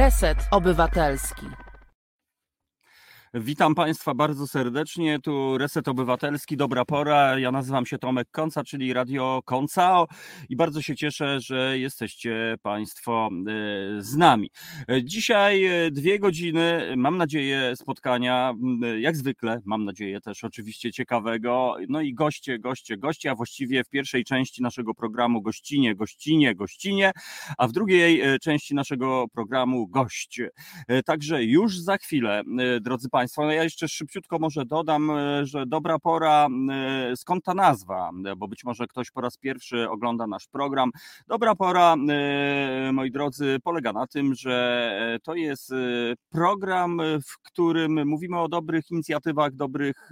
Reset Obywatelski. Witam Państwa bardzo serdecznie. Tu Reset Obywatelski, dobra pora. Ja nazywam się Tomek Konca, czyli Radio Koncao i bardzo się cieszę, że jesteście Państwo e, z nami. Dzisiaj e, dwie godziny, mam nadzieję, spotkania, jak zwykle, mam nadzieję też oczywiście ciekawego. No i goście, goście, goście, a właściwie w pierwszej części naszego programu gościnie, gościnie, gościnie, a w drugiej e, części naszego programu gość. Także już za chwilę, drodzy Państwo, Państwa. No ja jeszcze szybciutko może dodam, e, że dobra pora, e, skąd ta nazwa, bo być może ktoś po raz pierwszy ogląda nasz program. Dobra pora, e, moi drodzy, polega na tym, że to jest program, w którym mówimy o dobrych inicjatywach, dobrych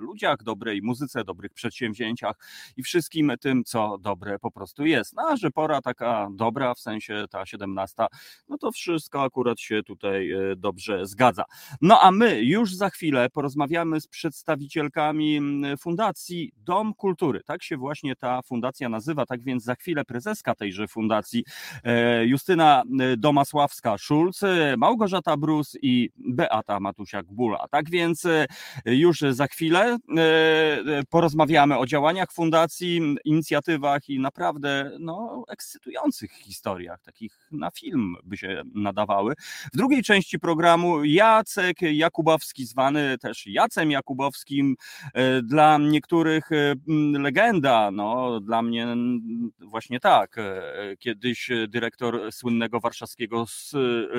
ludziach, dobrej muzyce, dobrych przedsięwzięciach i wszystkim tym, co dobre po prostu jest. No, a że pora taka dobra, w sensie ta 17, no to wszystko akurat się tutaj dobrze zgadza. No a my już za chwilę porozmawiamy z przedstawicielkami mm, Fundacji Dom Kultury. Tak się właśnie ta fundacja nazywa, tak więc za chwilę prezeska tejże fundacji e, Justyna e, Domasławska-Szulc, Małgorzata Brus i Beata Matusiak-Bula. Tak więc e, już za chwilę porozmawiamy o działaniach fundacji, inicjatywach i naprawdę no, ekscytujących historiach, takich na film by się nadawały. W drugiej części programu Jacek Jakubowski zwany też Jacem Jakubowskim, e, dla niektórych e, legenda, no dla mnie właśnie tak. E, kiedyś dyrektor słynnego warszawskiego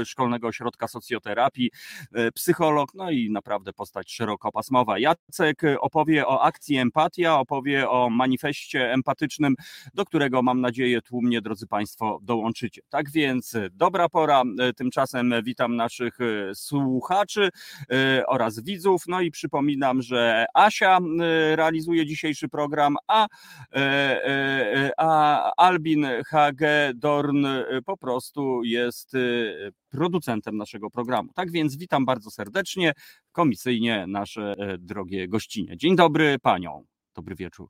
szkolnego ośrodka socjoterapii, psycholog, no i naprawdę postać szerokopasmowa. Jacek opowie o akcji Empatia, opowie o manifestie empatycznym, do którego mam nadzieję tłumnie, drodzy Państwo, dołączycie. Tak więc dobra pora, tymczasem witam naszych słuchaczy oraz widzów. No i przypominam, że Asia y, realizuje dzisiejszy program, a, e, e, a Albin Hage Dorn po prostu jest y, producentem naszego programu. Tak więc witam bardzo serdecznie, komisyjnie nasze e, drogie gościnie. Dzień dobry panią. Dobry wieczór.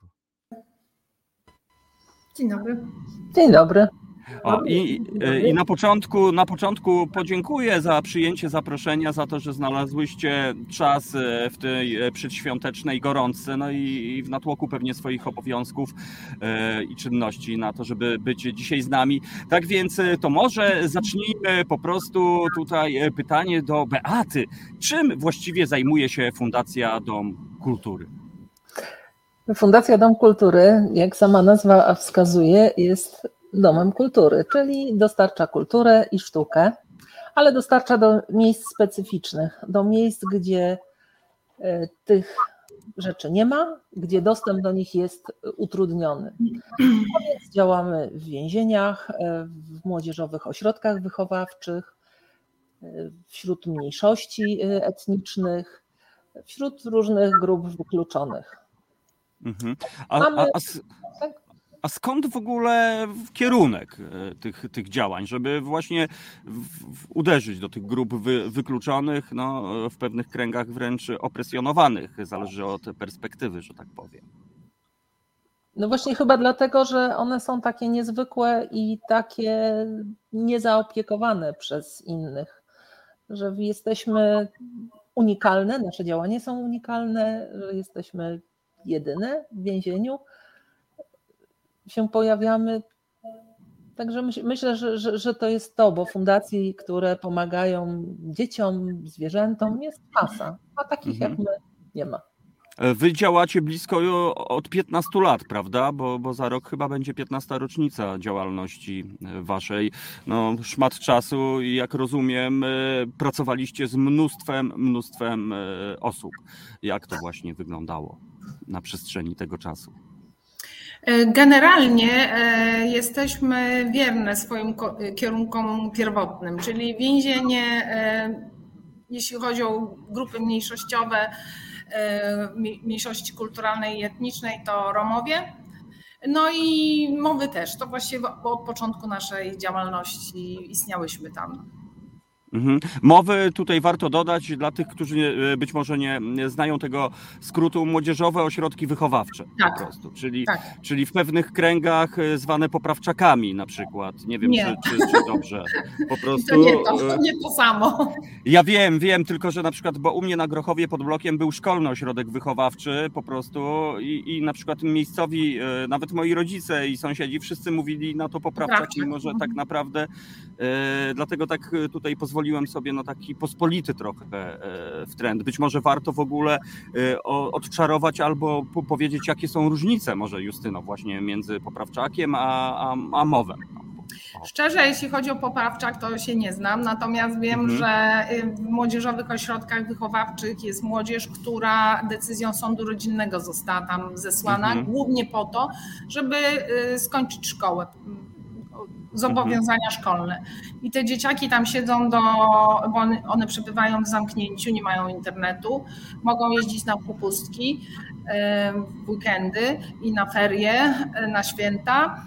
Dzień dobry. Dzień dobry. O, i, e, I na początku, na początku podziękuję za przyjęcie zaproszenia, za to, że znalazłyście czas e, w tej e, przedświątecznej gorączce, no i, i w natłoku pewnie swoich obowiązków e, i czynności na to, żeby być dzisiaj z nami. Tak więc to może zacznijmy po prostu tutaj pytanie do Beaty. Czym właściwie zajmuje się Fundacja Dom Kultury? Fundacja Dom Kultury, jak sama nazwa wskazuje, jest domem kultury, czyli dostarcza kulturę i sztukę, ale dostarcza do miejsc specyficznych, do miejsc, gdzie e, tych rzeczy nie ma, gdzie dostęp do nich jest utrudniony. A więc działamy w więzieniach, e, w młodzieżowych ośrodkach wychowawczych, e, wśród mniejszości etnicznych, wśród różnych grup wykluczonych. Mhm. A, Mamy... a, a, tak? A skąd w ogóle kierunek e, tych, tych działań, żeby właśnie w, w uderzyć do tych grup wy, wykluczonych, no, w pewnych kręgach wręcz opresjonowanych, zależy od perspektywy, że tak powiem? No właśnie chyba dlatego, że one są takie niezwykłe i takie niezaopiekowane przez innych, że jesteśmy unikalne, nasze działania są unikalne, że jesteśmy jedyne w więzieniu się pojawiamy. Także myślę, że, że, że to jest to, bo fundacji, które pomagają dzieciom, zwierzętom, jest masa, a takich mhm. jak my nie ma. Wy działacie blisko od 15 lat, prawda? Bo, bo za rok chyba będzie 15 rocznica działalności waszej. No, szmat czasu i jak rozumiem, e, pracowaliście z mnóstwem, mnóstwem osób. Jak to właśnie wyglądało na przestrzeni tego czasu? E, generalnie e, jesteśmy wierne swoim kierunkom pierwotnym, czyli więzienie, e, jeśli chodzi o grupy mniejszościowe, mniejszości kulturalnej i etnicznej, to Romowie. No i mowy też. To właściwie od początku naszej działalności istniałyśmy tam. Mhm. Mowy tutaj warto dodać dla tych, którzy nie- być może nie nie znają tego skrótu młodzieżowe ośrodki wychowawcze Tak. po prostu, czyli, Tak. czyli w pewnych kręgach e, zwane poprawczakami na przykład. Nie wiem, Nie. Czy, czy, czy dobrze. Po prostu. to nie to, e, to nie to samo. Ja wiem, wiem, tylko że na przykład, bo u mnie na Grochowie pod blokiem był szkolny ośrodek wychowawczy po prostu i, i na przykład miejscowi, e, nawet moi rodzice i sąsiedzi, wszyscy mówili na to poprawczak, mimo że tak Mhm. naprawdę, e, dlatego tak e, tutaj pozwoliłem sobie na taki pospolity trochę e, w trend. Być może warto w ogóle e, odczarować albo po- powiedzieć, jakie są różnice może Justyno właśnie między poprawczakiem a, a, a mowem. Szczerze, jeśli chodzi o poprawczak, to się nie znam, natomiast wiem, Mhm. że y, w młodzieżowych ośrodkach wychowawczych jest młodzież, która decyzją sądu rodzinnego została tam zesłana, Mhm. głównie po to, żeby y, skończyć szkołę. Zobowiązania szkolne. I te dzieciaki tam siedzą do, bo one, one przebywają w zamknięciu, nie mają internetu, mogą jeździć na popustki y, w weekendy i na ferie, y, na święta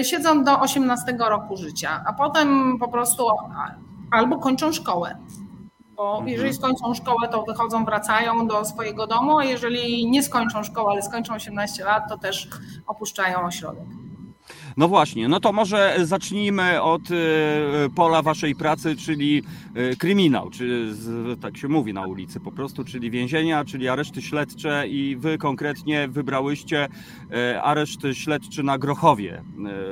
y, siedzą do 18 roku życia, a potem po prostu albo kończą szkołę. Bo Mhm. jeżeli skończą szkołę, to wychodzą, wracają do swojego domu, a jeżeli nie skończą szkoły, ale skończą 18 lat, to też opuszczają ośrodek. No właśnie, no to może zacznijmy od e, pola waszej pracy, czyli e, kryminał, czy tak się mówi na ulicy po prostu, czyli więzienia, czyli areszty śledcze i wy konkretnie wybrałyście e, areszt śledczy na Grochowie.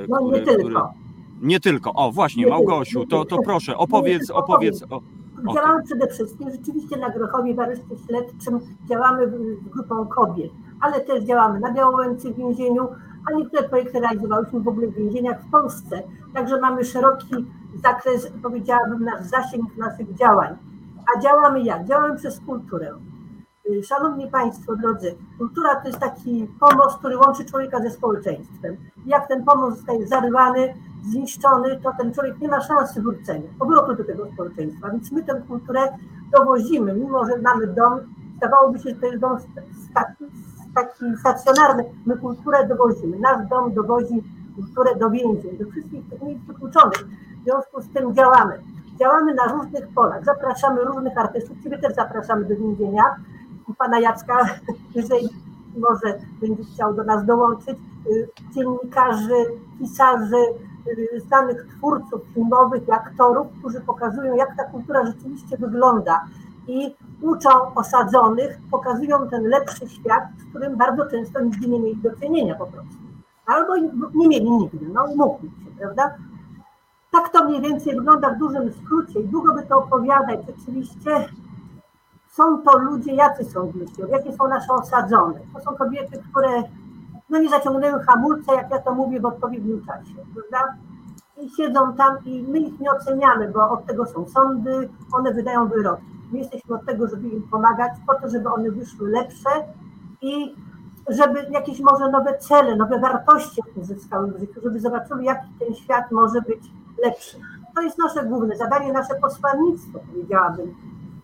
No nie tylko. Nie tylko, o właśnie, Nie Małgosiu, to, to proszę, opowiedz, opowiedz. O, Działamy przede wszystkim rzeczywiście na Grochowie w areszcie śledczym, działamy z grupą kobiet, ale też działamy na Białołęce w więzieniu, a niektóre projekty realizowałyśmy w ogóle w więzieniach w Polsce. Także mamy szeroki zakres, powiedziałabym, nasz zasięg naszych działań. A działamy jak? Działamy przez kulturę. Szanowni Państwo, drodzy, kultura to jest taki pomost, który łączy człowieka ze społeczeństwem. Jak ten pomost zostaje zarwany, zniszczony, to ten człowiek nie ma szansy wrócenia, powrotu do tego społeczeństwa. Więc my tę kulturę dowozimy, mimo że mamy dom, zdawałoby się, że to jest dom taki, taki stacjonarny, my kulturę dowozimy. Nasz dom dowozi kulturę do więzień, do wszystkich tych miejsc wykluczonych. W związku z tym działamy. Działamy na różnych polach, zapraszamy różnych artystów, Ciebie też zapraszamy do więzienia i Pana Jacka, jeżeli może będzie chciał do nas dołączyć, y, dziennikarzy, pisarzy, y, znanych twórców filmowych i aktorów, którzy pokazują, jak ta kultura rzeczywiście wygląda i uczą osadzonych, pokazują ten lepszy świat, z którym bardzo często nigdy nie mieli do czynienia po prostu. Albo nie mieli nigdy, no umówmy się, prawda? Tak to mniej więcej wygląda w dużym skrócie i długo by to opowiadać. Rzeczywiście są to ludzie, jacy są myślą, jakie są nasze osadzone. To są kobiety, które no nie zaciągnęły hamulce, jak ja to mówię, w odpowiednim czasie, prawda? I siedzą tam i my ich nie oceniamy, bo od tego są sądy, one wydają wyroki. My jesteśmy od tego, żeby im pomagać, po to, żeby one wyszły lepsze i żeby jakieś może nowe cele, nowe wartości uzyskały w życiu, żeby zobaczyły, jaki ten świat może być lepszy. To jest nasze główne zadanie, nasze posłannictwo, powiedziałabym.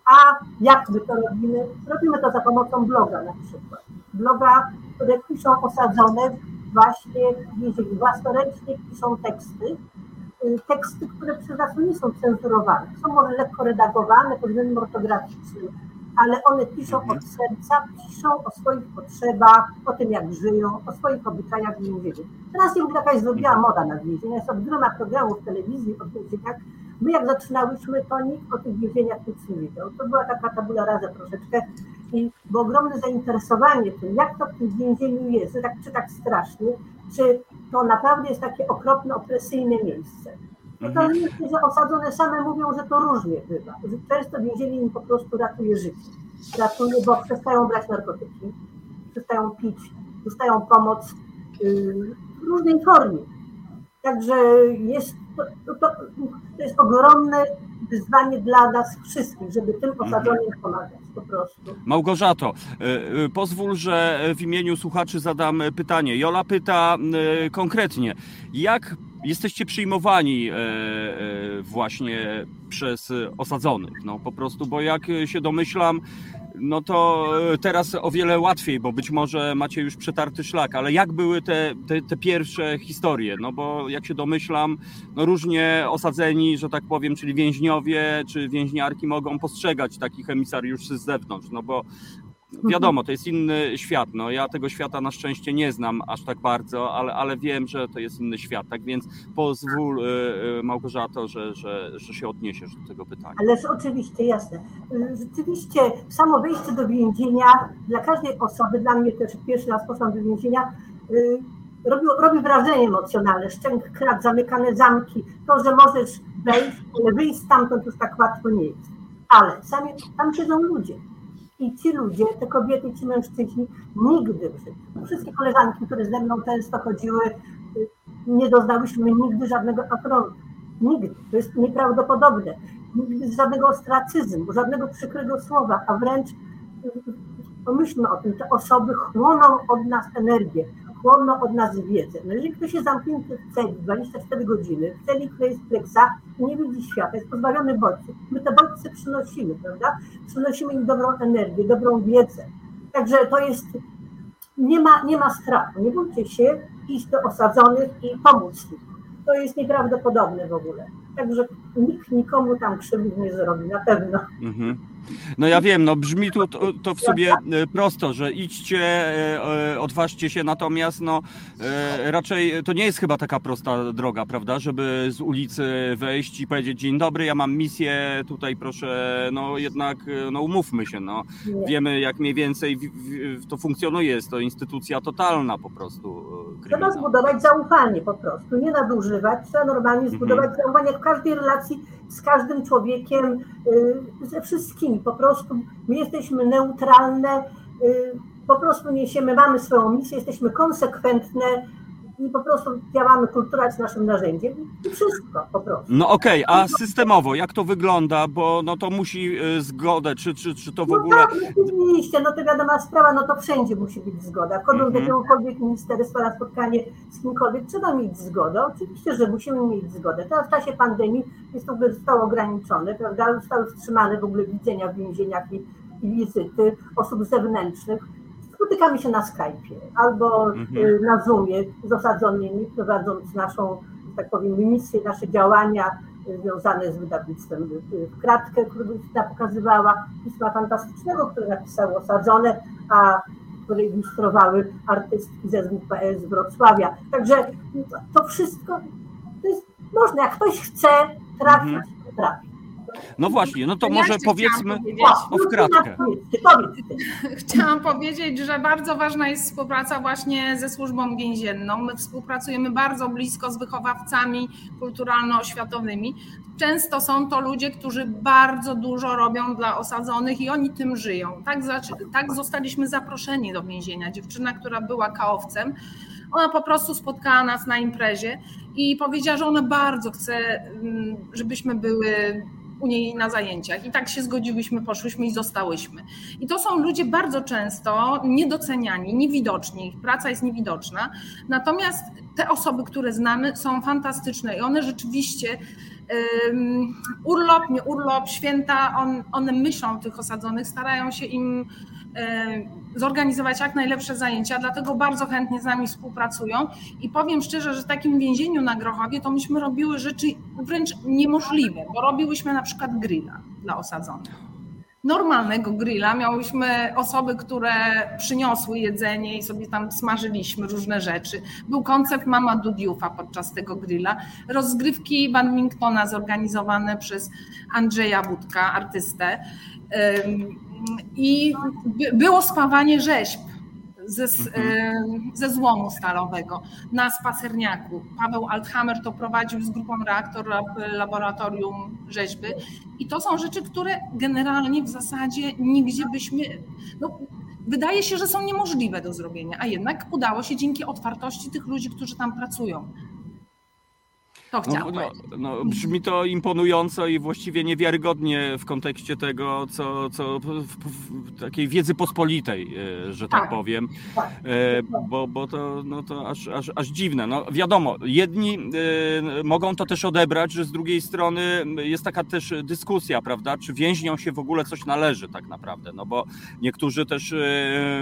A jak my to robimy? Robimy to za pomocą bloga na przykład. Bloga, które piszą osadzone właśnie w więzieniu. Własnoręcznie piszą teksty. Y, Teksty, które przez nas nie są cenzurowane. Są może lekko redagowane pod względem ortograficznym, ale one piszą od serca, piszą o swoich potrzebach, o tym jak żyją, o swoich obyczajach w więzieniu. Teraz się jakaś zrobiła moda na więzienia, jest ogromna programów w telewizji o więzieniach. My jak zaczynałyśmy, to nikt o tych więzieniach nic nie wiedział. To była taka tabula rasa troszeczkę i było ogromne zainteresowanie tym, jak to w tym więzieniu jest, że tak, czy tak strasznie, czy to naprawdę jest takie okropne, opresyjne miejsce. Okazuje się, że osadzone same mówią, że to różnie bywa, że często więzienie im po prostu ratuje życie. Ratuje, bo przestają brać narkotyki, przestają pić, dostają pomoc yy, w różnej formie. Także jest to, to, to, to jest ogromne wyzwanie dla nas wszystkich, żeby tym osadzonym pomagać po prostu. Małgorzato, e, e, pozwól, że w imieniu słuchaczy zadam pytanie. Jola pyta e, konkretnie, jak jesteście przyjmowani właśnie przez osadzonych? No po prostu, bo jak się domyślam, no to e, teraz o wiele łatwiej, bo być może macie już przetarty szlak, ale jak były te, te, te pierwsze historie? No bo jak się domyślam, no różnie osadzeni, że tak powiem, czyli więźniowie czy więźniarki mogą postrzegać takich emisariuszy z zewnątrz, no bo wiadomo, to jest inny świat. No, ja tego świata na szczęście nie znam aż tak bardzo, ale, ale wiem, że to jest inny świat. Tak więc pozwól, y, y, Małgorzato, że, że, że się odniesiesz do tego pytania. Ależ oczywiście, jasne. Rzeczywiście samo wejście do więzienia dla każdej osoby, dla mnie też pierwszy raz poszłam do więzienia, y, robi, robi wrażenie emocjonalne. Szczęk, krat, zamykane zamki. To, że możesz wejść, ale wyjść stamtąd już tak łatwo nie jest. Ale sami, tam siedzą ludzie. I ci ludzie, te kobiety, ci mężczyźni, nigdy. Wszystkie koleżanki, które ze mną często chodziły, nie doznałyśmy nigdy żadnego afrontu. Nigdy. To jest nieprawdopodobne. Nigdy żadnego ostracyzmu, żadnego przykrego słowa, a wręcz pomyślmy o tym, te osoby chłoną od nas energię, chłoną od nas wiedzę. No jeżeli ktoś jest zamknięty w celi 24 godziny, w celi, która jest pleksa, nie widzi świata, jest pozbawiony bodźców, my te bodźce przynosimy, prawda? Przynosimy im dobrą energię, dobrą wiedzę. Także to jest, nie ma, nie ma strachu, nie bójcie się iść do osadzonych i pomóc im. To jest nieprawdopodobne w ogóle. Także nikt nikomu tam krzywdy nie zrobi, na pewno. Mhm. No ja wiem, no brzmi to, to, w sobie e, prosto, że idźcie, e, e, odważcie się, natomiast no raczej to nie jest chyba taka prosta droga, prawda, żeby z ulicy wejść i powiedzieć dzień dobry, ja mam misję, tutaj proszę, no jednak, no umówmy się, no. Wiemy jak mniej więcej to funkcjonuje, jest to instytucja totalna po prostu. Trzeba zbudować zaufanie po prostu, nie nadużywać, trzeba normalnie zbudować zaufanie jak w każdej relacji z każdym człowiekiem, y, ze wszystkimi. Po prostu my jesteśmy neutralne, y, po prostu niesiemy, mamy swoją misję, jesteśmy konsekwentne i po prostu działamy, kultura jest naszym narzędziem i wszystko po prostu. No okej, a systemowo jak to wygląda, bo no to musi e, zgodę, czy, czy, czy to w No ogóle... tak, oczywiście, no to wiadoma sprawa, no to wszędzie musi być zgoda. Wchodząc do Mhm. jakiegokolwiek ministerstwa na spotkanie z kimkolwiek, trzeba mieć zgodę. Oczywiście, że musimy mieć zgodę. Teraz w czasie pandemii jest to zostało ograniczone, prawda? Zostały wstrzymane w ogóle widzenia w więzieniach i, i wizyty osób zewnętrznych. Spotykamy się na Skype'ie albo Mhm. y, na Zoomie z osadzonymi, prowadząc naszą, tak powiem, misję, nasze działania y, związane z wydawnictwem y, w kratkę, którą Justyna pokazywała, pisma fantastycznego, które napisały osadzone, a które ilustrowały artystki ze WPS z Wrocławia. Także to wszystko to jest można, jak ktoś chce trafić, Mhm. to trafi. No właśnie, no to Ja może powiedzmy... O, w kratkę. Chciałam powiedzieć, że bardzo ważna jest współpraca właśnie ze służbą więzienną. My współpracujemy bardzo blisko z wychowawcami kulturalno-oświatowymi. Często są to ludzie, którzy bardzo dużo robią dla osadzonych i oni tym żyją. Tak, tak zostaliśmy zaproszeni do więzienia. Dziewczyna, która była kaowcem, ona po prostu spotkała nas na imprezie i powiedziała, że ona bardzo chce, mm, żebyśmy były u niej na zajęciach. I tak się zgodziłyśmy, poszłyśmy i zostałyśmy. I to są ludzie bardzo często niedoceniani, niewidoczni, ich praca jest niewidoczna. Natomiast te osoby, które znamy, są fantastyczne i one rzeczywiście. Urlop, nie urlop, święta, on, one myślą o tych osadzonych, starają się im zorganizować jak najlepsze zajęcia, dlatego bardzo chętnie z nami współpracują. I powiem szczerze, że w takim więzieniu na Grochowie to myśmy robiły rzeczy wręcz niemożliwe, bo robiłyśmy na przykład grilla dla osadzonych normalnego grilla. Miałyśmy osoby, które przyniosły jedzenie i sobie tam smażyliśmy różne rzeczy. Był koncert Mama Dudiufa podczas tego grilla. Rozgrywki badmintona zorganizowane przez Andrzeja Budka, artystę. I by- było spawanie rzeźb ze, ym, ze złomu stalowego na spacerniaku. Paweł Althammer to prowadził z grupą Reaktor Lab- Laboratorium Rzeźby. I to są rzeczy, które generalnie w zasadzie nigdzie byśmy. No, wydaje się, że są niemożliwe do zrobienia, a jednak udało się dzięki otwartości tych ludzi, którzy tam pracują. To No, chciałam no, powiedzieć. no, brzmi to imponująco i właściwie niewiarygodnie w kontekście tego, co, co w, w, takiej wiedzy pospolitej, e, że tak, Tak. powiem, Tak. E, bo, bo to, no, to aż, aż, aż dziwne. No, wiadomo, jedni e, mogą to też odebrać, że z drugiej strony jest taka też dyskusja, prawda, czy więźniom się w ogóle coś należy tak naprawdę, no bo niektórzy też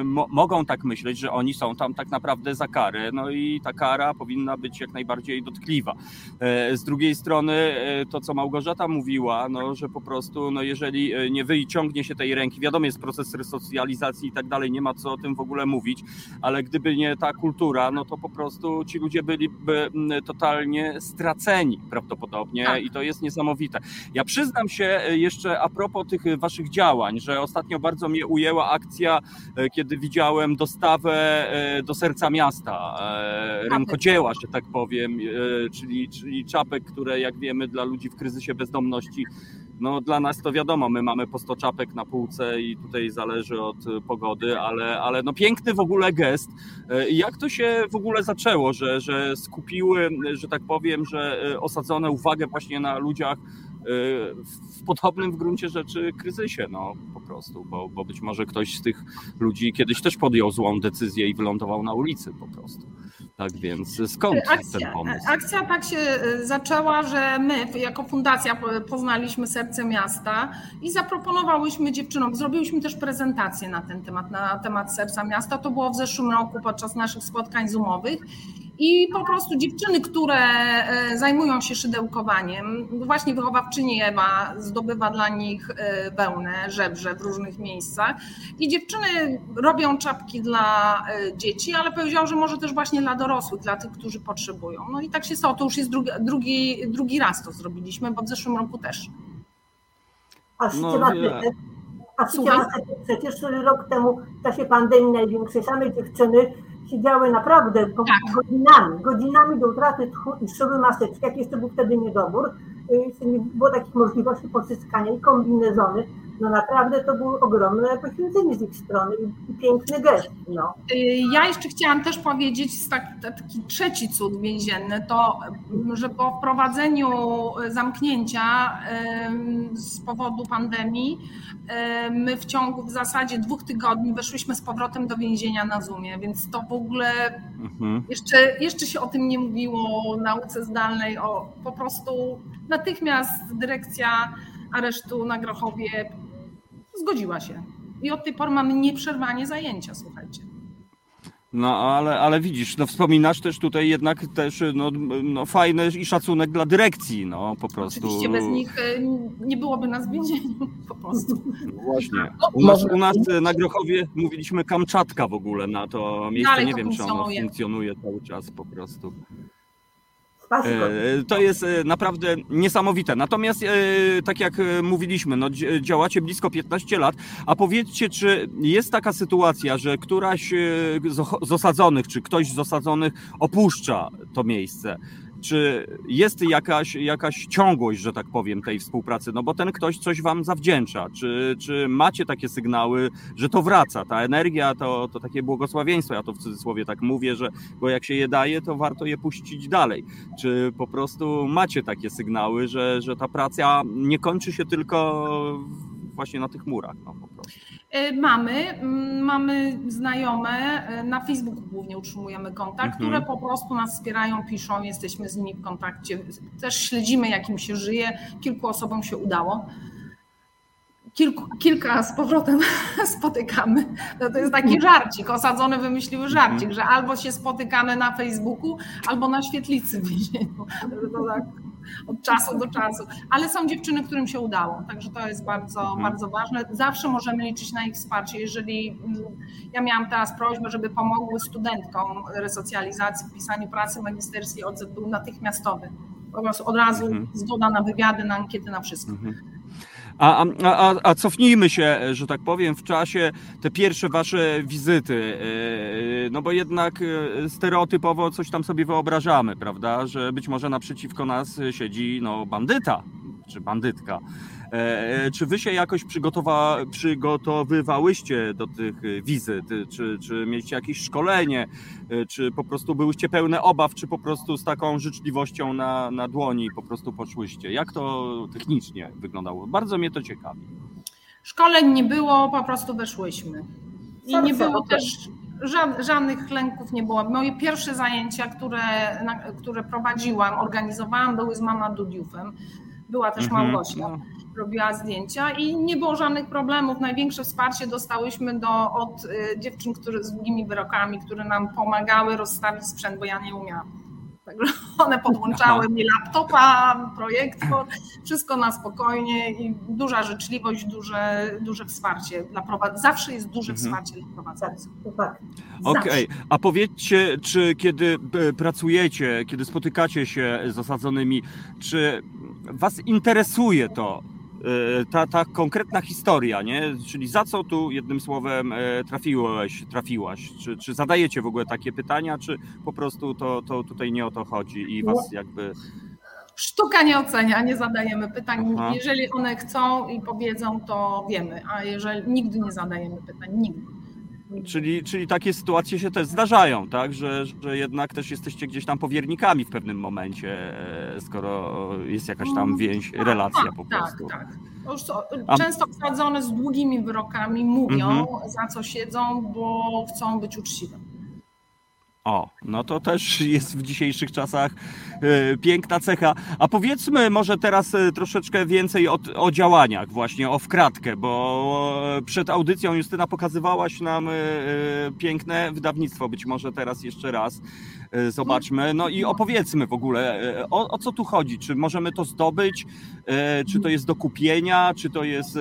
mo, mogą tak myśleć, że oni są tam tak naprawdę za karę, no i ta kara powinna być jak najbardziej dotkliwa. E, Z drugiej strony e, to, co Małgorzata mówiła, no, że po prostu, no, jeżeli e, nie wyciągnie się tej ręki, wiadomo, jest proces resocjalizacji i tak dalej, nie ma co o tym w ogóle mówić, ale gdyby nie ta kultura, no to po prostu ci ludzie byliby mm, totalnie straceni prawdopodobnie Tak. i to jest niesamowite. Ja przyznam się jeszcze a propos tych waszych działań, że ostatnio bardzo mnie ujęła akcja, kiedy widziałem dostawę do serca miasta, rękodzieła, że tak powiem, czyli, czyli czapek, które jak wiemy dla ludzi w kryzysie bezdomności, no dla nas to wiadomo, my mamy po 100 czapek na półce i tutaj zależy od e, pogody, ale, ale no piękny w ogóle gest. E, Jak to się w ogóle zaczęło, że, że skupiły, że tak powiem, że e, osadzono uwagę właśnie na ludziach w podobnym w gruncie rzeczy kryzysie, no po prostu, bo, bo być może ktoś z tych ludzi kiedyś też podjął złą decyzję i wylądował na ulicy po prostu. Tak więc skąd ten Akcja, pomysł? akcja tak się y, zaczęła, że my jako fundacja po- poznaliśmy serce miasta i zaproponowałyśmy dziewczynom, zrobiłyśmy też prezentację na ten temat, na temat serca miasta. To było w zeszłym roku podczas naszych spotkań zoomowych. I po prostu dziewczyny, które e, zajmują się szydełkowaniem, właśnie wychowawczyni Ewa zdobywa dla nich e, wełnę, żebrze w różnych miejscach. I dziewczyny robią czapki dla e, dzieci, ale powiedział, że może też właśnie dla dorosłych, dla tych, którzy potrzebują. No i tak się stało. To już jest drugi, drugi, drugi raz to zrobiliśmy, bo w zeszłym roku też. A No, maseczek, wie. a przecież rok temu w czasie pandemii największej same dziewczyny siedziały naprawdę Tak. godzinami, godzinami do utraty tchu i szyły maseczki, jak jeszcze był wtedy niedobór, y, nie było takich możliwości pozyskania i kombinezony. No naprawdę to było ogromne poświęcenie z ich strony i, piękny gest. No. Y, Ja jeszcze chciałam też powiedzieć tak, taki trzeci cud więzienny, to że po wprowadzeniu zamknięcia z powodu pandemii, em, my w ciągu w zasadzie dwóch tygodni weszłyśmy z powrotem do więzienia na Zoomie, więc to w ogóle Mhm. jeszcze, jeszcze się o tym nie mówiło o nauce zdalnej, o po prostu natychmiast dyrekcja aresztu na Grochowie zgodziła się. I od tej pory mamy nieprzerwanie zajęcia, słuchajcie. No ale, ale widzisz, no wspominasz też tutaj jednak też no, no, fajny i szacunek dla dyrekcji, no po prostu. Oczywiście bez nich e, nie byłoby nas w więzieniu po prostu. No Właśnie. U nas, u nas na Grochowie mówiliśmy Kamczatka w ogóle na to miejsce. Dalej Nie wiem, czy ono funkcjonuje cały czas po prostu. E, To jest e, naprawdę niesamowite. Natomiast, e, tak jak mówiliśmy, no, dzi- działacie blisko 15 lat, a powiedzcie, czy jest taka sytuacja, że któraś z osadzonych, czy ktoś z osadzonych opuszcza to miejsce? Czy jest jakaś, jakaś ciągłość, że tak powiem, tej współpracy? No bo ten ktoś coś wam zawdzięcza. Czy, czy macie takie sygnały, że to wraca? Ta energia to, to takie błogosławieństwo. Ja to w cudzysłowie tak mówię, że bo jak się je daje, to warto je puścić dalej. Czy po prostu macie takie sygnały, że, że ta praca nie kończy się tylko właśnie na tych murach? No, po prostu. E, Mamy, mm, mamy znajome, e, na Facebooku głównie utrzymujemy kontakt, Mhm. które po prostu nas wspierają, piszą, jesteśmy z nimi w kontakcie. Też śledzimy, jak im się żyje. Kilku osobom się udało. Kilku, kilka z powrotem spotykamy. No to jest taki żarcik. Osadzone wymyśliły żarcik, że albo się spotykamy na Facebooku, albo na świetlicy w więzieniu. To tak od czasu do czasu. Ale są dziewczyny, którym się udało, także to jest bardzo, Mhm. bardzo ważne. Zawsze możemy liczyć na ich wsparcie. Jeżeli mm, ja miałam teraz prośbę, żeby pomogły studentkom resocjalizacji w pisaniu pracy magisterskiej, odzew był natychmiastowy. Po prostu od razu Mhm. zgoda na wywiady, na ankiety, na wszystko. Mhm. A, a, a, cofnijmy się, że tak powiem, w czasie te pierwsze wasze wizyty, e, no bo jednak e, stereotypowo coś tam sobie wyobrażamy, prawda, że być może naprzeciwko nas siedzi no, bandyta, czy bandytka. E, czy wy się jakoś przygotowa, przygotowywałyście do tych e, wizyt? Czy, czy mieliście jakieś szkolenie? E, czy po prostu byłyście pełne obaw, czy po prostu z taką życzliwością na, na dłoni po prostu poszłyście? Jak to technicznie wyglądało? Bardzo mnie to ciekawi. Szkoleń nie było, po prostu weszłyśmy. I nie było też żadnych lęków nie było. Moje pierwsze zajęcia, które, które prowadziłam, organizowałam, były z Mama Dudiufem. Była też mhm, Małgosia. No. Robiła zdjęcia i nie było żadnych problemów. Największe wsparcie dostałyśmy do, od y, dziewczyn które, z długimi wyrokami, które nam pomagały rozstawić sprzęt, bo ja nie umiałam. Także one podłączały mi laptopa, projektor, wszystko na spokojnie i duża życzliwość, duże, duże wsparcie dla prowadzących. Zawsze jest duże mhm. wsparcie dla prowadzących. Tak, Okej, okay. a powiedzcie, czy kiedy e, pracujecie, kiedy spotykacie się z osadzonymi, czy Was interesuje to, ta, ta konkretna historia, nie? Czyli za co tu jednym słowem e, trafiłeś, trafiłaś? Czy, czy zadajecie w ogóle takie pytania, czy po prostu to, to tutaj nie o to chodzi i was jakby. Sztuka nie ocenia, nie zadajemy pytań. Aha. Jeżeli one chcą i powiedzą, to wiemy, a jeżeli nigdy nie zadajemy pytań, nigdy. Czyli, czyli takie sytuacje się też zdarzają, tak? Że, że jednak też jesteście gdzieś tam powiernikami w pewnym momencie, e, skoro jest jakaś tam mm, więź, tak, relacja tak, po prostu. Tak, tak. Często osadzone z długimi wyrokami mówią, mhm. za co siedzą, bo chcą być uczciwe. O, no to też jest w dzisiejszych czasach piękna cecha. A powiedzmy może teraz y, troszeczkę więcej o, o, działaniach, właśnie o wkratkę, bo przed audycją Justyna pokazywałaś nam piękne wydawnictwo, być może teraz jeszcze raz. E, zobaczmy. No i opowiedzmy w ogóle, e, o, o, co tu chodzi. Czy możemy to zdobyć? E, czy to jest do kupienia? Czy to jest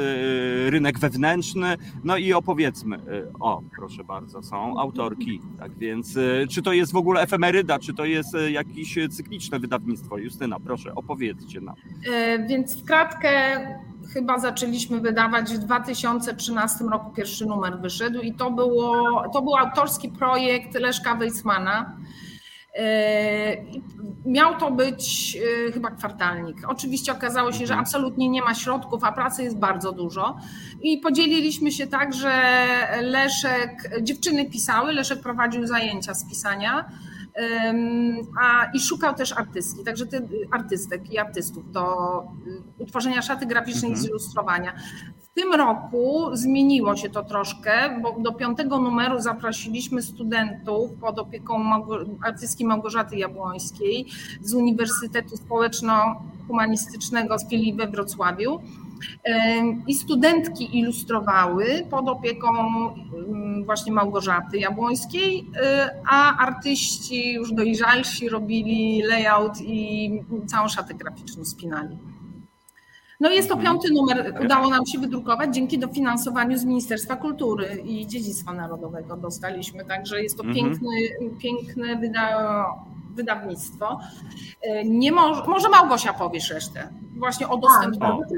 rynek wewnętrzny? No i opowiedzmy. O, proszę bardzo, są autorki. Tak więc, czy to jest w ogóle efemeryda? Czy to jest jakieś cykliczne wydawnictwo? Justyna, proszę, opowiedzcie nam. Więc w kratkę chyba zaczęliśmy wydawać w 2013 roku pierwszy numer wyszedł i to, było, to był autorski projekt Leszka Weissmana. E, miał to być e, chyba kwartalnik. Oczywiście okazało się, że mhm. absolutnie nie ma środków, a pracy jest bardzo dużo. I podzieliliśmy się tak, że Leszek, dziewczyny pisały, Leszek prowadził zajęcia z pisania. A, I szukał też artystki, także ty, artystek i artystów do y, utworzenia szaty graficznej mhm. i zilustrowania. W tym roku zmieniło się to troszkę, bo do piątego numeru zaprosiliśmy studentów pod opieką artystki Małgorzaty Jabłońskiej z Uniwersytetu Społeczno-Humanistycznego z filii we Wrocławiu. I studentki ilustrowały pod opieką właśnie Małgorzaty Jabłońskiej, y, a artyści już dojrzalsi robili layout i całą szatę graficzną spinali. No jest to mhm. piąty numer, udało nam się wydrukować dzięki dofinansowaniu z Ministerstwa Kultury i Dziedzictwa Narodowego dostaliśmy, także jest to mhm. piękny, piękne wyda wydawnictwo. E, nie może, może Małgosia powiesz resztę, właśnie o dostępności.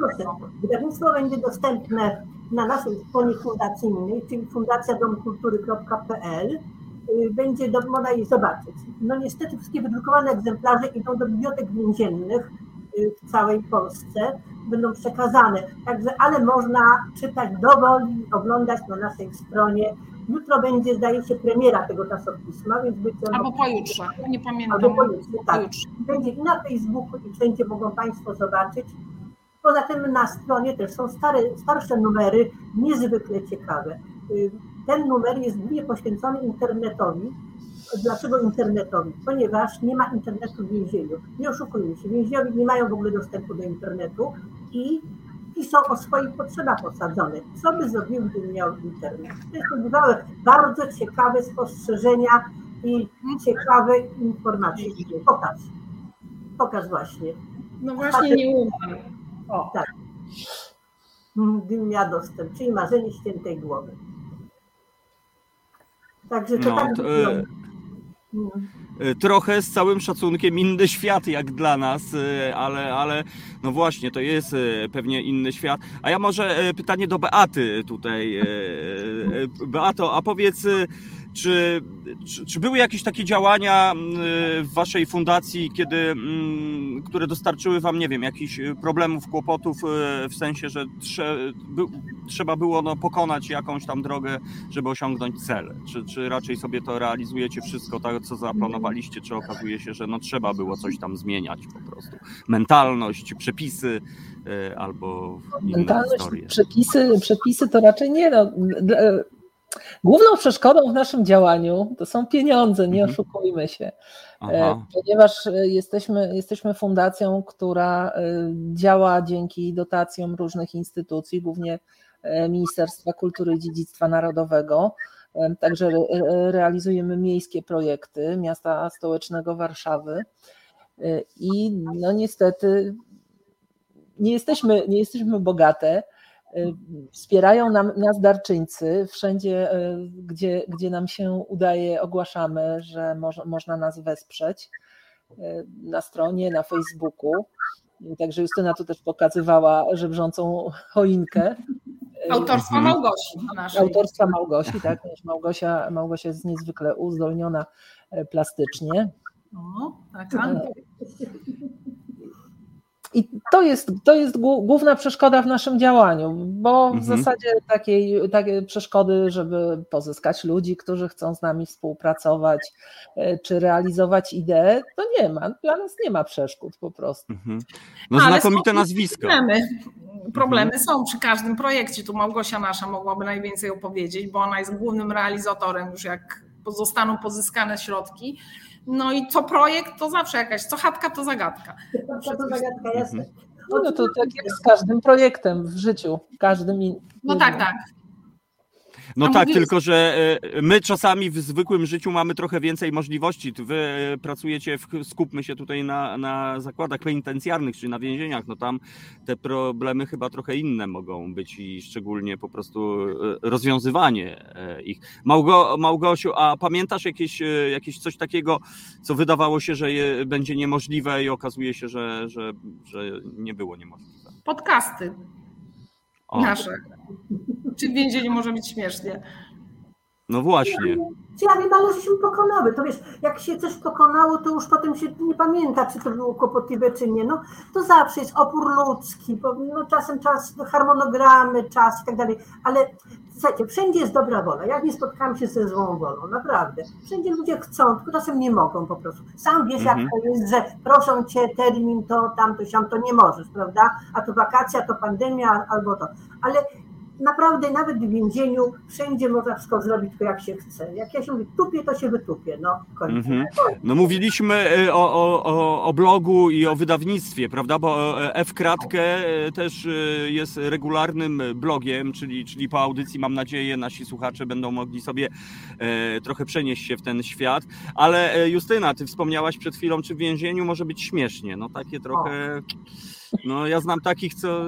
Wydawnictwo będzie dostępne na naszej stronie fundacyjnej, czyli fundacjadomkultury.pl. Y, będzie do, można je zobaczyć. No niestety wszystkie wydrukowane egzemplarze idą do bibliotek więziennych y, w całej Polsce, będą przekazane. Także, ale można czytać dowoli, oglądać na naszej stronie Jutro będzie, zdaje się, premiera tego czasopisma, więc być Albo pojutrze, nie pamiętam. Albo pojutrze, tak. Pojutrze. Będzie i na Facebooku, i wszędzie mogą Państwo zobaczyć. Poza tym na stronie też są stare, starsze numery, niezwykle ciekawe. Y, ten numer jest głównie poświęcony internetowi. Dlaczego internetowi? Ponieważ nie ma internetu w więzieniu. Nie oszukujmy się, więźniowie nie mają w ogóle dostępu do internetu i i są o swoich potrzebach osadzone. Co by zrobił, gdyby miał internet? To bywały bardzo ciekawe spostrzeżenia i ciekawe informacje. Pokaż. Pokaż właśnie. No właśnie nie umiem. O, tak. Gdybym miała dostęp, czyli marzenie ściętej głowy. Także to no, tak to, E, trochę z całym szacunkiem inny świat jak dla nas, e, ale, ale no właśnie, to jest e, pewnie inny świat. A ja może pytanie do Beaty tutaj. Beato, a powiedz, Czy, czy, czy były jakieś takie działania mm, w waszej fundacji, kiedy, mm, które dostarczyły wam, nie wiem, jakichś problemów, kłopotów, e, w sensie, że trze, by, trzeba było no, pokonać jakąś tam drogę, żeby osiągnąć cel? Czy, czy raczej sobie to realizujecie wszystko tak, co zaplanowaliście, czy okazuje się, że no, trzeba było coś tam zmieniać po prostu? Mentalność, przepisy albo Mentalność, historie. przepisy, przepisy to raczej nie. No. Główną przeszkodą w naszym działaniu to są pieniądze, nie Mhm. oszukujmy się. Aha. E, Ponieważ e, jesteśmy, jesteśmy fundacją, która e, działa dzięki dotacjom różnych instytucji, głównie Ministerstwa Kultury i Dziedzictwa Narodowego. Także re- re- realizujemy miejskie projekty miasta stołecznego Warszawy. I no niestety nie jesteśmy, nie jesteśmy bogate. Wspierają nam, nas darczyńcy. Wszędzie, e, gdzie, gdzie nam się udaje, ogłaszamy, że moż, można nas wesprzeć e, na stronie, na Facebooku. Także Justyna tu też pokazywała żebrzącą choinkę. Autorstwa Mhm. Małgosi naszej. Autorstwa Małgosi, tak? Małgosia, Małgosia jest niezwykle uzdolniona e, plastycznie. O, taka. I to jest, to jest głó- główna przeszkoda w naszym działaniu, bo w Mhm. zasadzie takiej, takie przeszkody, żeby pozyskać ludzi, którzy chcą z nami współpracować, e, czy realizować idee, to nie ma. Dla nas nie ma przeszkód po prostu. Mhm. No znakomite są nazwiska. Problemy. Problemy są przy każdym projekcie. Tu Małgosia nasza mogłaby najwięcej opowiedzieć, bo ona jest głównym realizatorem już jak zostaną pozyskane środki. No i co projekt, to zawsze jakaś, co chatka, to zagadka. To, to zagadka, jasne. No, no to tak jak z każdym projektem w życiu, każdym in- No tak, tak. No A tak, mówię- tylko że e, my czasami w zwykłym życiu mamy trochę więcej możliwości. Wy e, pracujecie, w, skupmy się tutaj na, na zakładach penitencjarnych czy na więzieniach. No tam te problemy chyba trochę inne mogą być i szczególnie po prostu e, rozwiązywanie ich. Małgo, Małgosiu, a pamiętasz jakieś, jakieś coś takiego, co wydawało się, że je, będzie niemożliwe i okazuje się, że, że, że nie było niemożliwe? Podcasty O, nasze. Czy w więzieniu może być śmiesznie? no właśnie. Czy ja wiem, ale żeśmy pokonały. To wiesz, jak się coś pokonało, to już potem się nie pamięta, czy to było kłopotliwe, czy nie. No, to zawsze jest opór ludzki, bo, no, czasem czas, harmonogramy, czas i tak dalej, ale słuchajcie, wszędzie jest dobra wola. Ja nie spotkałam się ze złą wolą, naprawdę. Wszędzie ludzie chcą, tylko czasem nie mogą po prostu. Sam wiesz, Mhm. jak to jest, że proszą cię termin, to tamto, siam, to nie możesz, prawda? A to wakacja, to pandemia, albo to. Ale naprawdę nawet w więzieniu wszędzie można wszystko zrobić jak się chce. Jak ja się mówię, tupię, to się wytupię. No, koniec. Mhm. No mówiliśmy e, o, o, o, blogu i o wydawnictwie, prawda? Bo e, F-Kratkę e, też jest regularnym blogiem, czyli, czyli po audycji mam nadzieję nasi słuchacze będą mogli sobie trochę przenieść się w ten świat. Ale Justyna, ty wspomniałaś przed chwilą, czy w więzieniu może być śmiesznie. No takie trochę, no ja znam takich, co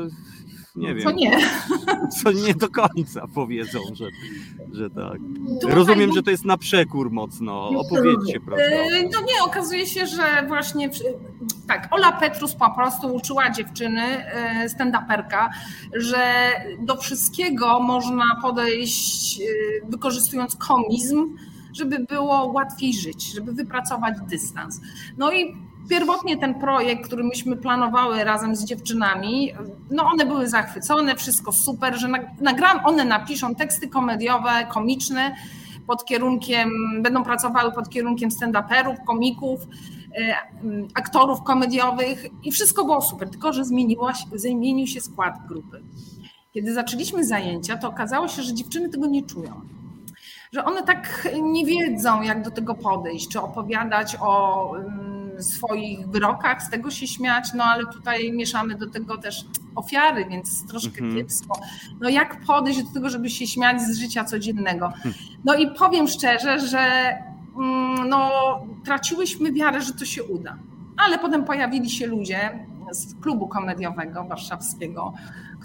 nie wiem, Co nie? co nie do końca powiedzą, że, że tak. Tutaj- Rozumiem, że to jest na przekór mocno. Opowiedzcie proszę. No nie, okazuje się, że właśnie tak, Ola Petrus po prostu uczyła dziewczyny, yy, stand-uperka, że do wszystkiego można podejść yy, wykorzystując komizm, żeby było łatwiej żyć, żeby wypracować dystans. No i pierwotnie ten projekt, który myśmy planowały razem z dziewczynami, no one były zachwycone, wszystko super, że nag- nagram, one napiszą teksty komediowe, komiczne, pod kierunkiem, będą pracowały pod kierunkiem stand-uperów, komików, e, aktorów komediowych i wszystko było super, tylko że zmieniła zmienił się skład grupy. Kiedy zaczęliśmy zajęcia, to okazało się, że dziewczyny tego nie czują. Że one tak nie wiedzą, jak do tego podejść, czy opowiadać o mm, swoich wyrokach, z tego się śmiać, no ale tutaj mieszamy do tego też ofiary, więc troszkę Mhm. kiepsko. No jak podejść do tego, żeby się śmiać z życia codziennego? No i powiem szczerze, że mm, no, traciłyśmy wiarę, że to się uda. Ale potem pojawili się ludzie z klubu komediowego warszawskiego,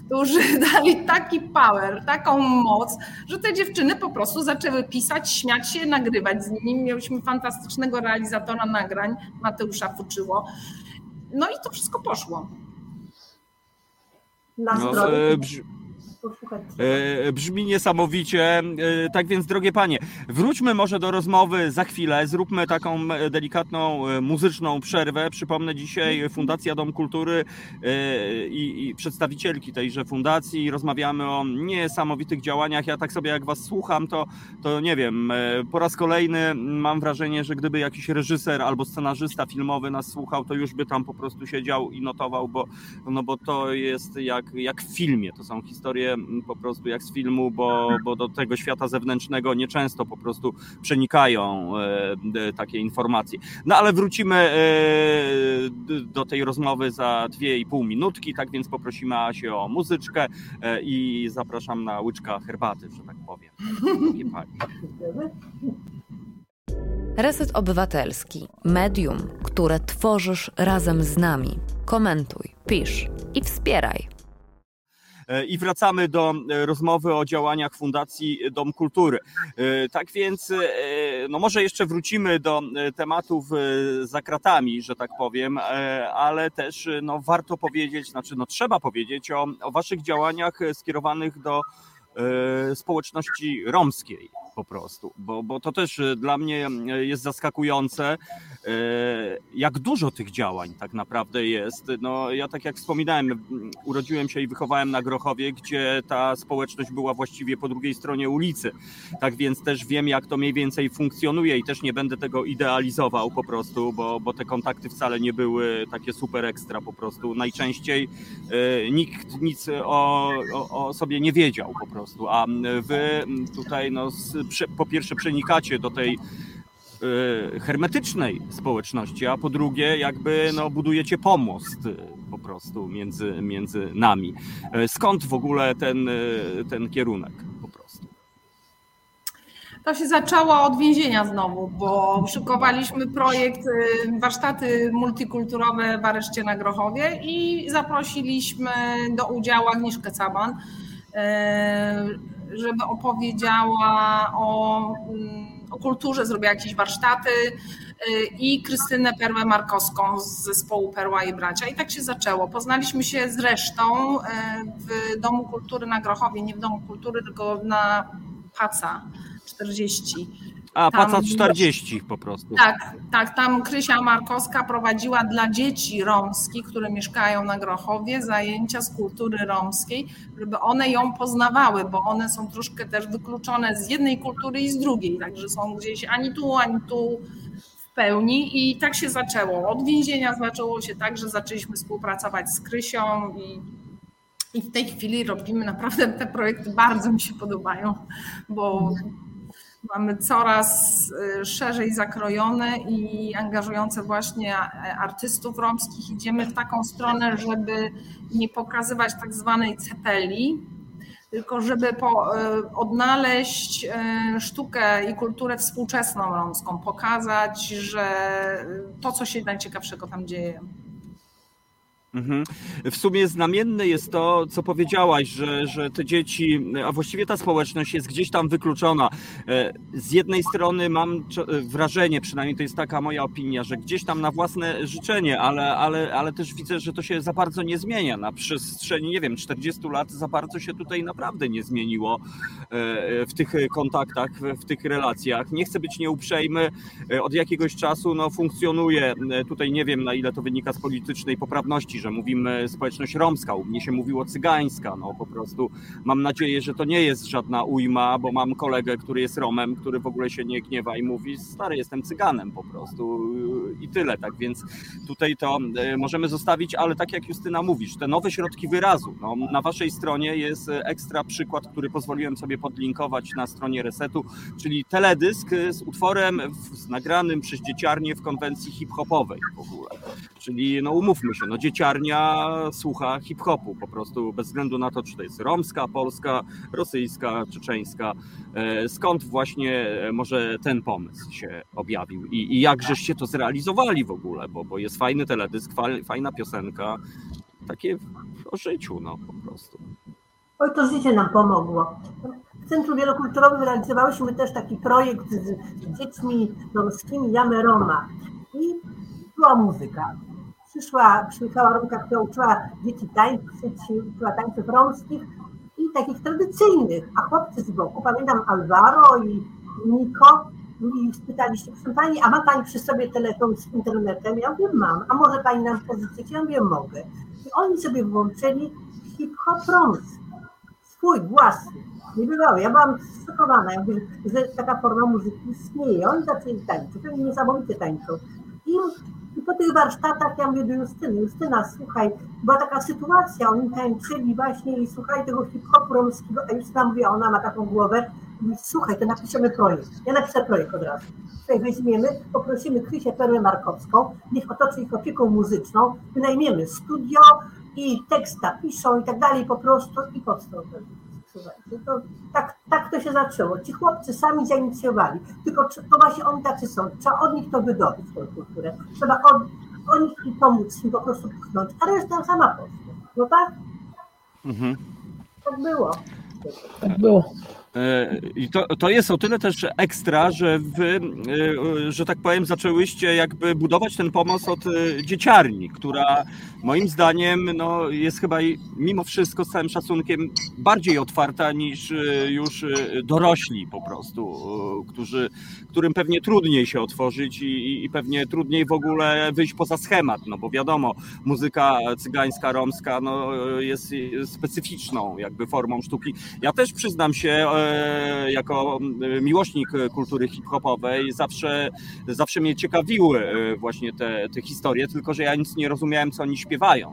którzy dali taki power, taką moc, że te dziewczyny po prostu zaczęły pisać, śmiać się, nagrywać z nimi. Mieliśmy fantastycznego realizatora nagrań, Mateusza Fuczyło. No i to wszystko poszło. Na No, zdrowie. e, Brzmi niesamowicie. E, Tak więc, drogie panie, wróćmy może do rozmowy za chwilę. Zróbmy taką e, delikatną e, muzyczną przerwę. Przypomnę dzisiaj Fundacja Dom Kultury e, i, przedstawicielki tejże fundacji. Rozmawiamy o niesamowitych działaniach. Ja tak sobie jak was słucham, to, to nie wiem, e, po raz kolejny mam wrażenie, że gdyby jakiś reżyser albo scenarzysta filmowy nas słuchał, to już by tam po prostu siedział i notował, bo, no bo to jest jak, jak w filmie. To są historie mm, po prostu jak z filmu, bo, bo do tego świata zewnętrznego nieczęsto po prostu przenikają e, takie informacje. No ale wrócimy e, do tej rozmowy za dwie i pół minutki, tak więc poprosimy Asię o muzyczkę e, i zapraszam na łyczka herbaty, że tak powiem. Reset Obywatelski. Medium, które tworzysz razem z nami. Komentuj, pisz i wspieraj. E, I wracamy do e, rozmowy o działaniach Fundacji Dom Kultury. E, Tak więc, no może jeszcze wrócimy do tematów za kratami, że tak powiem, ale też no, warto powiedzieć, znaczy no, trzeba powiedzieć o, o Waszych działaniach skierowanych do społeczności romskiej po prostu, bo, bo to też e, dla mnie e, jest zaskakujące, e, jak dużo tych działań tak naprawdę jest. No, ja tak jak wspominałem, urodziłem się i wychowałem na Grochowie, gdzie ta społeczność była właściwie po drugiej stronie ulicy. Tak więc też wiem, jak to mniej więcej funkcjonuje i też nie będę tego idealizował po prostu, bo, bo te kontakty wcale nie były takie super ekstra po prostu. Najczęściej nikt nic o, o, o sobie nie wiedział po prostu, a wy tutaj no, z, po pierwsze przenikacie do tej e, hermetycznej społeczności, a po drugie jakby no, budujecie pomost e, po prostu między, między nami. E, Skąd w ogóle ten, ten kierunek po prostu? To się zaczęło od więzienia znowu, bo szykowaliśmy projekt warsztaty multikulturowe w areszcie na Grochowie i zaprosiliśmy do udziału Agnieszkę Caban, żeby opowiedziała o, mm, o kulturze, zrobiła jakieś warsztaty y, i Krystynę Perłę Markowską z zespołu Perła i Bracia. I tak się zaczęło. Poznaliśmy się z resztą y, w Domu Kultury na Grochowie, nie w Domu Kultury, tylko na Paca 40. A, Tam- Paca 40 po prostu. Tak, tak, tam Krysia Markowska prowadziła dla dzieci romskich, które mieszkają na Grochowie, zajęcia z kultury romskiej, żeby one ją poznawały, bo one są troszkę też wykluczone z jednej kultury i z drugiej, także są gdzieś ani tu, ani tu w pełni i tak się zaczęło. Od więzienia zaczęło się tak, że zaczęliśmy współpracować z Krysią i i w tej chwili robimy naprawdę te projekty, bardzo mi się podobają, bo mamy coraz y, szerzej zakrojone i angażujące właśnie e, artystów romskich. Idziemy w taką stronę, żeby nie pokazywać tak zwanej cepeli, tylko żeby po, y, odnaleźć y, sztukę i kulturę współczesną romską, pokazać, że to, co się najciekawszego tam dzieje. Mhm. W sumie znamienne jest to, co powiedziałaś, że, że te dzieci, a właściwie ta społeczność jest gdzieś tam wykluczona. E, Z jednej strony mam czo- wrażenie, przynajmniej to jest taka moja opinia, że gdzieś tam na własne życzenie, ale, ale, ale też widzę, że to się za bardzo nie zmienia. Na przestrzeni, nie wiem, 40 lat za bardzo się tutaj naprawdę nie zmieniło e, w tych kontaktach, w tych relacjach. Nie chcę być nieuprzejmy, e, od jakiegoś czasu no, funkcjonuje, e, tutaj nie wiem na ile to wynika z politycznej poprawności, że mówimy społeczność romska, u mnie się mówiło cygańska, no po prostu mam nadzieję, że to nie jest żadna ujma, bo mam kolegę, który jest Romem, który w ogóle się nie gniewa i mówi, stary, jestem cyganem po prostu i tyle, tak więc tutaj to e, możemy zostawić, ale tak jak Justyna mówisz, te nowe środki wyrazu, no, na waszej stronie jest e, ekstra przykład, który pozwoliłem sobie podlinkować na stronie Resetu, czyli teledysk z utworem z nagranym przez dzieciarnię w konwencji hip-hopowej w ogóle. Czyli no umówmy się, no dzieciarnia słucha hip-hopu po prostu bez względu na to, czy to jest romska, polska, rosyjska, czeczeńska. E, Skąd właśnie e, może ten pomysł się objawił i, i to zrealizowali w ogóle, bo, bo jest fajny teledysk, fa- fajna piosenka, takie o życiu no po prostu. Oj, to życie nam pomogło. W Centrum Wielokulturowym realizowałyśmy też taki projekt z dziećmi romskimi Jamy Roma i była muzyka. Przyszła, przyjechała Romka, która uczyła dzieci tańczyć, uczyła tańców romskich i takich tradycyjnych, a chłopcy z boku, pamiętam Alvaro i Niko, i spytaliście, proszę Pani, a ma Pani przy sobie telefon z internetem? Ja mówię, mam. A może Pani nam pożyczyć? Ja mówię, mogę. I oni sobie włączyli hip-hop romski, swój, własny. Nie bywało. Ja byłam zszokowana, ja mówię, że taka forma muzyki istnieje. Oni zaczęli tańczyć, oni niesamowicie tańczą. I, po tych warsztatach ja mówię do Justyny, Justyna, słuchaj, była taka sytuacja, oni tańczyli właśnie i słuchaj tego hip-hopu romskiego, a Justyna mówi, a ona ma taką głowę, mówi, słuchaj, to napiszemy projekt. Ja napiszę projekt od razu. Tutaj weźmiemy, poprosimy Krysię Perłę Markowską, niech otoczy ich opieką muzyczną, wynajmiemy studio i tekst napiszą i tak dalej po prostu i powstał ten Słuchajcie, to tak, tak to się zaczęło. Ci chłopcy sami zainicjowali. Tylko to właśnie oni tacy są. Trzeba od nich to wydobyć, tę kulturę. Trzeba od, od nich i pomóc im po prostu pchnąć, a reszta sama poszła. No tak? Mhm. Tak było. Tak było. E, I to, to jest o tyle też ekstra, że wy, e, że tak powiem, zaczęłyście jakby budować ten pomost od e, dzieciarni, która moim zdaniem no, jest chyba mimo wszystko z całym szacunkiem bardziej otwarta niż już dorośli po prostu, którzy, którym pewnie trudniej się otworzyć i, i pewnie trudniej w ogóle wyjść poza schemat, no bo wiadomo, muzyka cygańska, romska no, jest specyficzną jakby formą sztuki. Ja też przyznam się, jako miłośnik kultury hip-hopowej zawsze, zawsze mnie ciekawiły e, właśnie te, te historie, tylko że ja nic nie rozumiałem, co oni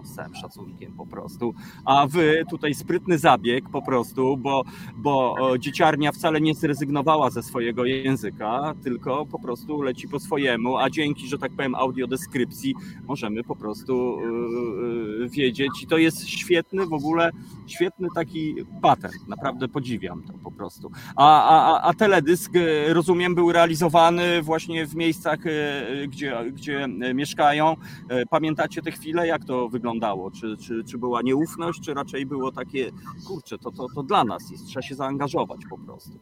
z całym szacunkiem po prostu. A wy tutaj sprytny zabieg po prostu, bo, bo dzieciarnia wcale nie zrezygnowała ze swojego języka, tylko po prostu leci po swojemu, a dzięki, że tak powiem, audiodeskrypcji możemy po prostu yy, wiedzieć i to jest świetny w ogóle, świetny taki patent, naprawdę podziwiam to po prostu. A, a, a teledysk, e, rozumiem, był realizowany właśnie w miejscach, e, gdzie, gdzie mieszkają. Pamiętacie te chwile, jak to wyglądało? Czy, czy, czy była nieufność, czy raczej było takie, kurczę, to, to, to dla nas jest, trzeba się zaangażować po prostu.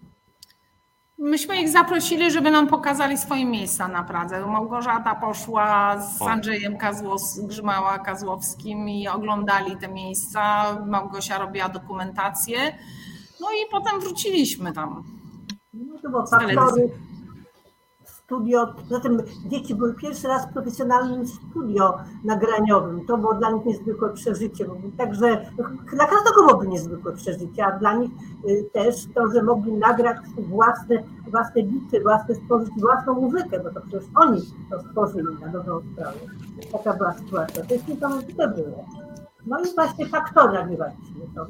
Myśmy ich zaprosili, żeby nam pokazali swoje miejsca na Pradze. Małgorzata poszła z Andrzejem Kazłos, Grzymała Kazłowskim i oglądali te miejsca. Małgosia robiła dokumentację. No i potem wróciliśmy tam. No to było faktory, studio, zatem dzieci były pierwszy raz w profesjonalnym studio nagraniowym. To było dla nich niezwykłe przeżycie. Także dla każdego byłoby niezwykłe przeżycie, a dla nich y, też to, że mogli nagrać własne, własne bity, własne stworzyć własną muzykę, bo to przecież oni to stworzyli na dobrą sprawę. Taka była sytuacja. To jest niesamowite było. No i właśnie faktory nagrywaliśmy to.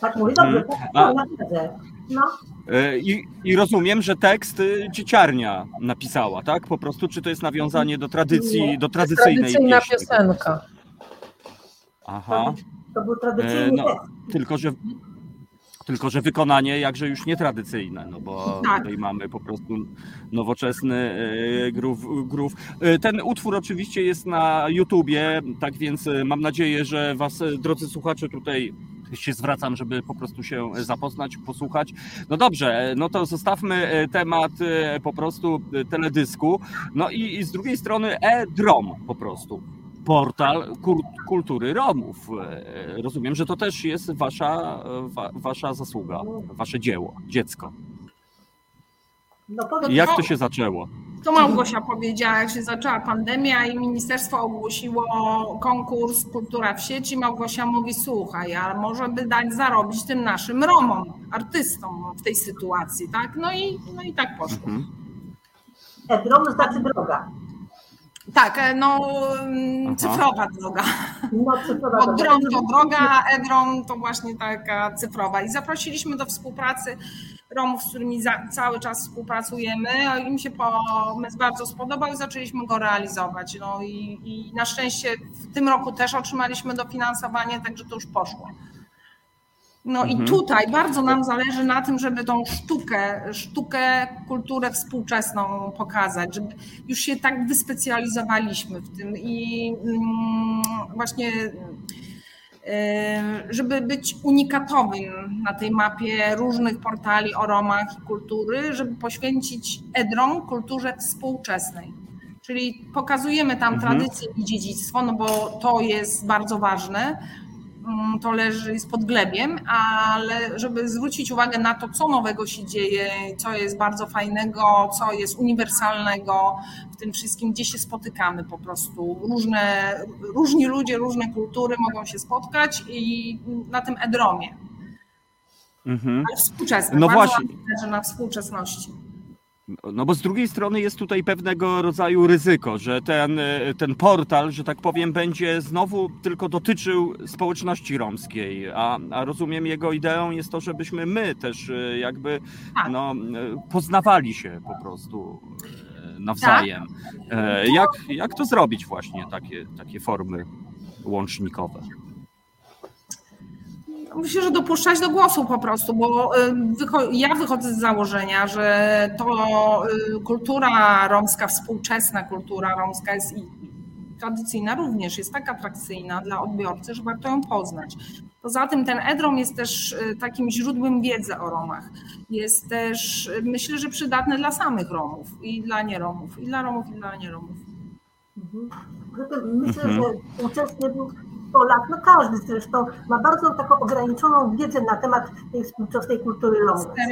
Tak mówię, dobrze, hmm. tak, no. E, I, I, rozumiem, że tekst y, dzieciarnia napisała, tak? Po prostu, czy to jest nawiązanie do tradycji, do tradycyjnej Tradycyjna pieśni? piosenka. Aha. To był tradycyjny no, Tylko, że tylko, że wykonanie jakże już nietradycyjne, no bo tak. tutaj mamy po prostu nowoczesny e, groove. E, ten utwór oczywiście jest na YouTubie, tak więc mam nadzieję, że Was, drodzy słuchacze, tutaj się zwracam, żeby po prostu się zapoznać, posłuchać. No dobrze, no to zostawmy e, temat e, po prostu e, teledysku. No i, i z drugiej strony e-drom po prostu. Portal kultury Romów. Rozumiem, że to też jest wasza, wa, wasza zasługa, wasze dzieło, dziecko. No, Jak to się zaczęło? To Małgosia powiedziała, jak się zaczęła pandemia i ministerstwo ogłosiło konkurs Kultura w sieci. Małgosia mówi, słuchaj, a może by dać zarobić tym naszym Romom, artystom w tej sytuacji, tak? No i, no i tak poszło. Mhm. Drom znaczy droga. Tak, e, no mm, cyfrowa droga. No, cyfrowa Bo dron to droga, e-dron to właśnie taka cyfrowa. I zaprosiliśmy do współpracy Romów, z którymi za, cały czas współpracujemy. Im się pomysł bardzo spodobał i zaczęliśmy go realizować. No i, i na szczęście w tym roku też otrzymaliśmy dofinansowanie, także to już poszło. No mhm. i tutaj bardzo nam zależy na tym, żeby tą sztukę, sztukę, kulturę współczesną pokazać, żeby już się tak wyspecjalizowaliśmy w tym i mm, właśnie żeby być unikatowym na tej mapie różnych portali o Romach i kultury, żeby poświęcić Edrom kulturze współczesnej. Czyli pokazujemy tam mhm. tradycję i dziedzictwo, no bo to jest bardzo ważne, to leży z podglebiem, ale żeby zwrócić uwagę na to, co nowego się dzieje, co jest bardzo fajnego, co jest uniwersalnego w tym wszystkim, gdzie się spotykamy po prostu. Różne, różni ludzie, różne kultury mogą się spotkać i na tym edromie. Mhm. Ale współczesne, no właśnie. na współczesności. No bo z drugiej strony jest tutaj pewnego rodzaju ryzyko, że ten, ten portal, że tak powiem, będzie znowu tylko dotyczył społeczności romskiej, a, a rozumiem jego ideą jest to, żebyśmy my też e, jakby tak. no, e, poznawali się po prostu e, nawzajem. Tak. Jak, jak to zrobić właśnie, takie, takie formy łącznikowe? Myślę, że dopuszczać do głosu po prostu, bo ja wychodzę z założenia, że to y, kultura romska, współczesna kultura romska jest i tradycyjna również jest tak atrakcyjna dla odbiorcy, że warto ją poznać. Poza tym ten Edrom jest też y, takim źródłem wiedzy o Romach. Jest też, myślę, że przydatny dla samych Romów i dla nieromów, i dla Romów, i dla nieromów. Mhm. Myślę, mhm. że współczesny Polak, no każdy zresztą, ma bardzo taką ograniczoną wiedzę na temat tej współczesnej kultury romskiej.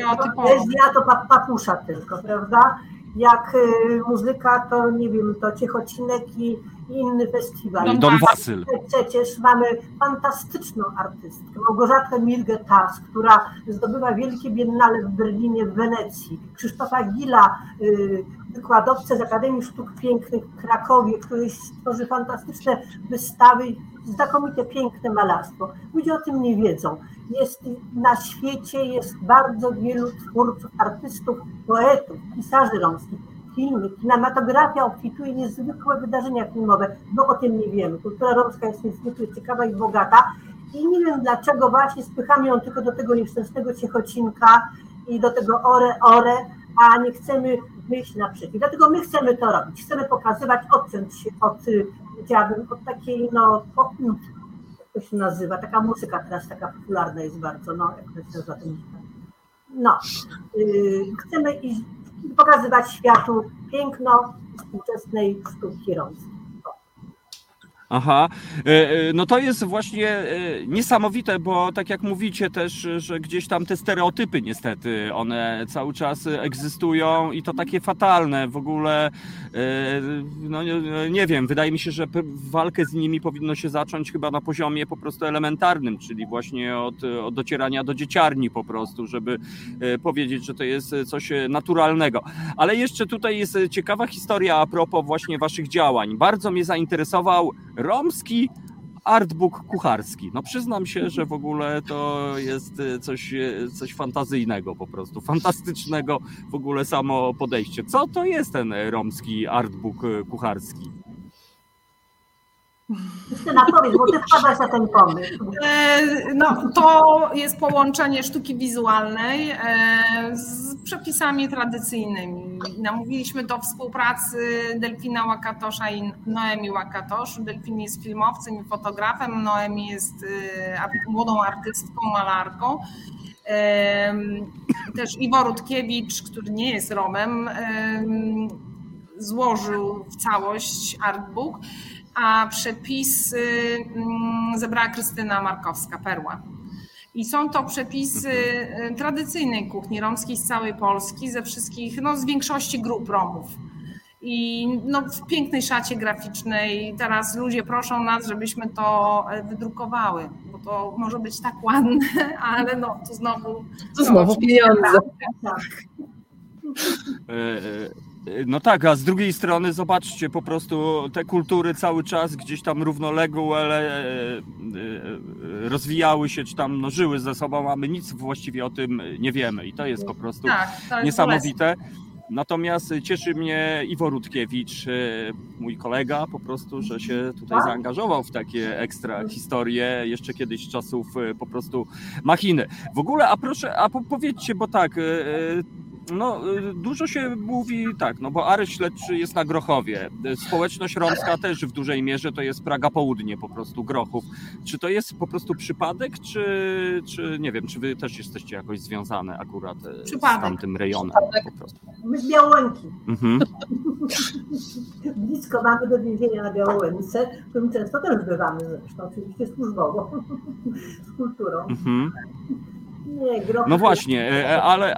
Ja to papusza tylko, prawda? Jak y, muzyka, to nie wiem, to Ciechocinek i inny festiwal. Don Wasyl. Przecież mamy fantastyczną artystkę, Małgorzatę Milgetaz, która zdobywa wielkie biennale w Berlinie, w Wenecji. Krzysztofa Gila, y, wykładowcę z Akademii Sztuk Pięknych w Krakowie, który tworzy fantastyczne wystawy, znakomite, piękne malarstwo. Ludzie o tym nie wiedzą. Jest na świecie jest bardzo wielu twórców, artystów, poetów, pisarzy romskich filmy, kinematografia obfituje niezwykłe wydarzenia filmowe, bo o tym nie wiemy. Kultura romska jest niezwykle ciekawa i bogata i nie wiem dlaczego właśnie spychamy ją tylko do tego nieszczęsnego Ciechocinka i do tego ore, ore, a nie chcemy wyjść naprzeciw. Dlatego my chcemy to robić. Chcemy pokazywać, odciąć się od, chciałabym, od takiej, no, jak to się nazywa, taka muzyka teraz taka popularna jest bardzo, no, jak to się nazywa No, yy, chcemy iść pokazywać światu piękno współczesnej sztuki romskiej. Aha, e, e, no to jest właśnie e, niesamowite, bo tak jak mówicie też, że gdzieś tam te stereotypy niestety, one cały czas egzystują i to takie fatalne w ogóle, no nie wiem, wydaje mi się, że walkę z nimi powinno się zacząć chyba na poziomie po prostu elementarnym, czyli właśnie od, od docierania do dzieciarni po prostu, żeby powiedzieć, że to jest coś naturalnego. Ale jeszcze tutaj jest ciekawa historia a propos właśnie waszych działań. Bardzo mnie zainteresował romski artbook kucharski. No przyznam się, że w ogóle to jest e, coś, e, coś fantazyjnego po prostu, fantastycznego w ogóle samo podejście. Co to jest ten romski artbook e, kucharski? Justyna, powiedz, bo ty wpadłaś na ten pomysł. E, no, to jest połączenie sztuki wizualnej e, z przepisami tradycyjnymi. Namówiliśmy do współpracy Delfina Łakatosza i Noemi Łakatosz. Delfin jest filmowcem i fotografem, Noemi jest e, młodą artystką, malarką. Też Iwo Rutkiewicz, który nie jest Romem, złożył w całość artbook a przepisy mm, zebrała Krystyna Markowska, Perła. I są to przepisy y, tradycyjnej kuchni romskiej z całej Polski, ze wszystkich, no z większości grup Romów. I no, w pięknej szacie graficznej. Teraz ludzie proszą nas, żebyśmy to e, wydrukowały, bo to może być tak ładne, ale no to znowu. To znowu pieniądze. Tak. No tak, a z drugiej strony zobaczcie, po prostu te kultury cały czas gdzieś tam równoległe e, e, rozwijały się, czy tam no, żyły ze sobą, a my nic właściwie o tym nie wiemy i to jest po prostu tak, jest niesamowite. Natomiast cieszy mnie Iwo Rutkiewicz, e, mój kolega, po prostu, że się tutaj zaangażował w takie ekstra historie jeszcze kiedyś z czasów po prostu machiny. W ogóle, a proszę, a powiedzcie, bo tak, no, y, dużo się mówi tak, no bo areszt śledczy jest na Grochowie. Społeczność romska też w dużej mierze to jest Praga Południe po prostu, Grochów. Czy to jest po prostu przypadek, czy, czy nie wiem, czy wy też jesteście jakoś związane akurat e, Przypadek. z tamtym rejonem po prostu? My z Białołęki. Mhm. Blisko mamy do więzienia na Białołęce, w którym często też bywamy zresztą, oczywiście służbowo, z kulturą. Mhm. Nie, groch. No właśnie, e, e, ale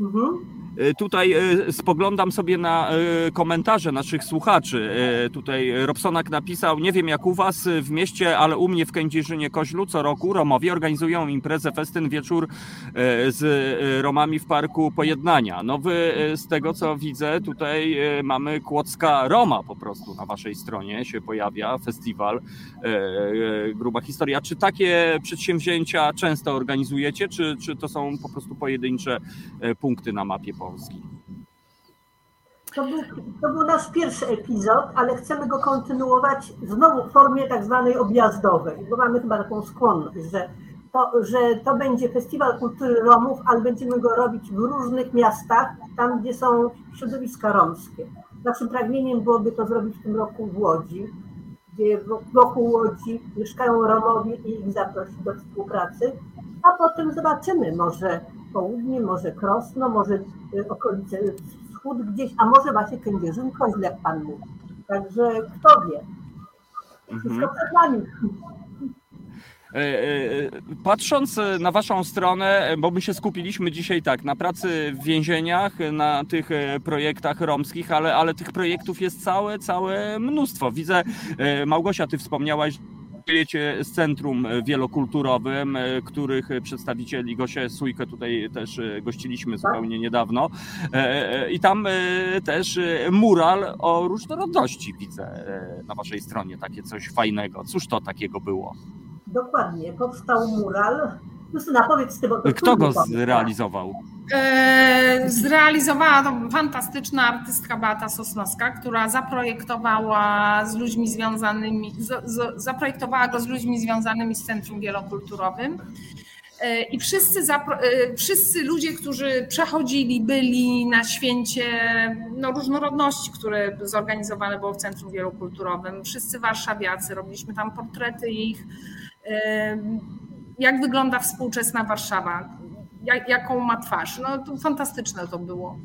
Mhm. E, Tutaj e, spoglądam sobie na e, komentarze naszych słuchaczy. Tutaj Robsonak napisał, nie wiem jak u was w mieście, ale u mnie w Kędzierzynie Koźlu co roku Romowie organizują imprezę, festyn, wieczór z Romami w Parku Pojednania. No wy z tego co widzę, tutaj mamy Kłodzka Roma po prostu na waszej stronie się pojawia, festiwal Gruba Historia. Czy takie przedsięwzięcia często organizujecie, czy, czy to są po prostu pojedyncze punkty na mapie Polski? To był, to był nasz pierwszy epizod, ale chcemy go kontynuować znowu w formie tak zwanej objazdowej, bo mamy chyba taką skłonność, że to, że to będzie Festiwal Kultury Romów, ale będziemy go robić w różnych miastach, tam gdzie są środowiska romskie. Naszym pragnieniem byłoby to zrobić w tym roku w Łodzi, gdzie wo- wokół Łodzi mieszkają Romowie i ich zaprosić do współpracy, a potem zobaczymy, może południe, może Krosno, może y, okolice wschód gdzieś, a może właśnie Kędzierzyn Koźle, jak Pan mówi. Także kto wie, Mhm. wszystko przed nami. E, e, Patrząc e, na Waszą stronę, bo my się skupiliśmy dzisiaj tak na pracy w więzieniach, na tych projektach romskich, ale, ale tych projektów jest całe, całe mnóstwo. Widzę, Małgosia, Ty wspomniałaś, pracujecie z Centrum Wielokulturowym, e, których przedstawicieli Gosię Sujkę tutaj też e, gościliśmy zupełnie niedawno. E, e, I tam e, też e, mural o różnorodności widzę e, na Waszej stronie, takie coś fajnego. Cóż to takiego było? Dokładnie, powstał mural. Justyna, powiedz to Kto go zrealizował? E, Zrealizowała to fantastyczna artystka Beata Sosnowska, która zaprojektowała z ludźmi związanymi, z, z, zaprojektowała go z ludźmi związanymi z Centrum Wielokulturowym. E, I wszyscy, e, wszyscy ludzie, którzy przechodzili, byli na święcie no, różnorodności, które zorganizowane było w Centrum Wielokulturowym, wszyscy warszawiacy, robiliśmy tam portrety ich, jak wygląda współczesna Warszawa, jak, jaką ma twarz. No to fantastyczne to było.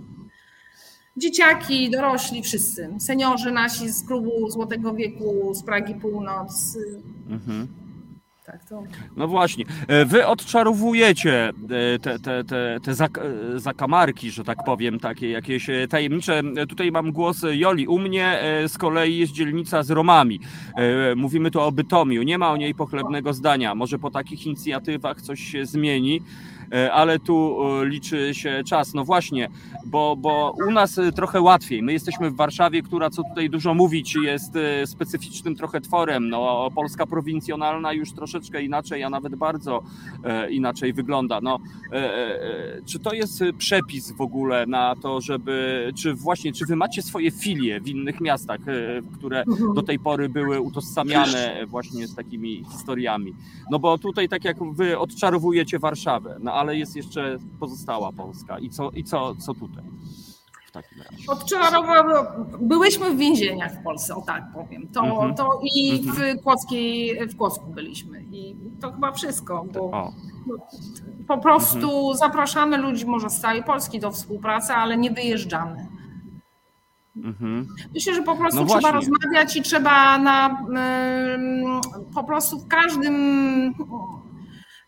Dzieciaki, dorośli, wszyscy. Seniorzy nasi z klubu Złotego Wieku, z Pragi Północ. Mhm. Tak, to... No właśnie, e, wy odczarowujecie e, te, te, te, te zak e, zakamarki, że tak powiem, takie jakieś tajemnicze. Tutaj mam głos Joli. U mnie z kolei jest dzielnica z Romami. Mówimy tu o Bytomiu. Nie ma o niej pochlebnego zdania. Może po takich inicjatywach coś się zmieni. E, Ale tu liczy się czas. No właśnie, bo, bo u nas e, trochę łatwiej. My jesteśmy w Warszawie, która, co tutaj dużo mówić, jest e, specyficznym trochę tworem. No, Polska prowincjonalna już troszeczkę inaczej, a nawet bardzo inaczej wygląda. No, czy to jest przepis w ogóle na to, żeby, czy właśnie, czy wy macie swoje filie w innych miastach, które do tej pory były utożsamiane właśnie z takimi historiami? No bo tutaj tak jak wy odczarowujecie Warszawę, no ale jest jeszcze pozostała Polska. I co, i co, co tutaj? W takim razie. Odczarowało, byłyśmy w więzieniach w Polsce, o tak powiem. To, Mhm. to i Mhm. w Kłodzkiej, w Kłodzku byliśmy. I to chyba wszystko, bo O, po prostu Mhm. zapraszamy ludzi może z całej Polski do współpracy, ale nie wyjeżdżamy. mhm. Myślę, że po prostu No trzeba rozmawiać i trzeba na, po prostu w każdym,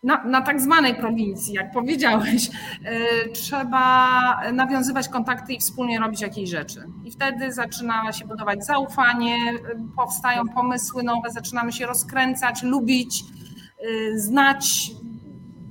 na, na tak zwanej prowincji, jak powiedziałeś, y, trzeba nawiązywać kontakty i wspólnie robić jakieś rzeczy. I wtedy zaczyna się budować zaufanie, powstają pomysły nowe, zaczynamy się rozkręcać, lubić, y, znać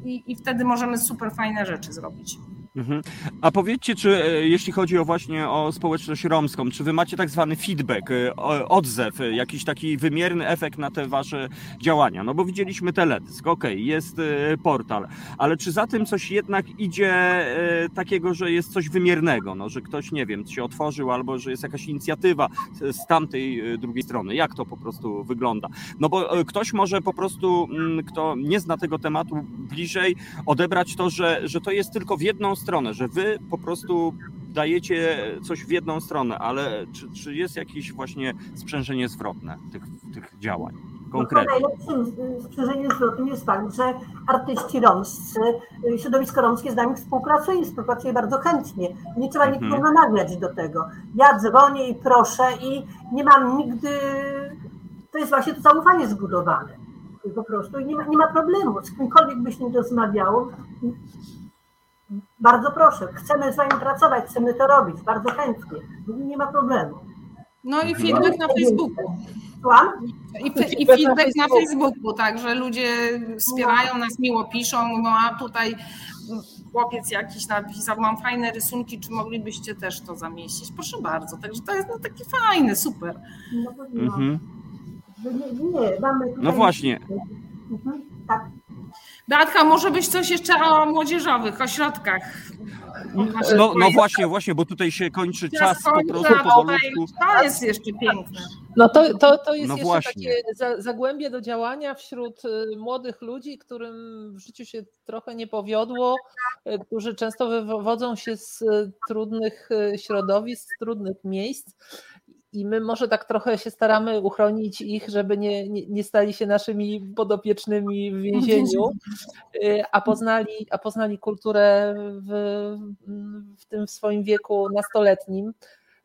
i, i wtedy możemy super fajne rzeczy zrobić. Mhm. A powiedzcie, czy e, jeśli chodzi o właśnie o społeczność romską, czy wy macie tak zwany feedback, e, odzew, e, jakiś taki wymierny efekt na te wasze działania? No bo widzieliśmy teledysk, okej, jest e, portal, ale czy za tym coś jednak idzie takiego, że jest coś wymiernego, no, że ktoś, nie wiem, się otworzył albo że jest jakaś inicjatywa z- tamtej drugiej strony? Jak to po prostu wygląda? No bo ktoś może po prostu, mm, kto nie zna tego tematu bliżej, odebrać to, że, że to jest tylko w jedną stronę stronę, że wy po prostu dajecie coś w jedną stronę, ale czy, czy jest jakieś właśnie sprzężenie zwrotne tych, tych działań? Konkretnie. No, najlepszym sprzężeniem zwrotnym jest fakt, że artyści romscy, y, środowisko romskie z nami współpracuje i współpracuje bardzo chętnie. Nie trzeba Mhm. nikogo namawiać do tego. Ja dzwonię i proszę i nie mam nigdy, to jest właśnie to zaufanie zbudowane. Po prostu i nie ma, nie ma problemu. Z kimkolwiek byś nie rozmawiał, bardzo proszę, chcemy z wami pracować, chcemy to robić, bardzo chętnie. Nie ma problemu. No i Mhm. feedback na Facebooku. Słucham? I, fe- i Feedback na Facebooku. Tak, że ludzie wspierają nas, miło piszą, no a tutaj chłopiec jakiś napisał, mam fajne rysunki, czy moglibyście też to zamieścić? Proszę bardzo, także to jest no, taki fajny, super. No, nie, Mhm. no, nie, nie, mamy tutaj... No właśnie. Mhm, tak. Beatka, może być coś jeszcze o młodzieżowych ośrodkach? No, no właśnie, właśnie, bo tutaj się kończy czas po prostu powolutku. to jest jeszcze piękne. No to, to, to jest No jeszcze właśnie. takie za- zagłębie do działania wśród y, młodych ludzi, którym w życiu się trochę nie powiodło, y, którzy często wywodzą się z y, trudnych środowisk, z trudnych miejsc. I my może tak trochę się staramy uchronić ich, żeby nie, nie, nie stali się naszymi podopiecznymi w więzieniu, y, a poznali, a poznali kulturę w, w tym swoim wieku nastoletnim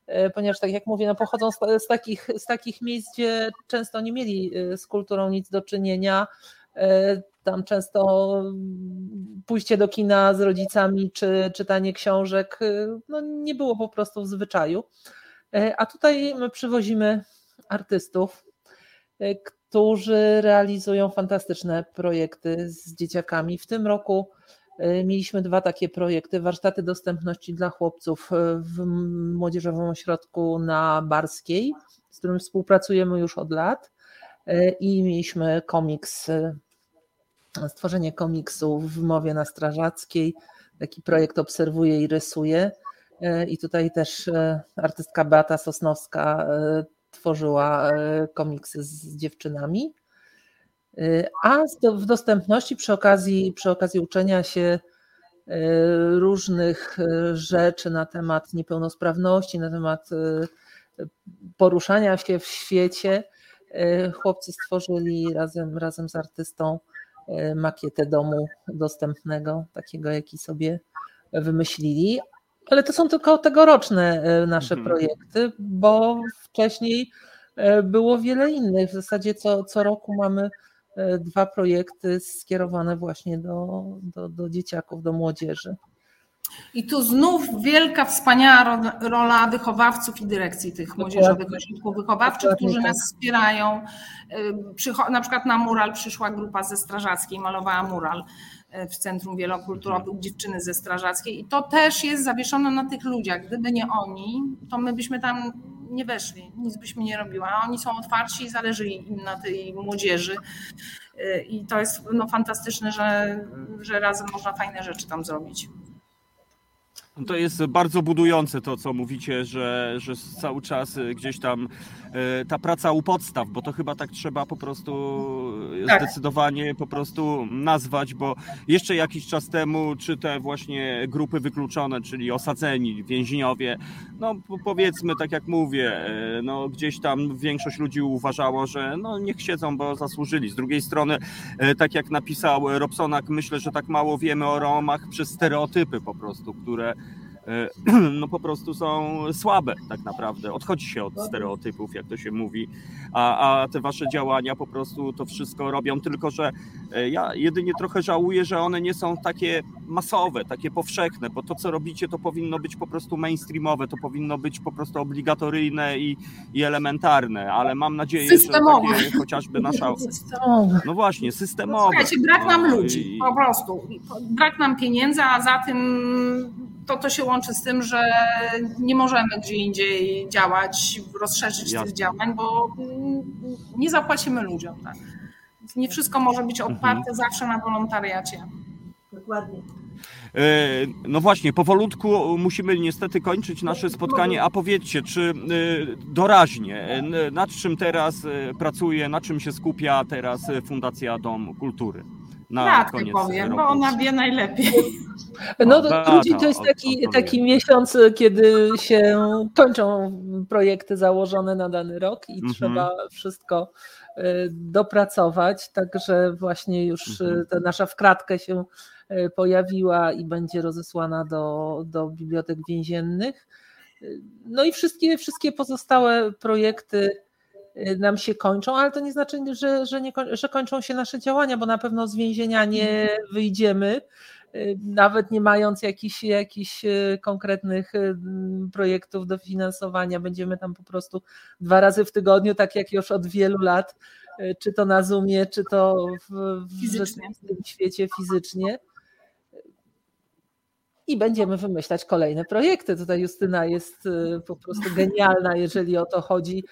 e, ponieważ tak jak mówię, no pochodzą z, z, takich, z takich miejsc, gdzie często nie mieli e, z kulturą nic do czynienia. Tam często pójście do kina z rodzicami czy czytanie książek no nie było po prostu w zwyczaju. E, A tutaj my przywozimy artystów, e, którzy realizują fantastyczne projekty z dzieciakami. W tym roku E, Mieliśmy dwa takie projekty: warsztaty dostępności dla chłopców w Młodzieżowym Ośrodku na Barskiej, z którym współpracujemy już od lat. I mieliśmy komiks, stworzenie komiksu w mowie na Strażackiej. Taki projekt obserwuję i rysuję. E, I tutaj też e, artystka Beata Sosnowska e, tworzyła komiksy z dziewczynami. A w dostępności przy okazji, przy okazji uczenia się różnych rzeczy na temat niepełnosprawności, na temat poruszania się w świecie, chłopcy stworzyli razem, razem z artystą makietę domu dostępnego, takiego jaki sobie wymyślili. Ale to są tylko tegoroczne y, nasze Mhm. projekty, bo wcześniej y, było wiele innych. W zasadzie co, co roku mamy e, dwa projekty skierowane właśnie do, do, do dzieciaków, do młodzieży. I tu znów wielka, wspaniała ro- rola wychowawców i dyrekcji tych młodzieżowych ośrodków wychowawczych, którzy tak. nas wspierają. Na przykład na mural przyszła grupa ze Strażackiej, malowała mural w Centrum Wielokulturowym dziewczyny ze Strażackiej i to też jest zawieszone na tych ludziach. Gdyby nie oni, to my byśmy tam nie weszli, nic byśmy nie robiła. A oni są otwarci i zależy im na tej młodzieży. Y, I to jest no, fantastyczne, że, że razem można fajne rzeczy tam zrobić. No To jest bardzo budujące to, co mówicie, że, że cały czas gdzieś tam ta praca u podstaw, bo to chyba tak trzeba po prostu y, Tak. zdecydowanie po prostu nazwać, bo jeszcze jakiś czas temu, czy te właśnie grupy wykluczone, czyli osadzeni, więźniowie, no po- powiedzmy, tak jak mówię, y, no gdzieś tam większość ludzi uważało, że no niech siedzą, bo zasłużyli. Z drugiej strony, y, tak jak napisał Robsonak, myślę, że tak mało wiemy o Romach przez stereotypy po prostu, które no po prostu są słabe tak naprawdę. Odchodzi się od stereotypów, jak to się mówi, a, a te wasze działania po prostu to wszystko robią, tylko że e, ja jedynie trochę żałuję, że one nie są takie masowe, takie powszechne, bo to co robicie to powinno być po prostu mainstreamowe, to powinno być po prostu obligatoryjne i, i elementarne, ale mam nadzieję, Systemowe. że takie chociażby nasza... No właśnie, systemowe. Słuchajcie, brak nam No ludzi, po prostu. Brak nam pieniędzy, a za tym to, to się łączy z tym, że nie możemy gdzie indziej działać, rozszerzyć Jasne. tych działań, bo nie zapłacimy ludziom. Tak? Nie wszystko może być Mhm. oparte zawsze na wolontariacie. Dokładnie. E, No właśnie, powolutku musimy niestety kończyć nasze spotkanie, a powiedzcie, czy e, doraźnie, e, nad czym teraz pracuje, na czym się skupia teraz Fundacja Dom Kultury? Na Beatkę koniec powiem, roku? bo ona wie najlepiej. No grudzień to jest taki, taki miesiąc, kiedy się kończą projekty założone na dany rok i Mhm. trzeba wszystko y, dopracować. Także właśnie już y, Mhm. ta nasza wkradkę się y, pojawiła i będzie rozesłana do, do bibliotek więziennych. No i wszystkie, wszystkie pozostałe projekty nam się kończą, ale to nie znaczy, że, że, nie, że kończą się nasze działania, bo na pewno z więzienia nie wyjdziemy, y, nawet nie mając jakichś, jakichś y, konkretnych y, projektów do finansowania. Będziemy tam po prostu dwa razy w tygodniu, tak jak już od wielu lat, y, czy to na Zoomie, czy to w, w rzeczywistym świecie fizycznie. I będziemy wymyślać kolejne projekty. Tutaj Justyna jest y, po prostu genialna, jeżeli o to chodzi.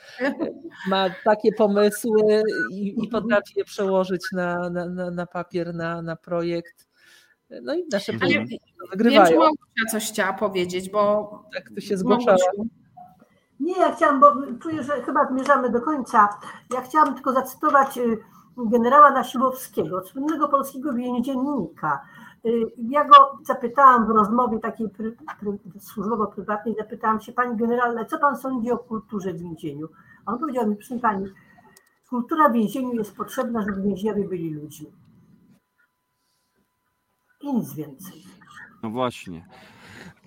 Ma takie pomysły i, i potrafi je przełożyć na, na, na, papier, na, na projekt. No i nasze projekty Wiem, że wygrywają. Małgosia coś chciała powiedzieć, bo Tak, tu się zgłaszała. Nie, ja chciałam, bo czuję, że chyba zmierzamy do końca. Ja chciałam tylko zacytować y, generała Nasiłowskiego, słynnego polskiego więziennika. Y, Ja go zapytałam w rozmowie takiej pry, pry, służbowo-prywatnej, zapytałam się, pani generale, co pan sądzi o kulturze w więzieniu? A on powiedział mi, proszę pani, kultura w więzieniu jest potrzebna, żeby więźniowie byli ludźmi. I nic więcej. No właśnie.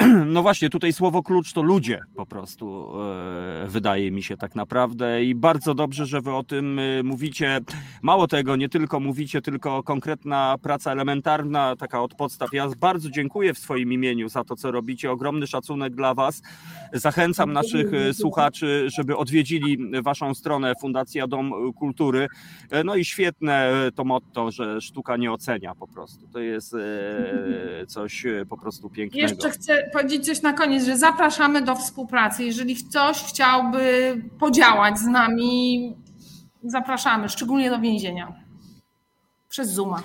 No właśnie, tutaj słowo klucz to ludzie po prostu, e, wydaje mi się tak naprawdę. I bardzo dobrze, że wy o tym e, mówicie. Mało tego, nie tylko mówicie, tylko konkretna praca elementarna, taka od podstaw. Ja bardzo dziękuję w swoim imieniu za to, co robicie. Ogromny szacunek dla was. Zachęcam naszych e, słuchaczy, żeby odwiedzili waszą stronę Fundacja Dom Kultury. No i świetne to motto, że sztuka nie ocenia po prostu. To jest coś po prostu pięknego. jeszcze chcę powiedzieć coś na koniec, że zapraszamy do współpracy. Jeżeli ktoś chciałby podziałać z nami, zapraszamy, szczególnie do więzienia. Przez Zooma.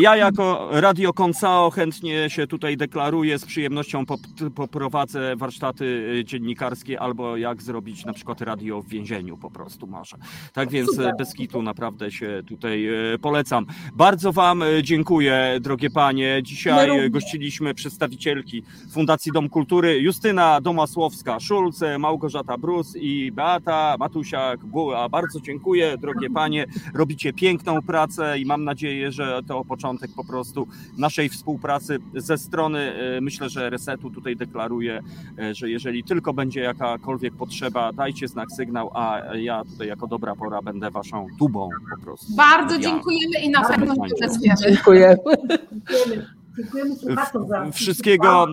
Ja jako Radio Koncao chętnie się tutaj deklaruję, z przyjemnością pop- poprowadzę warsztaty y, dziennikarskie albo jak zrobić na przykład radio w więzieniu po prostu może. Tak więc Super. e, bez kitu naprawdę się tutaj e, polecam. Bardzo Wam dziękuję, drogie panie. Dzisiaj gościliśmy przedstawicielki Fundacji Dom Kultury Justyna Domasłowska-Szulc, Małgorzata Brus i Beata Matusiak-Buła. Bardzo dziękuję, drogie panie. Robicie piękną pracę i mam nadzieję, że to początek po prostu naszej współpracy ze strony, e, myślę, że Resetu tutaj deklaruję, e, że jeżeli tylko będzie jakakolwiek potrzeba, dajcie znak, sygnał, a ja tutaj jako dobra pora będę waszą tubą po prostu. Bardzo Ja. dziękujemy i na pewno się. Dziękujemy, dziękujemy słuchaczom za Wszystkiego.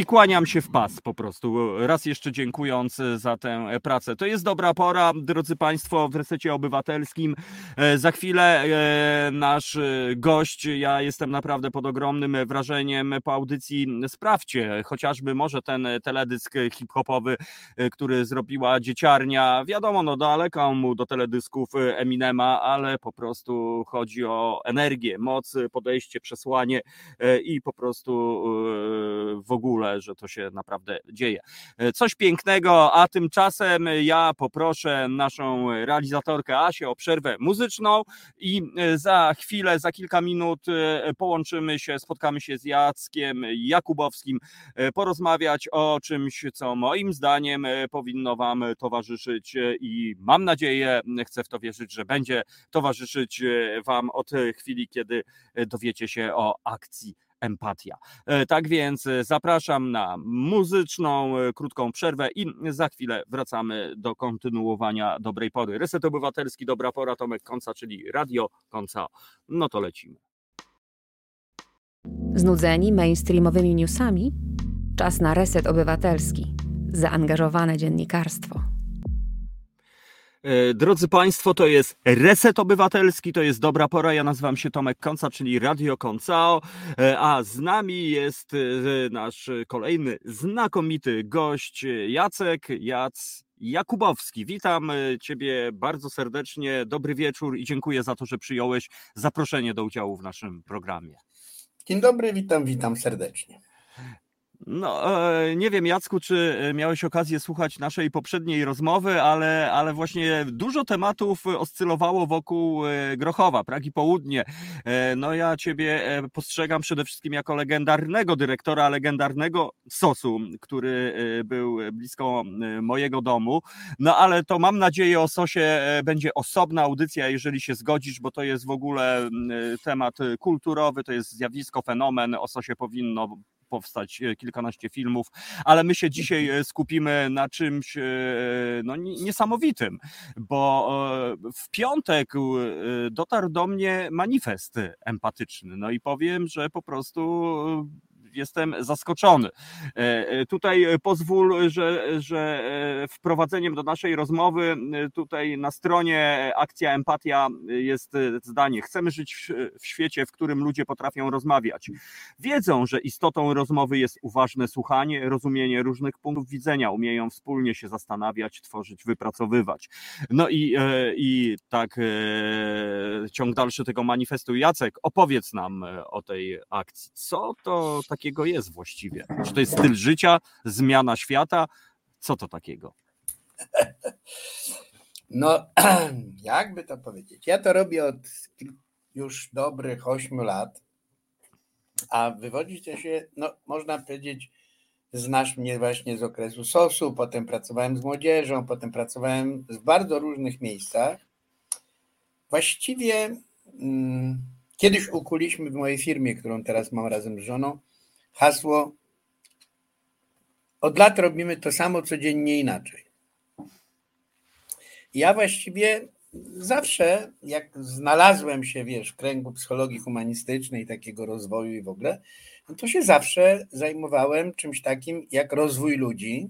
I kłaniam się w pas po prostu. Raz jeszcze dziękując za tę pracę. To jest dobra pora, drodzy Państwo, w resecie obywatelskim. E, Za chwilę e, nasz e, gość, ja jestem naprawdę pod ogromnym wrażeniem po audycji. Sprawdźcie chociażby może ten teledysk hip-hopowy, e, który zrobiła dzieciarnia. Wiadomo, no daleko mu do teledysków Eminema, ale po prostu chodzi o energię, moc, podejście, przesłanie e, i po prostu e, w ogóle, że to się naprawdę dzieje. E, Coś pięknego, a tymczasem ja poproszę naszą realizatorkę Asię o przerwę muzyczną i e, za chwilę, za kilka minut e, połączymy się, spotkamy się z Jackiem Jakubowskim, e, porozmawiać o czymś, co moim zdaniem e, powinno Wam towarzyszyć e, i mam nadzieję, chcę w to wierzyć, że będzie towarzyszyć e, Wam od chwili, kiedy e, dowiecie się o akcji Empatia. E, Tak więc e, zapraszam na muzyczną, e, krótką przerwę i za chwilę wracamy do kontynuowania dobrej pory. Reset Obywatelski, dobra pora, Tomek Konca, czyli Radio Konca. No to lecimy. Znudzeni mainstreamowymi newsami? Czas na reset obywatelski. Zaangażowane dziennikarstwo. E, Drodzy Państwo, to jest Reset Obywatelski, to jest dobra pora. Ja nazywam się Tomek Konca, czyli Radio Koncao, e, a z nami jest e, nasz kolejny znakomity gość Jacek Jac Jakubowski. Witam Ciebie bardzo serdecznie, dobry wieczór i dziękuję za to, że przyjąłeś zaproszenie do udziału w naszym programie. Dzień dobry, witam, witam serdecznie. No, e, nie wiem, Jacku, czy e, miałeś okazję słuchać naszej poprzedniej rozmowy, ale, ale właśnie dużo tematów oscylowało wokół e, Grochowa, Pragi Południe. No, ja Ciebie postrzegam przede wszystkim jako legendarnego dyrektora, legendarnego SOS-u, który był blisko mojego domu. No, ale to mam nadzieję o SOSie będzie osobna audycja, jeżeli się zgodzisz, bo to jest w ogóle temat kulturowy, to jest zjawisko, fenomen. O SOSie powinno powstać e, kilkanaście filmów, ale my się dzisiaj e, skupimy na czymś e, no, niesamowitym, bo w piątek dotarł do mnie manifest empatyczny. No i powiem, że po prostu jestem zaskoczony. E, e, tutaj pozwól, że, że e, wprowadzeniem do naszej rozmowy tutaj na stronie Akcja Empatia jest zdanie. Chcemy żyć w świecie, w którym ludzie potrafią rozmawiać. Wiedzą, że istotą rozmowy jest uważne słuchanie, rozumienie różnych punktów widzenia, umieją wspólnie się zastanawiać, tworzyć, wypracowywać. No i, i tak ciąg dalszy tego manifestu. Jacek, opowiedz nam o tej akcji. Co to tak takiego jest właściwie? Czy to jest styl życia, zmiana świata? Co to takiego? No, jakby to powiedzieć? Ja to robię od już dobrych ośmiu lat, a wywodzi to się, no, można powiedzieć, znasz mnie właśnie z okresu SOS-u, potem pracowałem z młodzieżą, potem pracowałem w bardzo różnych miejscach. Właściwie hmm, kiedyś ukuliśmy w mojej firmie, którą teraz mam razem z żoną, hasło od lat robimy to samo, codziennie inaczej. Ja właściwie zawsze, jak znalazłem się, wiesz, w kręgu psychologii humanistycznej, takiego rozwoju i w ogóle, no to się zawsze zajmowałem czymś takim jak rozwój ludzi.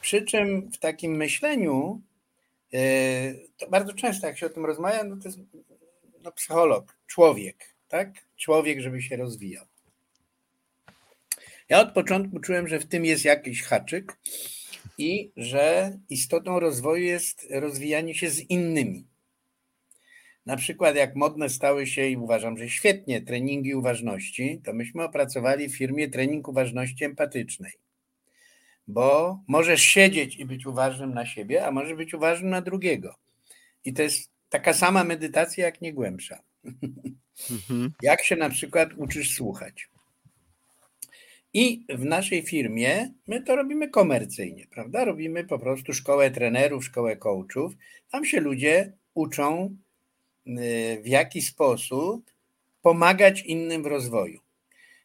Przy czym w takim myśleniu, e, to bardzo często jak się o tym rozmawia, no to jest no, psycholog, człowiek, tak? Człowiek, żeby się rozwijał. Ja od początku czułem, że w tym jest jakiś haczyk i że istotą rozwoju jest rozwijanie się z innymi. Na przykład, jak modne stały się i uważam, że świetnie treningi uważności, to myśmy opracowali w firmie trening uważności empatycznej. Bo możesz siedzieć i być uważnym na siebie, a możesz być uważnym na drugiego. I to jest taka sama medytacja, jak nie głębsza. Mhm. Jak się na przykład uczysz słuchać. I w naszej firmie my to robimy komercyjnie, prawda? Robimy po prostu szkołę trenerów, szkołę coachów. Tam się ludzie uczą, y, w jaki sposób pomagać innym w rozwoju.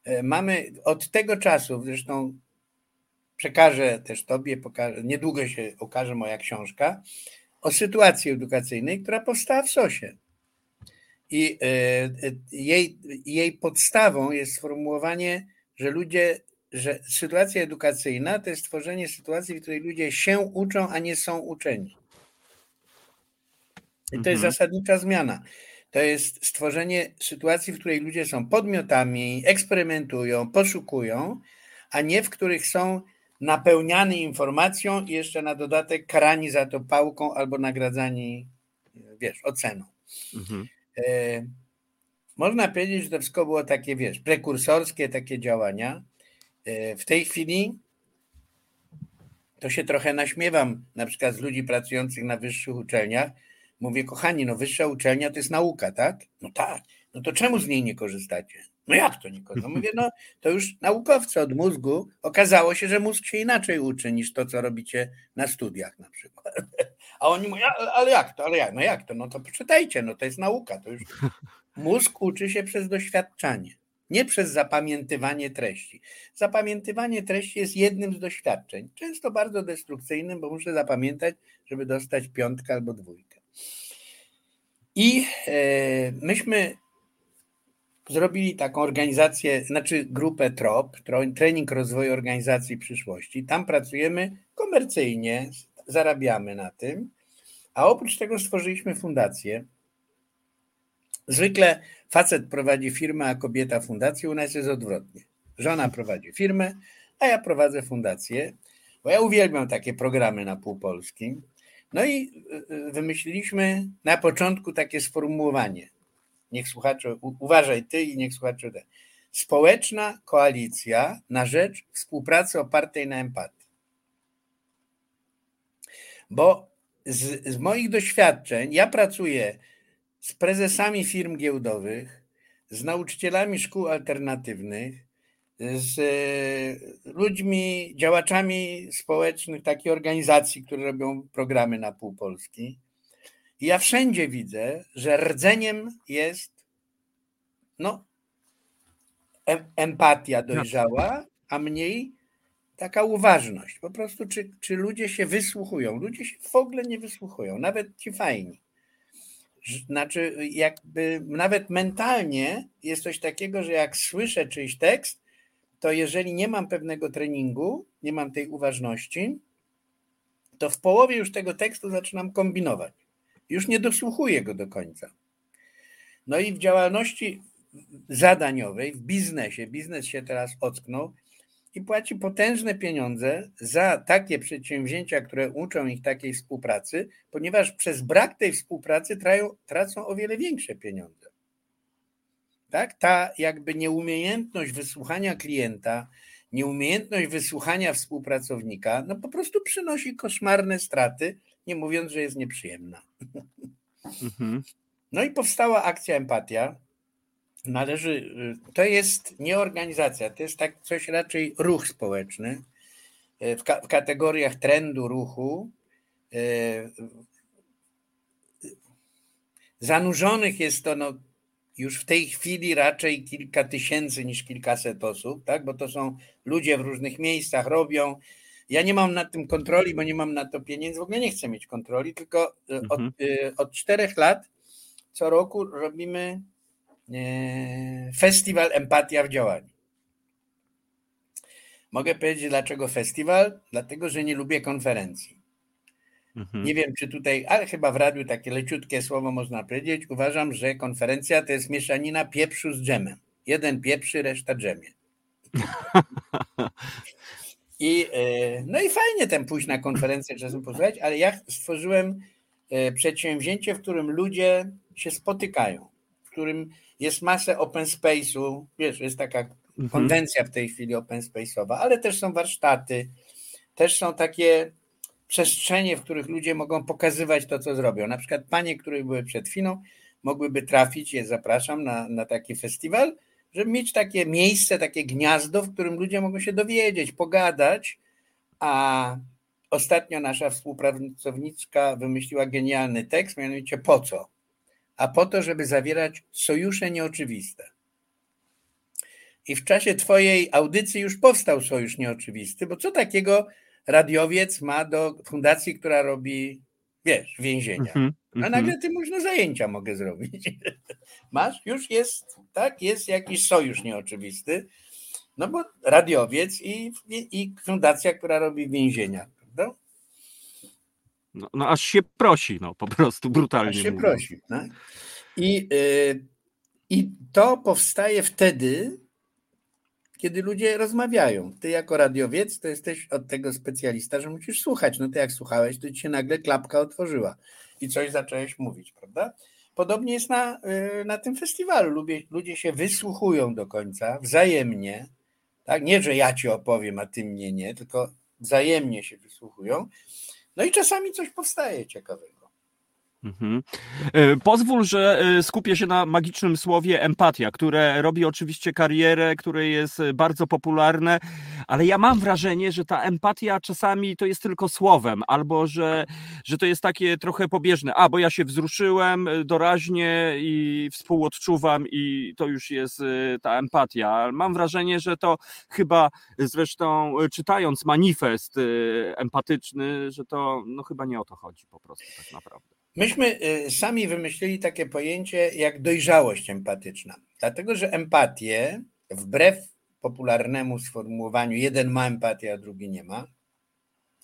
Y, mamy od tego czasu, zresztą przekażę też Tobie, pokażę, niedługo się okaże moja książka o sytuacji edukacyjnej, która powstała w SOSie. I y, jej, jej podstawą jest sformułowanie że ludzie, że sytuacja edukacyjna to jest tworzenie sytuacji, w której ludzie się uczą, a nie są uczeni. I to jest mhm. zasadnicza zmiana. To jest stworzenie sytuacji, w której ludzie są podmiotami, eksperymentują, poszukują, a nie w których są napełniani informacją i jeszcze na dodatek karani za to pałką albo nagradzani, wiesz, oceną. Mhm. E, można powiedzieć, że to wszystko było takie, wiesz, prekursorskie takie działania. E, w tej chwili to się trochę naśmiewam, na przykład z ludzi pracujących na wyższych uczelniach. Mówię, kochani, no wyższa uczelnia to jest nauka, tak? No tak. No to czemu z niej nie korzystacie? No jak to nie korzystacie? No mówię, no to już naukowcy od mózgu okazało się, że mózg się inaczej uczy niż to, co robicie na studiach na przykład. A oni mówią, ale jak to, ale jak? No jak to? No to poczytajcie, no to jest nauka, to już Mózg uczy się przez doświadczanie, nie przez zapamiętywanie treści. Zapamiętywanie treści jest jednym z doświadczeń, często bardzo destrukcyjnym, bo muszę zapamiętać, żeby dostać piątkę albo dwójkę. I e, myśmy zrobili taką organizację, znaczy grupę TROP, Trening Rozwoju Organizacji Przyszłości. Tam pracujemy komercyjnie, zarabiamy na tym, a oprócz tego stworzyliśmy fundację, Zwykle facet prowadzi firmę, a kobieta fundację. U nas jest odwrotnie. Żona prowadzi firmę, a ja prowadzę fundację, bo ja uwielbiam takie programy na półpolskim. No i y, y, wymyśliliśmy na początku takie sformułowanie. Niech słuchacze, uważaj ty i niech słuchacze te. społeczna koalicja na rzecz współpracy opartej na empatii. Bo z, z moich doświadczeń, ja pracuję z prezesami firm giełdowych, z nauczycielami szkół alternatywnych, z e, ludźmi, działaczami społecznych, takich organizacji, które robią programy na pół Polski. I ja wszędzie widzę, że rdzeniem jest no, empatia dojrzała, a mniej taka uważność. Po prostu, czy, czy ludzie się wysłuchują? Ludzie się w ogóle nie wysłuchują, nawet ci fajni. Znaczy, jakby nawet mentalnie jest coś takiego, że jak słyszę czyjś tekst, to jeżeli nie mam pewnego treningu, nie mam tej uważności, to w połowie już tego tekstu zaczynam kombinować. Już nie dosłuchuję go do końca. No i w działalności zadaniowej, w biznesie, biznes się teraz ocknął i płaci potężne pieniądze za takie przedsięwzięcia, które uczą ich takiej współpracy, ponieważ przez brak tej współpracy trają, tracą o wiele większe pieniądze. Tak? Ta jakby nieumiejętność wysłuchania klienta, nieumiejętność wysłuchania współpracownika, no po prostu przynosi koszmarne straty, nie mówiąc, że jest nieprzyjemna. Mhm. No i powstała akcja Empatia, należy, to jest nie organizacja, to jest tak coś raczej ruch społeczny e, w, ka w kategoriach trendu ruchu. E, zanurzonych jest to no, już w tej chwili raczej kilka tysięcy niż kilkaset osób, tak? bo to są ludzie w różnych miejscach, robią. Ja nie mam nad tym kontroli, bo nie mam na to pieniędzy, w ogóle nie chcę mieć kontroli, tylko od, mhm. od czterech lat co roku robimy festiwal Empatia w działaniu. Mogę powiedzieć, dlaczego festiwal? Dlatego, że nie lubię konferencji. Mhm. Nie wiem, czy tutaj, ale chyba w radiu takie leciutkie słowo można powiedzieć. Uważam, że konferencja to jest mieszanina pieprzu z dżemem. Jeden pieprzy, reszta dżemie. I, e, no i fajnie ten pójść na konferencję czasem posłuchać, ale ja stworzyłem e, przedsięwzięcie, w którym ludzie się spotykają, w którym jest masę open space'u, wiesz, jest taka mhm. konwencja w tej chwili open space'owa, ale też są warsztaty, też są takie przestrzenie, w których ludzie mogą pokazywać to, co zrobią. Na przykład panie, które były przed chwilą, mogłyby trafić, je zapraszam na, na taki festiwal, żeby mieć takie miejsce, takie gniazdo, w którym ludzie mogą się dowiedzieć, pogadać, a ostatnio nasza współpracowniczka wymyśliła genialny tekst, mianowicie po co? A po to, żeby zawierać sojusze nieoczywiste. I w czasie Twojej audycji już powstał sojusz nieoczywisty, bo co takiego radiowiec ma do fundacji, która robi, wiesz, więzienia? Mm -hmm, a nagle ty mówisz, no zajęcia mogę zrobić. Masz? Już jest, tak? Jest jakiś sojusz nieoczywisty. No bo radiowiec i, i, i fundacja, która robi więzienia? No, no aż się prosi, no po prostu brutalnie. Aż się mówiąc. prosi. Tak? I, yy, I to powstaje wtedy, kiedy ludzie rozmawiają. Ty jako radiowiec to jesteś od tego specjalista, że musisz słuchać. No ty jak słuchałeś, to ci się nagle klapka otworzyła i coś zacząłeś mówić, prawda? Podobnie jest na, y, na tym festiwalu. Ludzie, ludzie się wysłuchują do końca, wzajemnie. Tak? Nie, że ja ci opowiem, a ty mnie nie, tylko wzajemnie się wysłuchują no i czasami coś powstaje ciekawego. Mhm. E, pozwól, że e, skupię się na magicznym słowie empatia, które robi oczywiście karierę, które jest bardzo popularne, ale ja mam wrażenie, że ta empatia czasami to jest tylko słowem, albo że, że to jest takie trochę pobieżne. A, bo ja się wzruszyłem doraźnie i współodczuwam, i to już jest e, ta empatia. Mam wrażenie, że to chyba zresztą czytając manifest empatyczny, że to no chyba nie o to chodzi po prostu tak naprawdę. Myśmy y, sami wymyślili takie pojęcie jak dojrzałość empatyczna, dlatego że empatię, wbrew popularnemu sformułowaniu, jeden ma empatię, a drugi nie ma,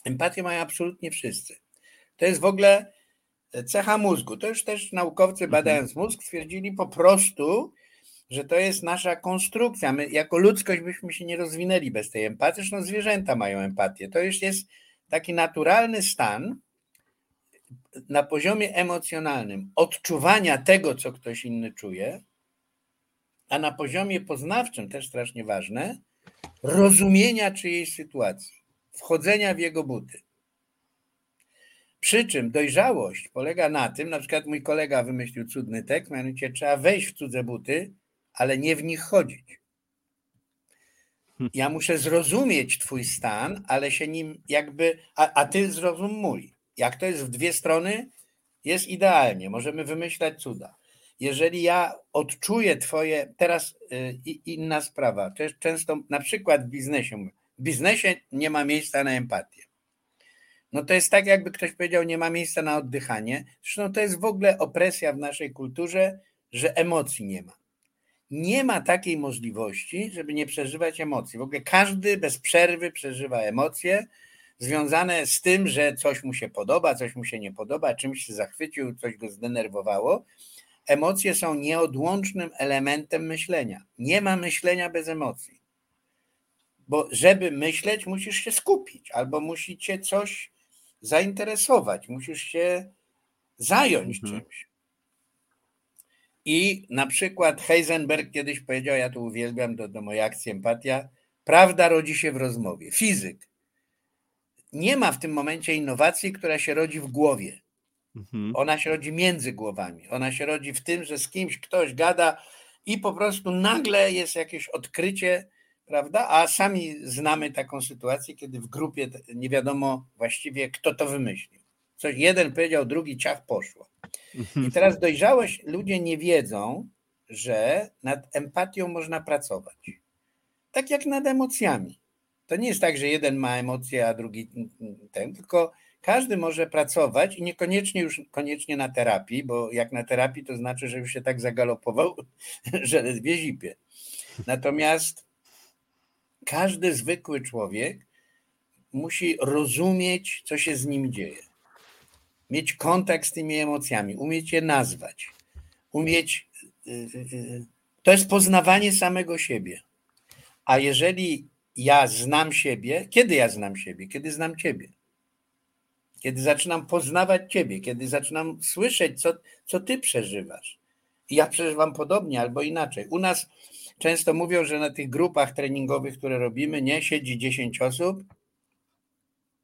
empatię mają absolutnie wszyscy. To jest w ogóle cecha mózgu. To już też naukowcy mhm. badając mózg stwierdzili po prostu, że to jest nasza konstrukcja. My jako ludzkość byśmy się nie rozwinęli bez tej empatii. Zresztą zwierzęta mają empatię. To już jest taki naturalny stan, na poziomie emocjonalnym odczuwania tego, co ktoś inny czuje, a na poziomie poznawczym, też strasznie ważne, rozumienia czyjejś sytuacji, wchodzenia w jego buty. Przy czym dojrzałość polega na tym, na przykład mój kolega wymyślił cudny tekst, mianowicie trzeba wejść w cudze buty, ale nie w nich chodzić. Ja muszę zrozumieć Twój stan, ale się nim jakby, a, a Ty zrozum mój. Jak to jest w dwie strony, jest idealnie, możemy wymyślać cuda. Jeżeli ja odczuję Twoje, teraz y, inna sprawa, jest często na przykład w biznesie, w biznesie nie ma miejsca na empatię. No to jest tak, jakby ktoś powiedział, nie ma miejsca na oddychanie. Zresztą to jest w ogóle opresja w naszej kulturze, że emocji nie ma. Nie ma takiej możliwości, żeby nie przeżywać emocji. W ogóle każdy bez przerwy przeżywa emocje związane z tym, że coś mu się podoba, coś mu się nie podoba, czymś się zachwycił, coś go zdenerwowało. Emocje są nieodłącznym elementem myślenia. Nie ma myślenia bez emocji. Bo żeby myśleć, musisz się skupić, albo musicie coś zainteresować, musisz się zająć mhm. czymś. I na przykład Heisenberg kiedyś powiedział, ja to uwielbiam do, do mojej akcji empatia, prawda rodzi się w rozmowie. Fizyk. Nie ma w tym momencie innowacji, która się rodzi w głowie. Mhm. Ona się rodzi między głowami. Ona się rodzi w tym, że z kimś ktoś gada i po prostu nagle jest jakieś odkrycie, prawda? A sami znamy taką sytuację, kiedy w grupie nie wiadomo właściwie, kto to wymyślił. Coś jeden powiedział, drugi ciach poszło. I mhm. teraz dojrzałość, ludzie nie wiedzą, że nad empatią można pracować. Tak jak nad emocjami. To nie jest tak, że jeden ma emocje, a drugi ten, tylko każdy może pracować i niekoniecznie już koniecznie na terapii, bo jak na terapii to znaczy, że już się tak zagalopował, że ledwie zipie. Natomiast każdy zwykły człowiek musi rozumieć, co się z nim dzieje. Mieć kontakt z tymi emocjami, umieć je nazwać, umieć. Y, y, y, to jest poznawanie samego siebie. A jeżeli ja znam siebie, kiedy ja znam siebie? Kiedy znam Ciebie. Kiedy zaczynam poznawać Ciebie, kiedy zaczynam słyszeć, co, co Ty przeżywasz. I ja przeżywam podobnie albo inaczej. U nas często mówią, że na tych grupach treningowych, które robimy, nie siedzi 10 osób,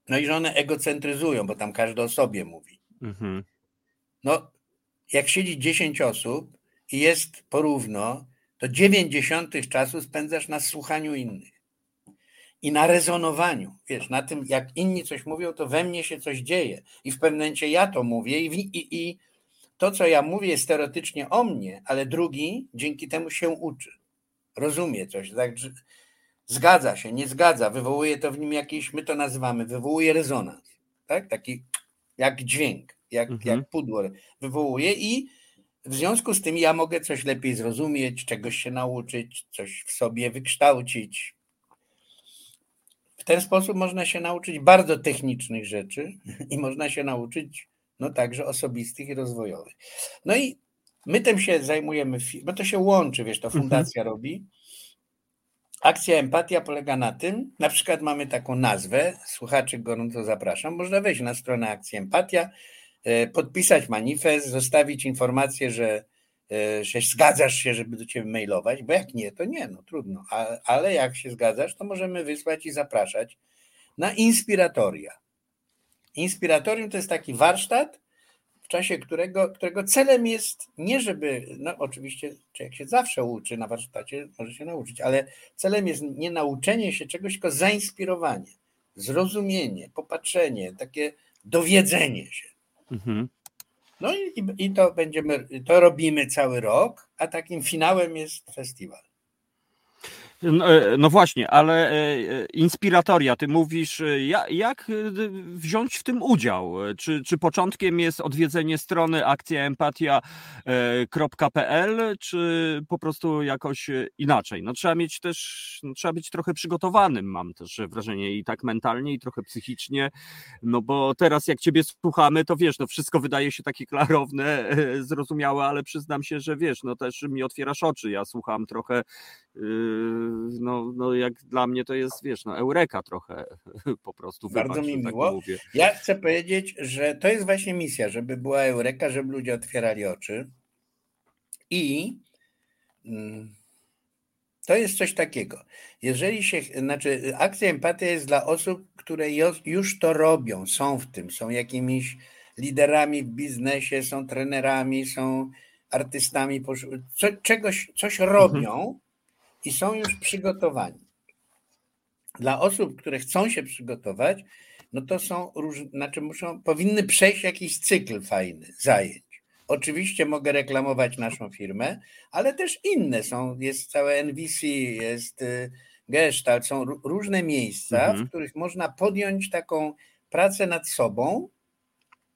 no i że one egocentryzują, bo tam każdy o sobie mówi. Mhm. No, jak siedzi 10 osób i jest porówno, to 90 czasu spędzasz na słuchaniu innych i na rezonowaniu. Wiesz, na tym, jak inni coś mówią, to we mnie się coś dzieje. I w pewnym momencie ja to mówię, i, i, i to, co ja mówię, jest teoretycznie o mnie, ale drugi dzięki temu się uczy rozumie coś, tak, zgadza się, nie zgadza, wywołuje to w nim jakiś, my to nazywamy, wywołuje rezonans, tak? Taki jak dźwięk, jak, mhm. jak pudło wywołuje i w związku z tym ja mogę coś lepiej zrozumieć, czegoś się nauczyć, coś w sobie wykształcić. W ten sposób można się nauczyć bardzo technicznych rzeczy i można się nauczyć no także osobistych i rozwojowych. No i My tym się zajmujemy, bo to się łączy, wiesz, to mhm. fundacja mhm. robi. Akcja empatia polega na tym, na przykład mamy taką nazwę, słuchaczy gorąco zapraszam, można wejść na stronę Akcja Empatia, e, podpisać manifest, zostawić informację, że, że zgadzasz się, żeby do Ciebie mailować, bo jak nie, to nie, no trudno, ale jak się zgadzasz, to możemy wysłać i zapraszać na inspiratoria. Inspiratorium to jest taki warsztat, w czasie którego, którego celem jest nie żeby, no oczywiście człowiek się zawsze uczy na warsztacie, może się nauczyć, ale celem jest nie nauczenie się czegoś, tylko zainspirowanie, zrozumienie, popatrzenie, takie dowiedzenie się. Mhm. No i, i to będziemy, to robimy cały rok, a takim finałem jest festiwal. No, e, no, właśnie, ale e, e, inspiratoria, ty mówisz, jak wziąć w tym udział? Czy, czy początkiem jest odwiedzenie strony akcjaempatia.pl, czy po prostu jakoś inaczej? No trzeba mieć też, no, trzeba być trochę przygotowanym, mam też wrażenie, i tak mentalnie, i trochę psychicznie, no bo teraz jak ciebie słuchamy, to wiesz, no wszystko wydaje się takie klarowne, zrozumiałe, ale przyznam się, że wiesz, no też mi otwierasz oczy, ja słucham trochę no, no jak dla mnie to jest, wiesz, no eureka trochę po prostu. Bardzo wybacz, mi tak miło. Tak ja chcę powiedzieć, że to jest właśnie misja, żeby była eureka, żeby ludzie otwierali oczy i mm, To jest coś takiego. Jeżeli się, znaczy akcja empatia jest dla osób, które już to robią, są w tym, są jakimiś liderami w biznesie, są trenerami, są artystami, czegoś, coś robią mhm. I są już przygotowani. Dla osób, które chcą się przygotować, no to są różne, znaczy muszą, powinny przejść jakiś cykl fajny, zajęć. Oczywiście mogę reklamować naszą firmę, ale też inne są. Jest całe NVC, jest y, Gestalt, są różne miejsca, mhm. w których można podjąć taką pracę nad sobą,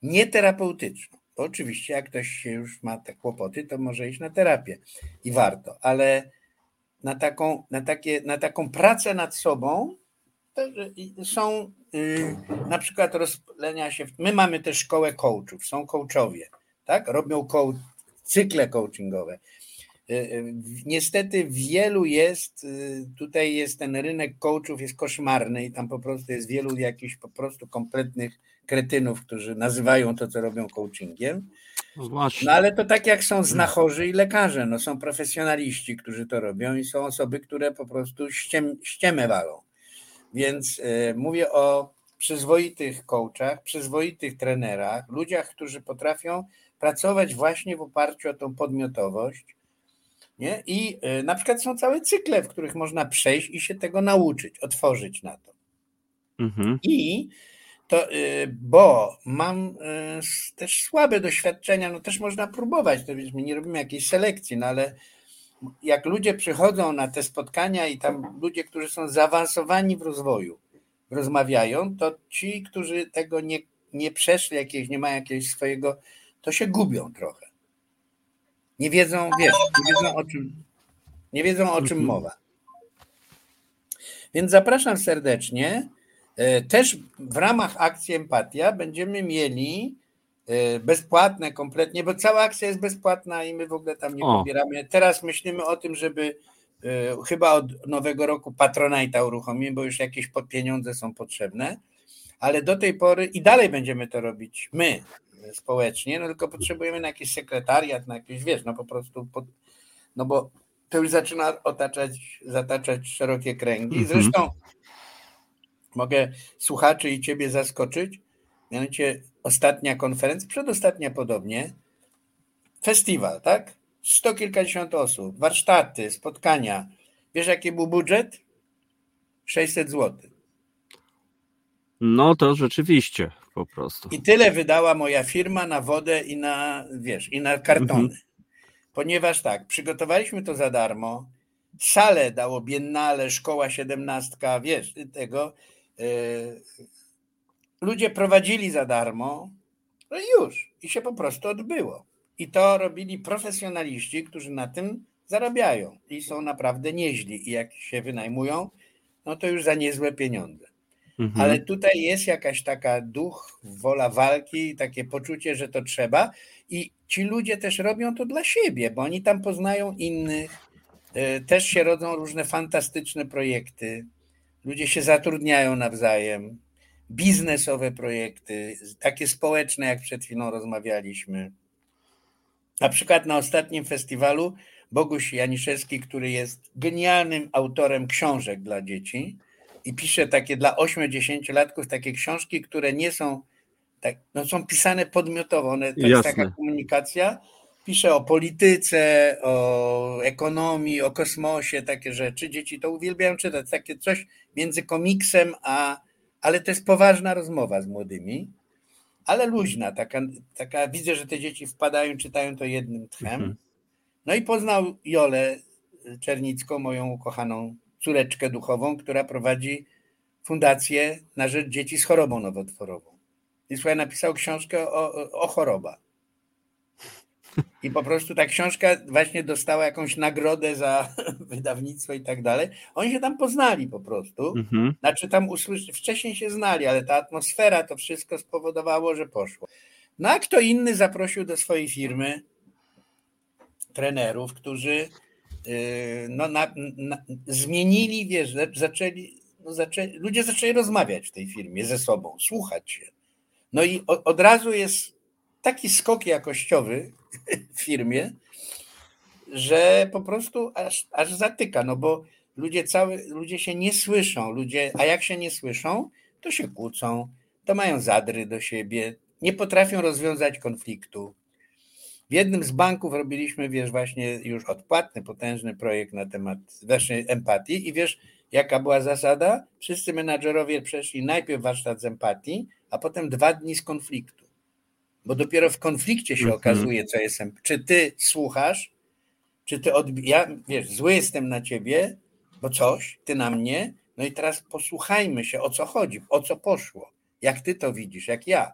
nieterapeutyczną. To oczywiście, jak ktoś się już ma te kłopoty, to może iść na terapię i warto, ale na taką, na takie, na taką pracę nad sobą są y, na przykład rozplenia się. My mamy też szkołę coachów, są coachowie tak? Robią cykle coachingowe. Y, y, niestety wielu jest, tutaj jest ten rynek coachów jest koszmarny i tam po prostu jest wielu jakichś po prostu kompletnych kretynów, którzy nazywają to, co robią coachingiem. No, no ale to tak jak są znachorzy i lekarze, no są profesjonaliści, którzy to robią i są osoby, które po prostu ściem, ściemę walą. Więc y, mówię o przyzwoitych coachach, przyzwoitych trenerach, ludziach, którzy potrafią pracować właśnie w oparciu o tą podmiotowość. Nie? I y, na przykład są całe cykle, w których można przejść i się tego nauczyć, otworzyć na to. Mhm. I to, y, bo mam y, też słabe doświadczenia, no też można próbować, to więc my nie robimy jakiejś selekcji, no ale jak ludzie przychodzą na te spotkania i tam ludzie, którzy są zaawansowani w rozwoju, rozmawiają, to ci, którzy tego nie, nie przeszli, jakieś, nie mają jakiegoś swojego to się gubią trochę. Nie wiedzą, wiesz, nie wiedzą o czym, nie wiedzą o czym mhm. mowa. Więc zapraszam serdecznie. E, też w ramach akcji Empatia będziemy mieli e, bezpłatne kompletnie, bo cała akcja jest bezpłatna i my w ogóle tam nie o. pobieramy. Teraz myślimy o tym, żeby e, chyba od nowego roku Patronite'a uruchomimy, bo już jakieś pieniądze są potrzebne, ale do tej pory i dalej będziemy to robić my, społecznie, no tylko potrzebujemy na jakiś sekretariat, na jakieś, wiesz, no po prostu, pod, no bo to już zaczyna otaczać, zataczać szerokie kręgi. Mhm. Zresztą mogę słuchaczy i ciebie zaskoczyć, mianowicie ostatnia konferencja, przedostatnia podobnie, festiwal, tak? Sto kilkadziesiąt osób, warsztaty, spotkania. Wiesz, jaki był budżet? 600 zł. No to rzeczywiście po prostu. I tyle wydała moja firma na wodę i na, wiesz, i na kartony. Mhm. Ponieważ tak, przygotowaliśmy to za darmo, salę dało Biennale, Szkoła Siedemnastka, wiesz, tego. Yy, ludzie prowadzili za darmo, no i już. I się po prostu odbyło. I to robili profesjonaliści, którzy na tym zarabiają i są naprawdę nieźli. I jak się wynajmują, no to już za niezłe pieniądze. Mhm. Ale tutaj jest jakaś taka duch, wola walki, takie poczucie, że to trzeba. I ci ludzie też robią to dla siebie, bo oni tam poznają innych. E, też się rodzą różne fantastyczne projekty. Ludzie się zatrudniają nawzajem. Biznesowe projekty, takie społeczne, jak przed chwilą rozmawialiśmy. Na przykład na ostatnim festiwalu Boguś Janiszewski, który jest genialnym autorem książek dla dzieci, i pisze takie dla 8-10-latków takie książki, które nie są, tak, no są pisane podmiotowo, one, to jest taka komunikacja. Pisze o polityce, o ekonomii, o kosmosie, takie rzeczy. Dzieci to uwielbiają czytać, takie coś między komiksem, a, ale to jest poważna rozmowa z młodymi, ale luźna, taka, taka widzę, że te dzieci wpadają, czytają to jednym tchem. Mhm. No i poznał Jolę Czernicką, moją ukochaną córeczkę duchową, która prowadzi fundację na rzecz dzieci z chorobą nowotworową. I słuchaj, napisał książkę o, o choroba. I po prostu ta książka właśnie dostała jakąś nagrodę za wydawnictwo i tak dalej. Oni się tam poznali po prostu. Mhm. Znaczy tam usłysz... wcześniej się znali, ale ta atmosfera, to wszystko spowodowało, że poszło. No a kto inny zaprosił do swojej firmy trenerów, którzy Yy, no, na, na, zmienili, wiesz, zaczęli, no, zaczęli, ludzie zaczęli rozmawiać w tej firmie ze sobą, słuchać się. No i o, od razu jest taki skok jakościowy w firmie, że po prostu aż, aż zatyka, no bo ludzie, cały, ludzie się nie słyszą, ludzie, a jak się nie słyszą, to się kłócą, to mają zadry do siebie, nie potrafią rozwiązać konfliktu. W jednym z banków robiliśmy, wiesz, właśnie już odpłatny, potężny projekt na temat właśnie empatii i wiesz, jaka była zasada? Wszyscy menadżerowie przeszli najpierw warsztat z empatii, a potem dwa dni z konfliktu. Bo dopiero w konflikcie się -hmm. okazuje, co jest Czy ty słuchasz, czy ty odbi- ja, wiesz, zły jestem na ciebie, bo coś, ty na mnie, no i teraz posłuchajmy się, o co chodzi, o co poszło, jak ty to widzisz, jak ja.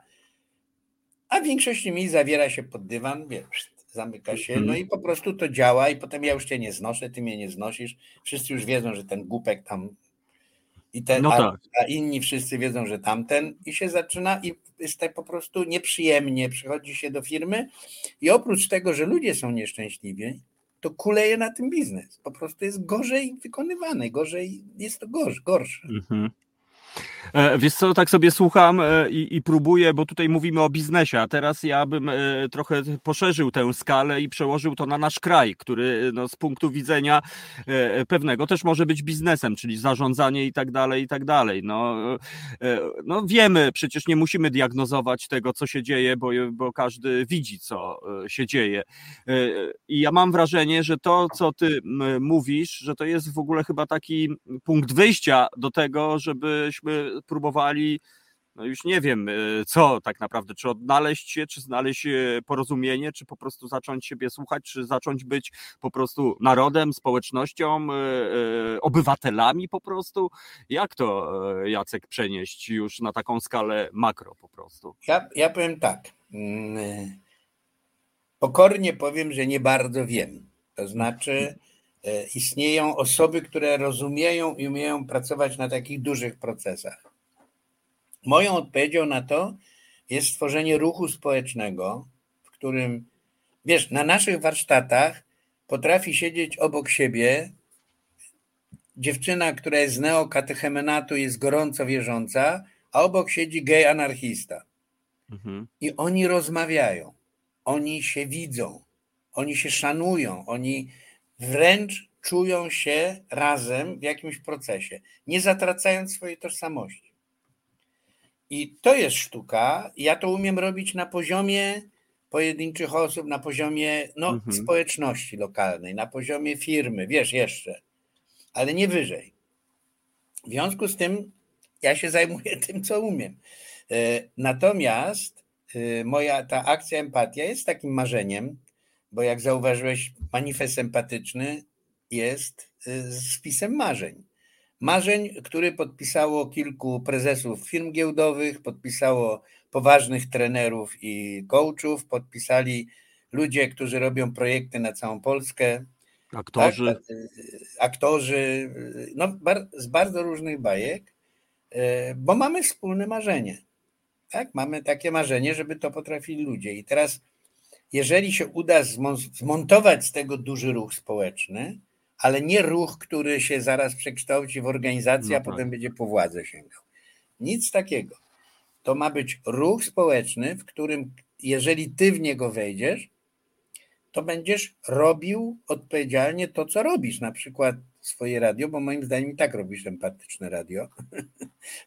A większość mi zawiera się pod dywan, wiesz, zamyka się, no mhm. i po prostu to działa i potem ja już cię nie znoszę, ty mnie nie znosisz, wszyscy już wiedzą, że ten głupek tam i ten, no tak. a, a, inni wszyscy wiedzą, że tamten i się zaczyna i jest tak po prostu nieprzyjemnie, przychodzi się do firmy i oprócz tego, że ludzie są nieszczęśliwi, to kuleje na tym biznes. Po prostu jest gorzej wykonywany, gorzej, jest to gorsze. gorsze. Mhm. E, wiesz co, tak sobie słucham e, i, i, próbuję, bo tutaj mówimy o biznesie, a teraz ja bym e, trochę poszerzył tę skalę i przełożył to na nasz kraj, który no, z punktu widzenia pewnego też może być biznesem, czyli zarządzanie i tak dalej, i tak dalej. No, no wiemy, przecież nie musimy diagnozować tego, co się dzieje, bo, bo każdy widzi, co się dzieje. I ja mam wrażenie, że to, co ty mówisz, że to jest w ogóle chyba taki punkt wyjścia do tego, żebyśmy próbowali, no już nie wiem e, co tak naprawdę, czy odnaleźć się, czy znaleźć e, porozumienie, czy po prostu zacząć siebie słuchać, czy zacząć być po prostu narodem, społecznością, e, obywatelami po prostu. Jak to Jacek przenieść już na taką skalę makro po prostu? Ja, ja powiem tak. Mm, pokornie powiem, że nie bardzo wiem. To znaczy, istnieją osoby, które rozumieją i umieją pracować na takich dużych procesach. Moją odpowiedzią na to jest stworzenie ruchu społecznego, w którym, wiesz, na naszych warsztatach potrafi siedzieć obok siebie dziewczyna, która jest z neokatechemenatu, jest gorąco wierząca, a obok siedzi gej anarchista. Mhm. I oni rozmawiają, oni się widzą, oni się szanują, oni wręcz czują się razem w jakimś procesie, nie zatracając swojej tożsamości. I to jest sztuka. Ja to umiem robić na poziomie pojedynczych osób, na poziomie no, mhm. społeczności lokalnej, na poziomie firmy, wiesz, jeszcze, ale nie wyżej. W związku z tym ja się zajmuję tym, co umiem. E, natomiast e, moja ta akcja empatia jest takim marzeniem, bo jak zauważyłeś, manifest empatyczny jest e, spisem marzeń. Marzeń, który podpisało kilku prezesów firm giełdowych, podpisało poważnych trenerów i coachów, podpisali ludzie, którzy robią projekty na całą Polskę. Aktorzy. Tak, aktorzy, no, z bardzo różnych bajek, bo mamy wspólne marzenie. Tak? Mamy takie marzenie, żeby to potrafili ludzie. I teraz, jeżeli się uda zmontować z tego duży ruch społeczny, ale nie ruch, który się zaraz przekształci w organizację, no a tak. potem będzie po władzę sięgał. Nic takiego. To ma być ruch społeczny, w którym jeżeli ty w niego wejdziesz, to będziesz robił odpowiedzialnie to, co robisz, na przykład swoje radio, bo moim zdaniem i tak robisz empatyczne radio,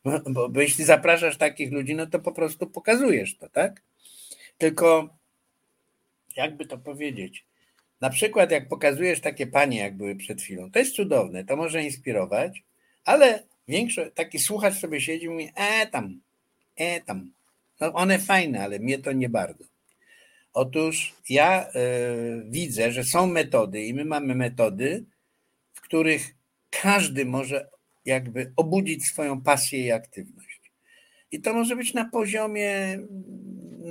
bo, bo, bo jeśli zapraszasz takich ludzi, no to po prostu pokazujesz to, tak? Tylko jakby to powiedzieć, na przykład, jak pokazujesz takie panie, jak były przed chwilą, to jest cudowne, to może inspirować, ale większość, taki słuchacz sobie siedzi i mówi, e tam, e tam. No one fajne, ale mnie to nie bardzo. Otóż ja y, widzę, że są metody i my mamy metody, w których każdy może jakby obudzić swoją pasję i aktywność. I to może być na poziomie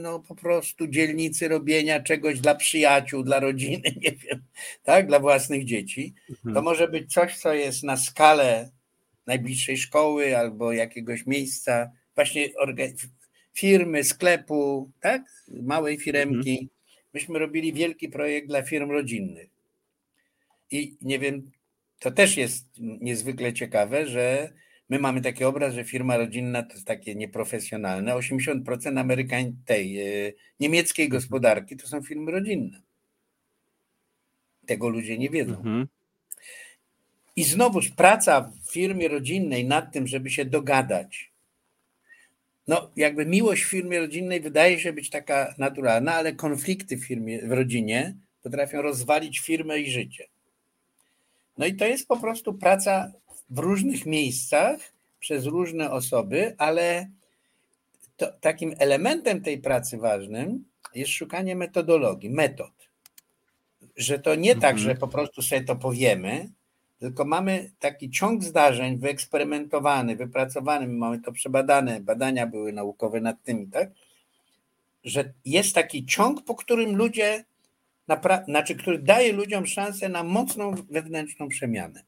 no po prostu dzielnicy robienia czegoś dla przyjaciół, dla rodziny, nie wiem, tak, dla własnych dzieci. Mhm. To może być coś, co jest na skalę najbliższej szkoły albo jakiegoś miejsca, właśnie firmy, sklepu, tak, małej firemki. Mhm. Myśmy robili wielki projekt dla firm rodzinnych. I nie wiem, to też jest niezwykle ciekawe, że My mamy taki obraz, że firma rodzinna to jest takie nieprofesjonalne. 80% Amerykań, tej e, niemieckiej mhm. gospodarki to są firmy rodzinne. Tego ludzie nie wiedzą. Mhm. I znowuż praca w firmie rodzinnej nad tym, żeby się dogadać. No, jakby miłość w firmie rodzinnej wydaje się być taka naturalna, ale konflikty w firmie, w rodzinie potrafią rozwalić firmę i życie. No i to jest po prostu praca w różnych miejscach przez różne osoby, ale to, takim elementem tej pracy ważnym jest szukanie metodologii, metod. Że to nie tak, mhm. że po prostu sobie to powiemy, tylko mamy taki ciąg zdarzeń wyeksperymentowany, wypracowany, mamy to przebadane, badania były naukowe nad tymi, tak? Że jest taki ciąg, po którym ludzie, znaczy, który daje ludziom szansę na mocną wewnętrzną przemianę.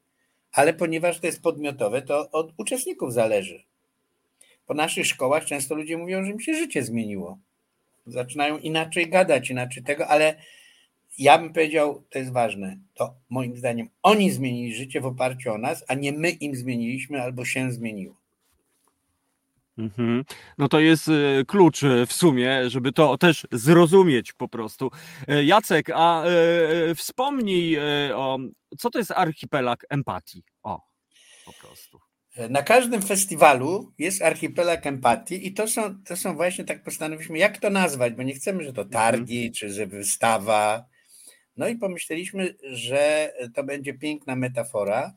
Ale ponieważ to jest podmiotowe, to od uczestników zależy. Po naszych szkołach często ludzie mówią, że im się życie zmieniło. Zaczynają inaczej gadać, inaczej tego, ale ja bym powiedział, to jest ważne, to moim zdaniem oni zmienili życie w oparciu o nas, a nie my im zmieniliśmy albo się zmieniło. Mhm. No to jest e, klucz e, w sumie, żeby to też zrozumieć po prostu. E, Jacek, a wspomnij o, co to jest archipelag empatii? O, po prostu. Na każdym festiwalu jest archipelag empatii i to są, to są właśnie, tak postanowiliśmy, jak to nazwać, bo nie chcemy, że to targi, mhm. czy że wystawa, no i pomyśleliśmy, że to będzie piękna metafora,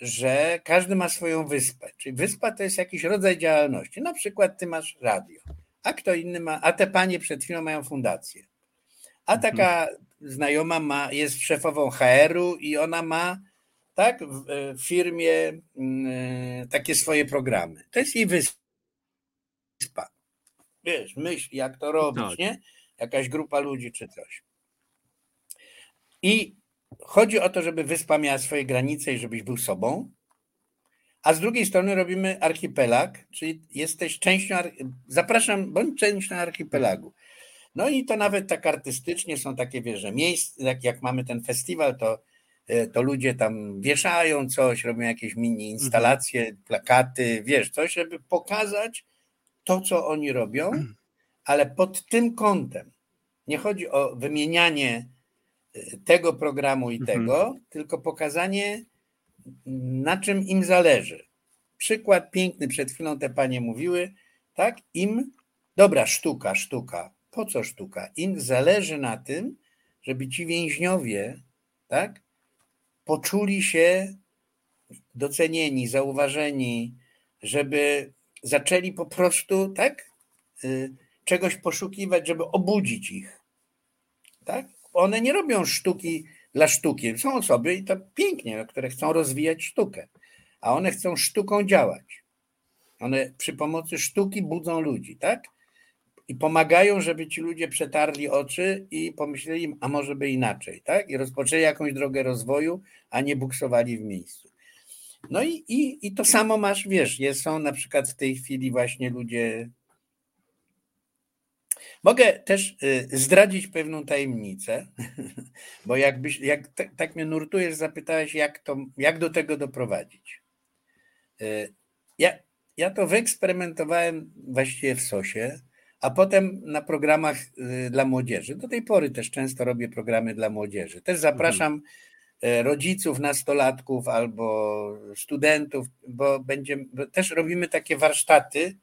że każdy ma swoją wyspę. Czyli wyspa to jest jakiś rodzaj działalności. Na przykład ty masz radio, a kto inny ma, a te panie przed chwilą mają fundację. A mhm. taka znajoma ma, jest szefową HR-u i ona ma tak, w, w firmie y, takie swoje programy. To jest jej wyspa. Wiesz, myśl, jak to robić, tak. nie? Jakaś grupa ludzi czy coś. I chodzi o to, żeby wyspa miała swoje granice i żebyś był sobą, a z drugiej strony robimy archipelag, czyli jesteś częścią, zapraszam, bądź częścią archipelagu. No i to nawet tak artystycznie są takie, wiesz, że miejsc, jak, jak mamy ten festiwal, to, e, to ludzie tam wieszają coś, robią jakieś mini instalacje, mhm. plakaty, wiesz, coś, żeby pokazać to, co oni robią, ale pod tym kątem. Nie chodzi o wymienianie tego programu i mhm. tego, tylko pokazanie, na czym im zależy. Przykład piękny, przed chwilą te panie mówiły, tak? Im, dobra, sztuka, sztuka. Po co sztuka? Im zależy na tym, żeby ci więźniowie, tak? Poczuli się docenieni, zauważeni, żeby zaczęli po prostu, tak? Y, czegoś poszukiwać, żeby obudzić ich. Tak? One nie robią sztuki dla sztuki. Są osoby, i to pięknie, które chcą rozwijać sztukę, a one chcą sztuką działać. One przy pomocy sztuki budzą ludzi, tak? I pomagają, żeby ci ludzie przetarli oczy i pomyśleli, a może by inaczej, tak? I rozpoczęli jakąś drogę rozwoju, a nie buksowali w miejscu. No i, i, i to samo masz, wiesz, jest, są na przykład w tej chwili właśnie ludzie Mogę też y, zdradzić pewną tajemnicę, bo jakbyś, jak tak, tak mnie nurtujesz, zapytałeś, jak, to, jak do tego doprowadzić. Y, ja, ja to wyeksperymentowałem właściwie w SOSie, a potem na programach y, dla młodzieży. Do tej pory też często robię programy dla młodzieży. Też zapraszam mhm. rodziców, nastolatków albo studentów, bo będziemy, bo też robimy takie warsztaty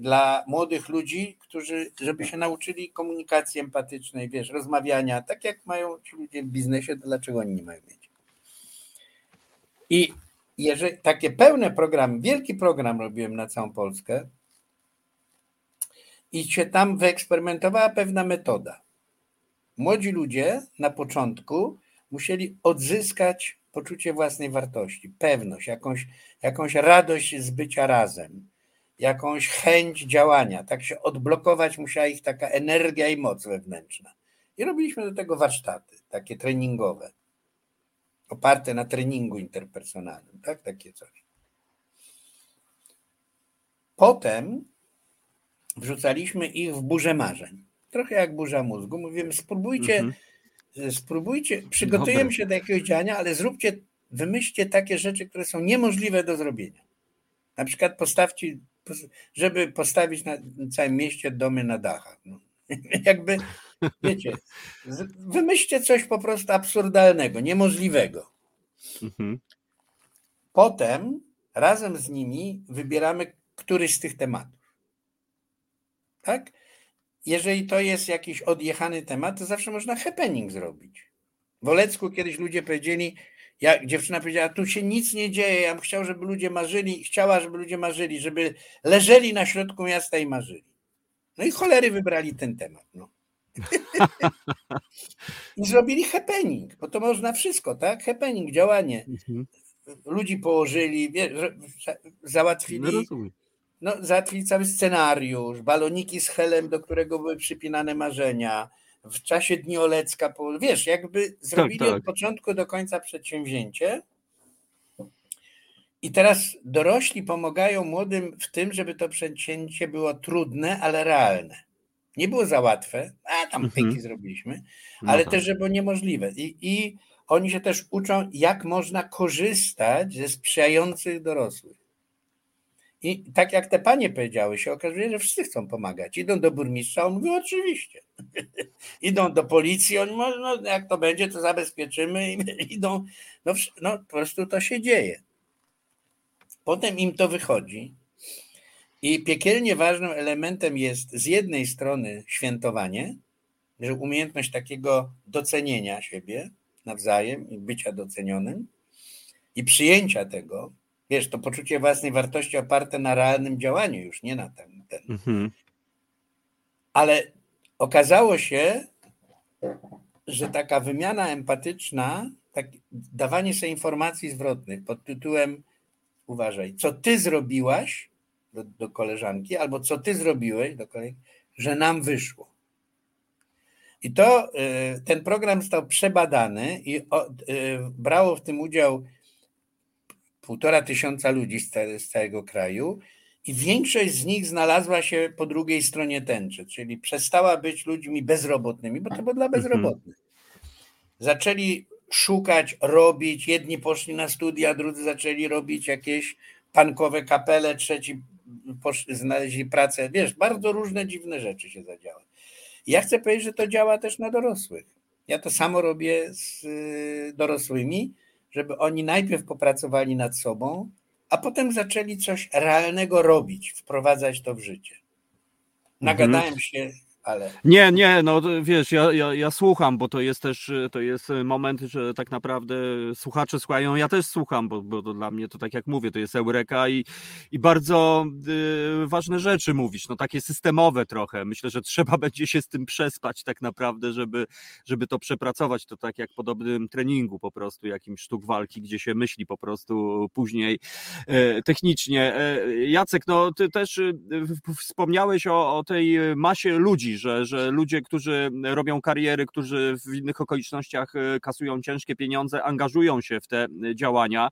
dla młodych ludzi, którzy, żeby się nauczyli komunikacji empatycznej, wiesz, rozmawiania, tak jak mają ci ludzie w biznesie, to dlaczego oni nie mają mieć? I jeżeli takie pełne programy, wielki program robiłem na całą Polskę i się tam wyeksperymentowała pewna metoda. Młodzi ludzie na początku musieli odzyskać poczucie własnej wartości, pewność, jakąś, jakąś radość z bycia razem jakąś chęć działania. Tak się odblokować musiała ich taka energia i moc wewnętrzna. I robiliśmy do tego warsztaty, takie treningowe, oparte na treningu interpersonalnym, tak? Takie coś. Potem wrzucaliśmy ich w burzę marzeń. Trochę jak burza mózgu. Mówimy, spróbujcie, mhm. spróbujcie, przygotujemy się do jakiegoś działania, ale zróbcie, wymyślcie takie rzeczy, które są niemożliwe do zrobienia. Na przykład postawcie żeby postawić na całym mieście domy na dachach. No. Jakby wiecie, wymyślcie coś po prostu absurdalnego, niemożliwego. Mhm. Potem razem z nimi wybieramy któryś z tych tematów. Tak? Jeżeli to jest jakiś odjechany temat, to zawsze można happening zrobić. W Olecku kiedyś ludzie powiedzieli, ja, dziewczyna powiedziała, tu się nic nie dzieje, ja bym chciał, żeby ludzie marzyli, chciała, żeby ludzie marzyli, żeby leżeli na środku miasta i marzyli. No i cholery wybrali ten temat. No. I zrobili happening, bo to można wszystko, tak? Happening, działanie. Mhm. Ludzi położyli, załatwili, no, no, załatwili cały scenariusz, baloniki z helem, do którego były przypinane marzenia, w czasie Dni Olecka, wiesz, jakby zrobili tak, tak. od początku do końca przedsięwzięcie. I teraz dorośli pomagają młodym w tym, żeby to przedsięwzięcie było trudne, ale realne. Nie było za łatwe, a tam mhm. pyki zrobiliśmy, no ale no też, żeby było niemożliwe. I, I oni się też uczą, jak można korzystać ze sprzyjających dorosłych. I tak jak te panie powiedziały, się okazuje, że wszyscy chcą pomagać. Idą do burmistrza, on mówi oczywiście. Idą do policji, on mówi, no jak to będzie, to zabezpieczymy. I idą, no, no po prostu to się dzieje. Potem im to wychodzi. I piekielnie ważnym elementem jest z jednej strony świętowanie, że umiejętność takiego docenienia siebie nawzajem i bycia docenionym i przyjęcia tego, wiesz, to poczucie własnej wartości oparte na realnym działaniu, już nie na ten. ten. Mhm. Ale okazało się, że taka wymiana empatyczna, tak, dawanie sobie informacji zwrotnych pod tytułem uważaj, co ty zrobiłaś do, do koleżanki, albo co ty zrobiłeś do koleżanki, że nam wyszło. I to y, ten program został przebadany i y, brało w tym udział półtora tysiąca ludzi z, całego kraju i większość z nich znalazła się po drugiej stronie tęczy, czyli przestała być ludźmi bezrobotnymi, bo to było dla mhm. bezrobotnych. Zaczęli szukać, robić, jedni poszli na studia, drudzy zaczęli robić jakieś pankowe kapele, trzeci poszli, znaleźli pracę. Wiesz, bardzo różne dziwne rzeczy się zadziały. Ja chcę powiedzieć, że to działa też na dorosłych. Ja to samo robię z y, dorosłymi żeby oni najpierw popracowali nad sobą, a potem zaczęli coś realnego robić, wprowadzać to w życie. Nagadałem mhm. się ale... Nie, nie, no wiesz, ja, ja, ja słucham, bo to jest też to jest moment, że tak naprawdę słuchacze słuchają, ja też słucham, bo, bo dla mnie to tak jak mówię, to jest eureka i, i bardzo y, ważne rzeczy mówisz, no takie systemowe trochę. Myślę, że trzeba będzie się z tym przespać tak naprawdę, żeby, żeby to przepracować. To tak jak podobnym treningu po prostu, jakimś sztuk walki, gdzie się myśli po prostu później y, technicznie. Y, Jacek, no ty też y, wspomniałeś o, o tej masie ludzi, że, że ludzie, którzy robią kariery, którzy w innych okolicznościach e, kasują ciężkie pieniądze, angażują się w te działania.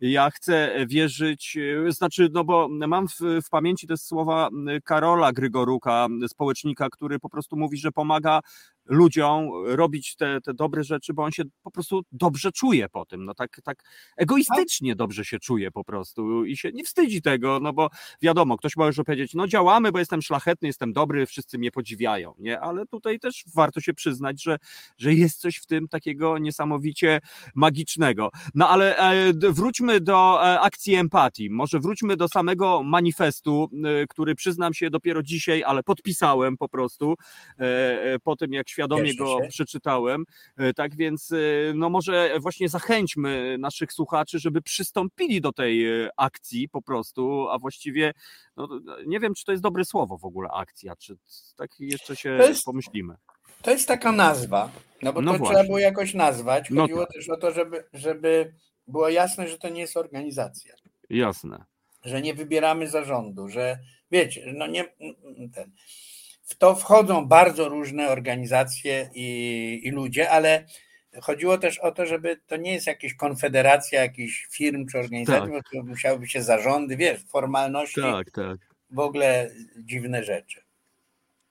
Ja chcę wierzyć, e, znaczy, no bo mam w, w pamięci te słowa Karola Grygoruka, społecznika, który po prostu mówi, że pomaga ludziom robić te, te dobre rzeczy, bo on się po prostu dobrze czuje po tym, no tak, tak egoistycznie dobrze się czuje po prostu i się nie wstydzi tego, no bo wiadomo, ktoś może powiedzieć, no działamy, bo jestem szlachetny, jestem dobry, wszyscy mnie podziwiają, nie, ale tutaj też warto się przyznać, że, że jest coś w tym takiego niesamowicie magicznego. No ale e, wróćmy do e, akcji empatii, może wróćmy do samego manifestu, e, który przyznam się dopiero dzisiaj, ale podpisałem po prostu po tym, jak świadomie go przeczytałem. E, tak więc, e, no może właśnie zachęćmy naszych słuchaczy, żeby przystąpili do tej e, akcji po prostu, a właściwie, no, nie wiem, czy to jest dobre słowo w ogóle akcja, czy tak jeszcze się jest, pomyślimy. To jest taka nazwa, no bo no to właśnie. trzeba było jakoś nazwać. No Chodziło no tak. też o to, żeby, żeby było jasne, że to nie jest organizacja. Jasne. Że nie wybieramy zarządu, że wiecie, no nie ten. W to wchodzą bardzo różne organizacje i, i ludzie, ale chodziło też o to, żeby to nie jest jakaś konfederacja jakichś firm czy organizacji, tak. bo musiałyby się zarządy, wiesz, formalności, tak, tak. w ogóle dziwne rzeczy.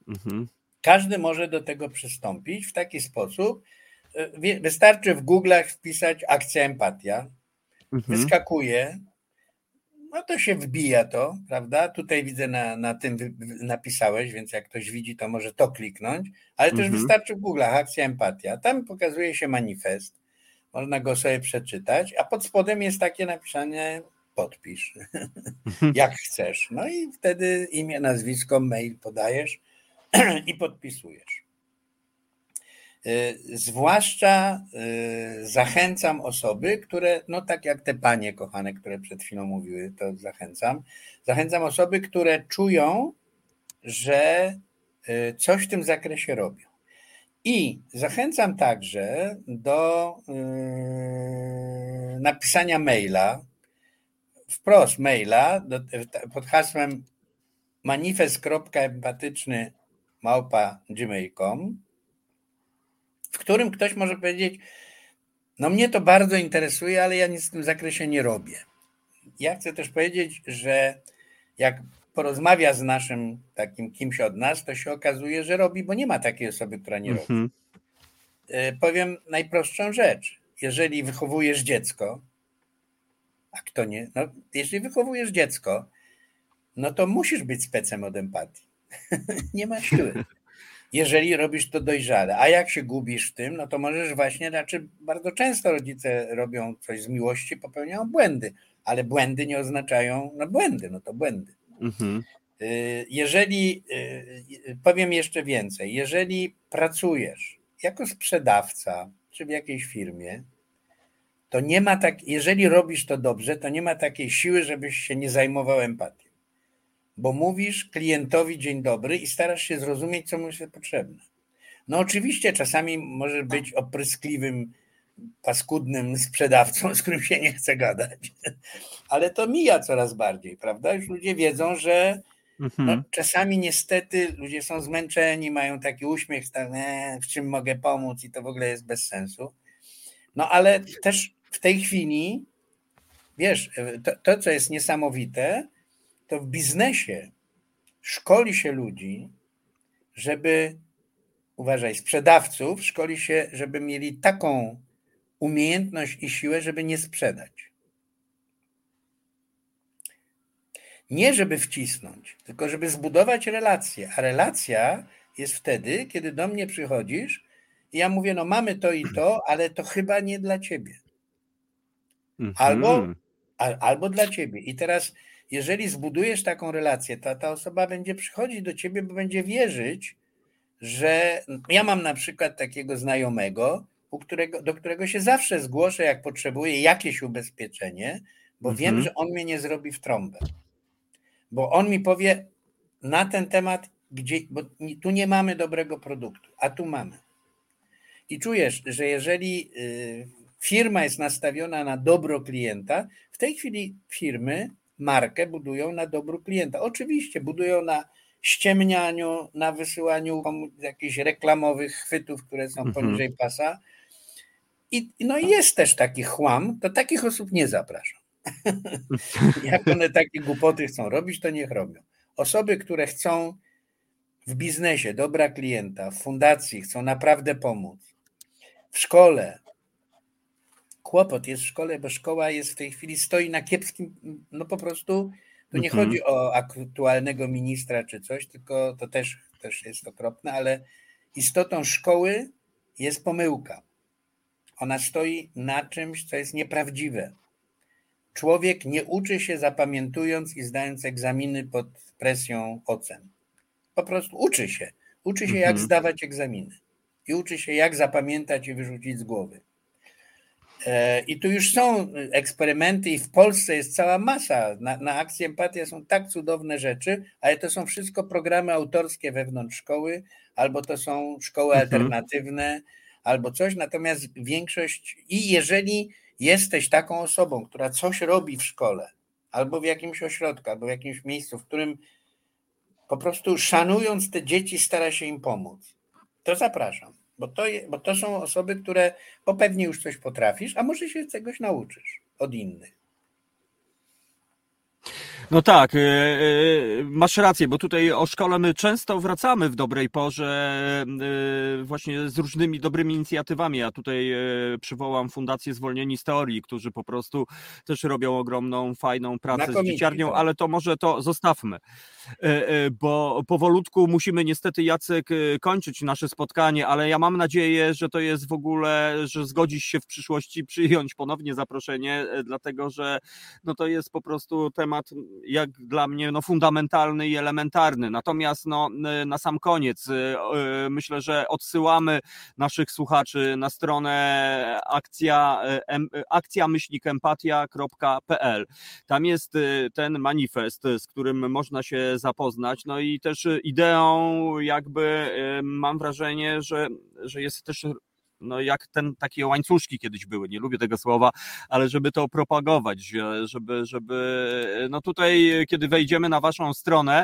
Mhm. Każdy może do tego przystąpić w taki sposób. Wystarczy w Google'ach wpisać akcja empatia, mhm. wyskakuje no to się wbija to, prawda? Tutaj widzę na, na tym napisałeś, więc jak ktoś widzi, to może to kliknąć, ale też mhm. wystarczy w Google akcja empatia. Tam pokazuje się manifest, można go sobie przeczytać, a pod spodem jest takie napisane podpisz, jak chcesz. No i wtedy imię, nazwisko, mail podajesz i podpisujesz. Y, zwłaszcza y, zachęcam osoby, które, no tak jak te panie kochane, które przed chwilą mówiły, to zachęcam. Zachęcam osoby, które czują, że y, coś w tym zakresie robią. I zachęcam także do napisania maila, wprost maila pod hasłem manifest.empatyczny małpa gmail.com w którym ktoś może powiedzieć, no mnie to bardzo interesuje, ale ja nic w tym zakresie nie robię. Ja chcę też powiedzieć, że jak porozmawia z naszym takim kimś od nas, to się okazuje, że robi, bo nie ma takiej osoby, która nie robi. Mhm. E, powiem najprostszą rzecz. Jeżeli wychowujesz dziecko, a kto nie? No, jeśli wychowujesz dziecko, no to musisz być specem od empatii. nie ma siły jeżeli robisz to dojrzale. A jak się gubisz w tym, no to możesz właśnie, znaczy bardzo często rodzice robią coś z miłości, popełniają błędy, ale błędy nie oznaczają, no błędy, no to błędy. Mhm. Y, jeżeli, y, powiem jeszcze więcej, jeżeli pracujesz jako sprzedawca czy w jakiejś firmie, to nie ma tak, jeżeli robisz to dobrze, to nie ma takiej siły, żebyś się nie zajmował empatią bo mówisz klientowi dzień dobry i starasz się zrozumieć, co mu jest potrzebne. No oczywiście czasami może być opryskliwym, paskudnym sprzedawcą, z którym się nie chce gadać, ale to mija coraz bardziej, prawda? Już ludzie wiedzą, że no, mhm. czasami niestety ludzie są zmęczeni, mają taki uśmiech, tak, e, w czym mogę pomóc i to w ogóle jest bez sensu. No ale też w tej chwili, wiesz, to, to co jest niesamowite, to w biznesie szkoli się ludzi, żeby, uważaj, sprzedawców, szkoli się, żeby mieli taką umiejętność i siłę, żeby nie sprzedać. Nie żeby wcisnąć, tylko żeby zbudować relację. A relacja jest wtedy, kiedy do mnie przychodzisz i ja mówię, no mamy to i to, ale to chyba nie dla ciebie. Albo, mhm. albo dla ciebie. I teraz jeżeli zbudujesz taką relację, to ta osoba będzie przychodzić do ciebie, bo będzie wierzyć, że ja mam na przykład takiego znajomego, którego, do którego się zawsze zgłoszę, jak potrzebuję jakieś ubezpieczenie, bo mhm. wiem, że on mnie nie zrobi w trąbę. Bo on mi powie na ten temat, gdzie, bo tu nie mamy dobrego produktu, a tu mamy. I czujesz, że jeżeli y, firma jest nastawiona na dobro klienta, w tej chwili firmy markę budują na dobru klienta. Oczywiście budują na ściemnianiu, na wysyłaniu jakichś reklamowych chwytów, które są mhm. poniżej pasa. I no jest też taki chłam, to takich osób nie zapraszam. Jak one takie głupoty chcą robić, to niech robią. Osoby, które chcą w biznesie dobra klienta, w fundacji, chcą naprawdę pomóc, w szkole, kłopot jest w szkole, bo szkoła jest w tej chwili, stoi na kiepskim, no po prostu, to nie mhm. chodzi o aktualnego ministra czy coś, tylko to też, też jest okropne, ale istotą szkoły jest pomyłka. Ona stoi na czymś, co jest nieprawdziwe. Człowiek nie uczy się zapamiętując i zdając egzaminy pod presją ocen. Po prostu uczy się. Uczy się, jak mhm. zdawać egzaminy. I uczy się, jak zapamiętać i wyrzucić z głowy. E, I tu już są eksperymenty, i w Polsce jest cała masa. Na, na akcji Empatia są tak cudowne rzeczy, ale to są wszystko programy autorskie wewnątrz szkoły, albo to są szkoły mhm. alternatywne, albo coś. Natomiast większość, i jeżeli jesteś taką osobą, która coś robi w szkole, albo w jakimś ośrodku, albo w jakimś miejscu, w którym po prostu szanując te dzieci, stara się im pomóc, to zapraszam. Bo to, bo to są osoby, które bo pewnie już coś potrafisz, a może się czegoś nauczysz od innych. No tak, e, e, masz rację, bo tutaj o szkole my często wracamy w dobrej porze e, właśnie z różnymi dobrymi inicjatywami. Ja tutaj przywołam Fundację Zwolnieni z Teorii, którzy po prostu też robią ogromną, fajną pracę z dzieciarnią, tak. ale to może to zostawmy, bo powolutku musimy niestety, Jacek, kończyć nasze spotkanie, ale ja mam nadzieję, że to jest w ogóle, że zgodzisz się w przyszłości przyjąć ponownie zaproszenie, dlatego że no to jest po prostu temat jak dla mnie no, fundamentalny i elementarny. Natomiast no, na sam koniec y, y, myślę, że odsyłamy naszych słuchaczy na stronę akcja, y, akcja Tam jest ten manifest, z którym można się zapoznać. No i też ideą jakby mam wrażenie, że, że jest też no jak ten, takie łańcuszki kiedyś były, nie lubię tego słowa, ale żeby to propagować, żeby, żeby, no tutaj, kiedy wejdziemy na waszą stronę,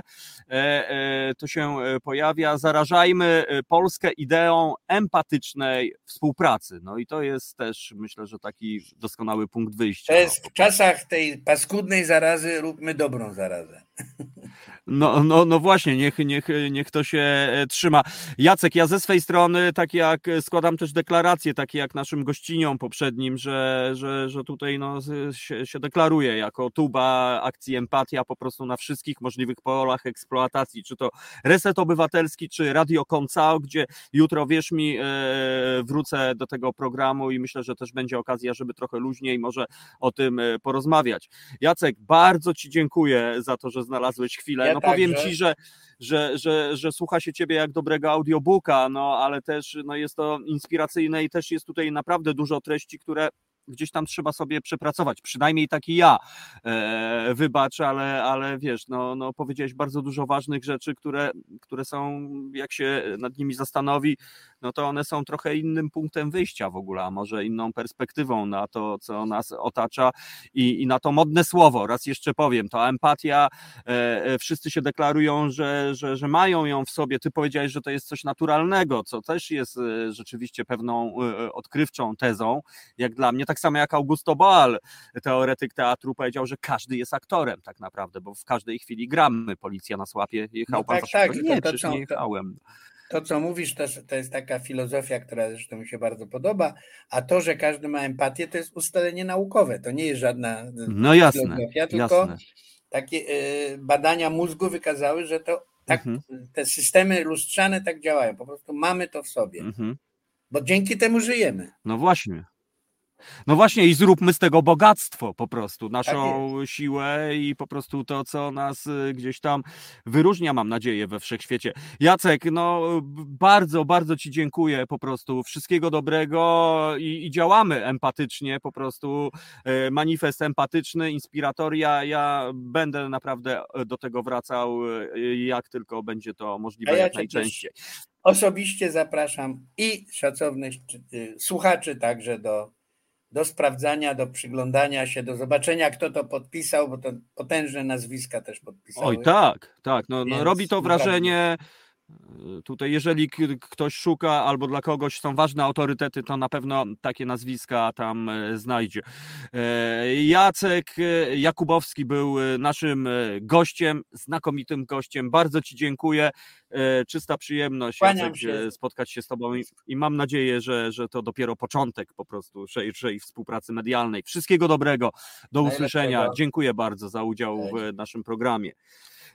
e, e, to się pojawia, zarażajmy Polskę ideą empatycznej współpracy. No i to jest też, myślę, że taki doskonały punkt wyjścia. To jest w czasach tej paskudnej zarazy róbmy dobrą zarazę. No, no, no właśnie, niech, niech, niech to się e, trzyma. Jacek, ja ze swej strony, tak jak składam też deklarację, takie jak naszym gościniom poprzednim, że, że, że tutaj no, się, się deklaruje jako tuba akcji empatia po prostu na wszystkich możliwych polach eksploatacji, czy to Reset Obywatelski, czy Radio Koncao, gdzie jutro, wierz mi, e, wrócę do tego programu i myślę, że też będzie okazja, żeby trochę luźniej może o tym e, porozmawiać. Jacek, bardzo Ci dziękuję za to, że znalazłeś chwilę. Ja no powiem ci, że, że, że, że słucha się ciebie jak dobrego audiobooka, no ale też no, jest to inspiracyjne i też jest tutaj naprawdę dużo treści, które gdzieś tam trzeba sobie przepracować, przynajmniej taki ja. E, wybacz, ale, ale wiesz, no, no powiedziałeś bardzo dużo ważnych rzeczy, które, które są, jak się nad nimi zastanowi, no to one są trochę innym punktem wyjścia w ogóle, a może inną perspektywą na to, co nas otacza i, i na to modne słowo. Raz jeszcze powiem, to empatia, e, e, wszyscy się deklarują, że, że, że mają ją w sobie. Ty powiedziałeś, że to jest coś naturalnego, co też jest e, rzeczywiście pewną odkrywczą tezą, jak dla mnie, tak samo jak Augusto Boal, teoretyk teatru, powiedział, że każdy jest aktorem tak naprawdę, bo w każdej chwili gramy. Policja nas łapie, jechał no pan tak, tak, nie, to, to, nie jechałem. To to, co mówisz, to, to jest taka filozofia, która zresztą mi się bardzo podoba, a to, że każdy ma empatię, to jest ustalenie naukowe. To nie jest żadna no jasne, filozofia, tylko jasne. takie y, badania mózgu wykazały, że to tak, mhm. te systemy lustrzane tak działają. Po prostu mamy to w sobie. Mhm. Bo dzięki temu żyjemy. No właśnie. No właśnie i zróbmy z tego bogactwo po prostu, naszą tak siłę i po prostu to, co nas y, gdzieś tam wyróżnia, mam nadzieję, we wszechświecie. Jacek, no bardzo, bardzo Ci dziękuję po prostu. Wszystkiego dobrego i, i działamy empatycznie, po prostu e, manifest empatyczny, inspiratoria. Ja będę naprawdę e, do tego wracał, e, jak tylko będzie to możliwe, ja jak najczęściej. Osobiście zapraszam i szacownych słuchaczy także do do sprawdzania, do przyglądania się, do zobaczenia, kto to podpisał, bo to potężne nazwiska też podpisały. Oj, tak, tak. No, no robi to wrażenie. E, tutaj, jeżeli ktoś szuka albo dla kogoś są ważne autorytety, to na pewno takie nazwiska tam e, znajdzie. E, Jacek Jakubowski był naszym gościem, znakomitym gościem. Bardzo Ci dziękuję. Czysta przyjemność Jacek, się. spotkać się z Tobą i, i, mam nadzieję, że, że to dopiero początek po prostu szerszej współpracy medialnej. Wszystkiego dobrego. Do usłyszenia. Dziękuję bardzo za udział w naszym programie.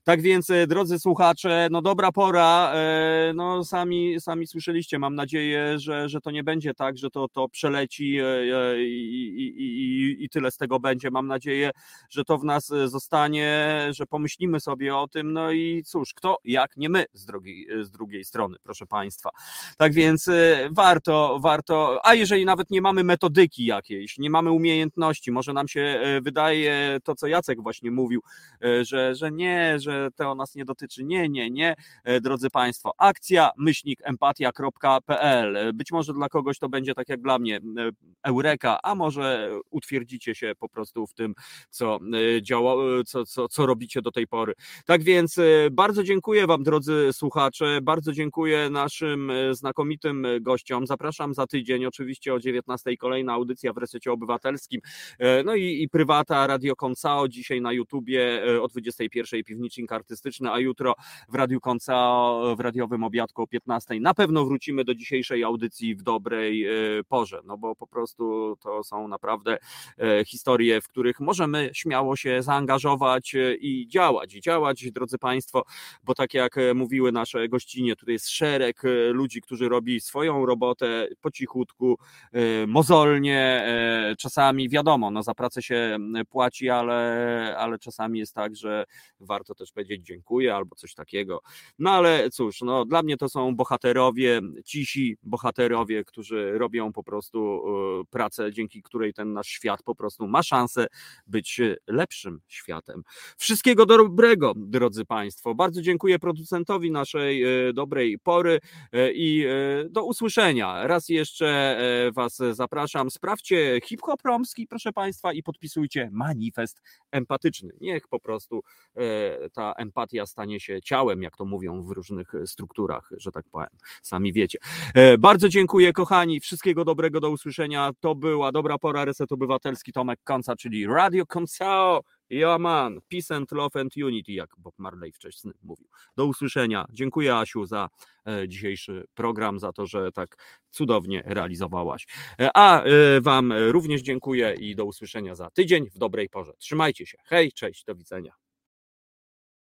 Tak więc, e, drodzy słuchacze, no dobra pora, e, no sami, sami słyszeliście, mam nadzieję, że, że to nie będzie tak, że to, to przeleci e, i, i, i, i tyle z tego będzie. Mam nadzieję, że to w nas zostanie, że pomyślimy sobie o tym, no i cóż, kto jak nie my z drugiej, z drugiej strony, proszę Państwa. Tak więc warto, warto, a jeżeli nawet nie mamy metodyki jakiejś, nie mamy umiejętności, może nam się wydaje to, co Jacek właśnie mówił, że, że nie, że że to nas nie dotyczy. Nie, nie, nie, drodzy Państwo. Akcja myślnik empatia.pl. Być może dla kogoś to będzie tak jak dla mnie eureka, a może utwierdzicie się po prostu w tym, co, działa, co, co, co robicie do tej pory. Tak więc bardzo dziękuję Wam, drodzy słuchacze, bardzo dziękuję naszym znakomitym gościom. Zapraszam za tydzień, oczywiście o 19 kolejna audycja w Resecie Obywatelskim, no i, i prywata Radio Koncao, dzisiaj na YouTubie o 21 Piwnicznik Artystyczny, a jutro w Radiu Koncao w radiowym obiadku o 15. Na pewno wrócimy do dzisiejszej audycji w dobrej porze, no bo po prostu to są naprawdę historie, w których możemy śmiało się zaangażować i działać, i działać, drodzy Państwo, bo tak jak mówiły nasze gościnie, tutaj jest szereg ludzi, którzy robi swoją robotę po cichutku, mozolnie, czasami wiadomo, no za pracę się płaci, ale, ale czasami jest tak, że warto też powiedzieć dziękuję albo coś takiego. No ale cóż, no dla mnie to są bohaterowie, cisi bohaterowie, którzy robią po prostu pracę, dzięki której ten nasz świat po prostu ma szansę być lepszym światem. Wszystkiego dobrego, drodzy Państwo. Bardzo dziękuję producentowi naszej dobrej pory i do usłyszenia. Raz jeszcze Was zapraszam. Sprawdźcie hip-hop romski, proszę Państwa, i podpisujcie manifest empatyczny. Niech po prostu ta empatia stanie się ciałem, jak to mówią w różnych strukturach, że tak powiem. Sami wiecie. Bardzo dziękuję, kochani. Wszystkiego dobrego do usłyszenia. To była dobra pora Reset Obywatelski Tomek Konca, czyli Radio Koncao. Ja man, peace and love and unity, jak Bob Marley wcześniej mówił. Do usłyszenia. Dziękuję Asiu za dzisiejszy program, za to, że tak cudownie realizowałaś. A Wam również dziękuję i do usłyszenia za tydzień w dobrej porze. Trzymajcie się. Hej, cześć, do widzenia.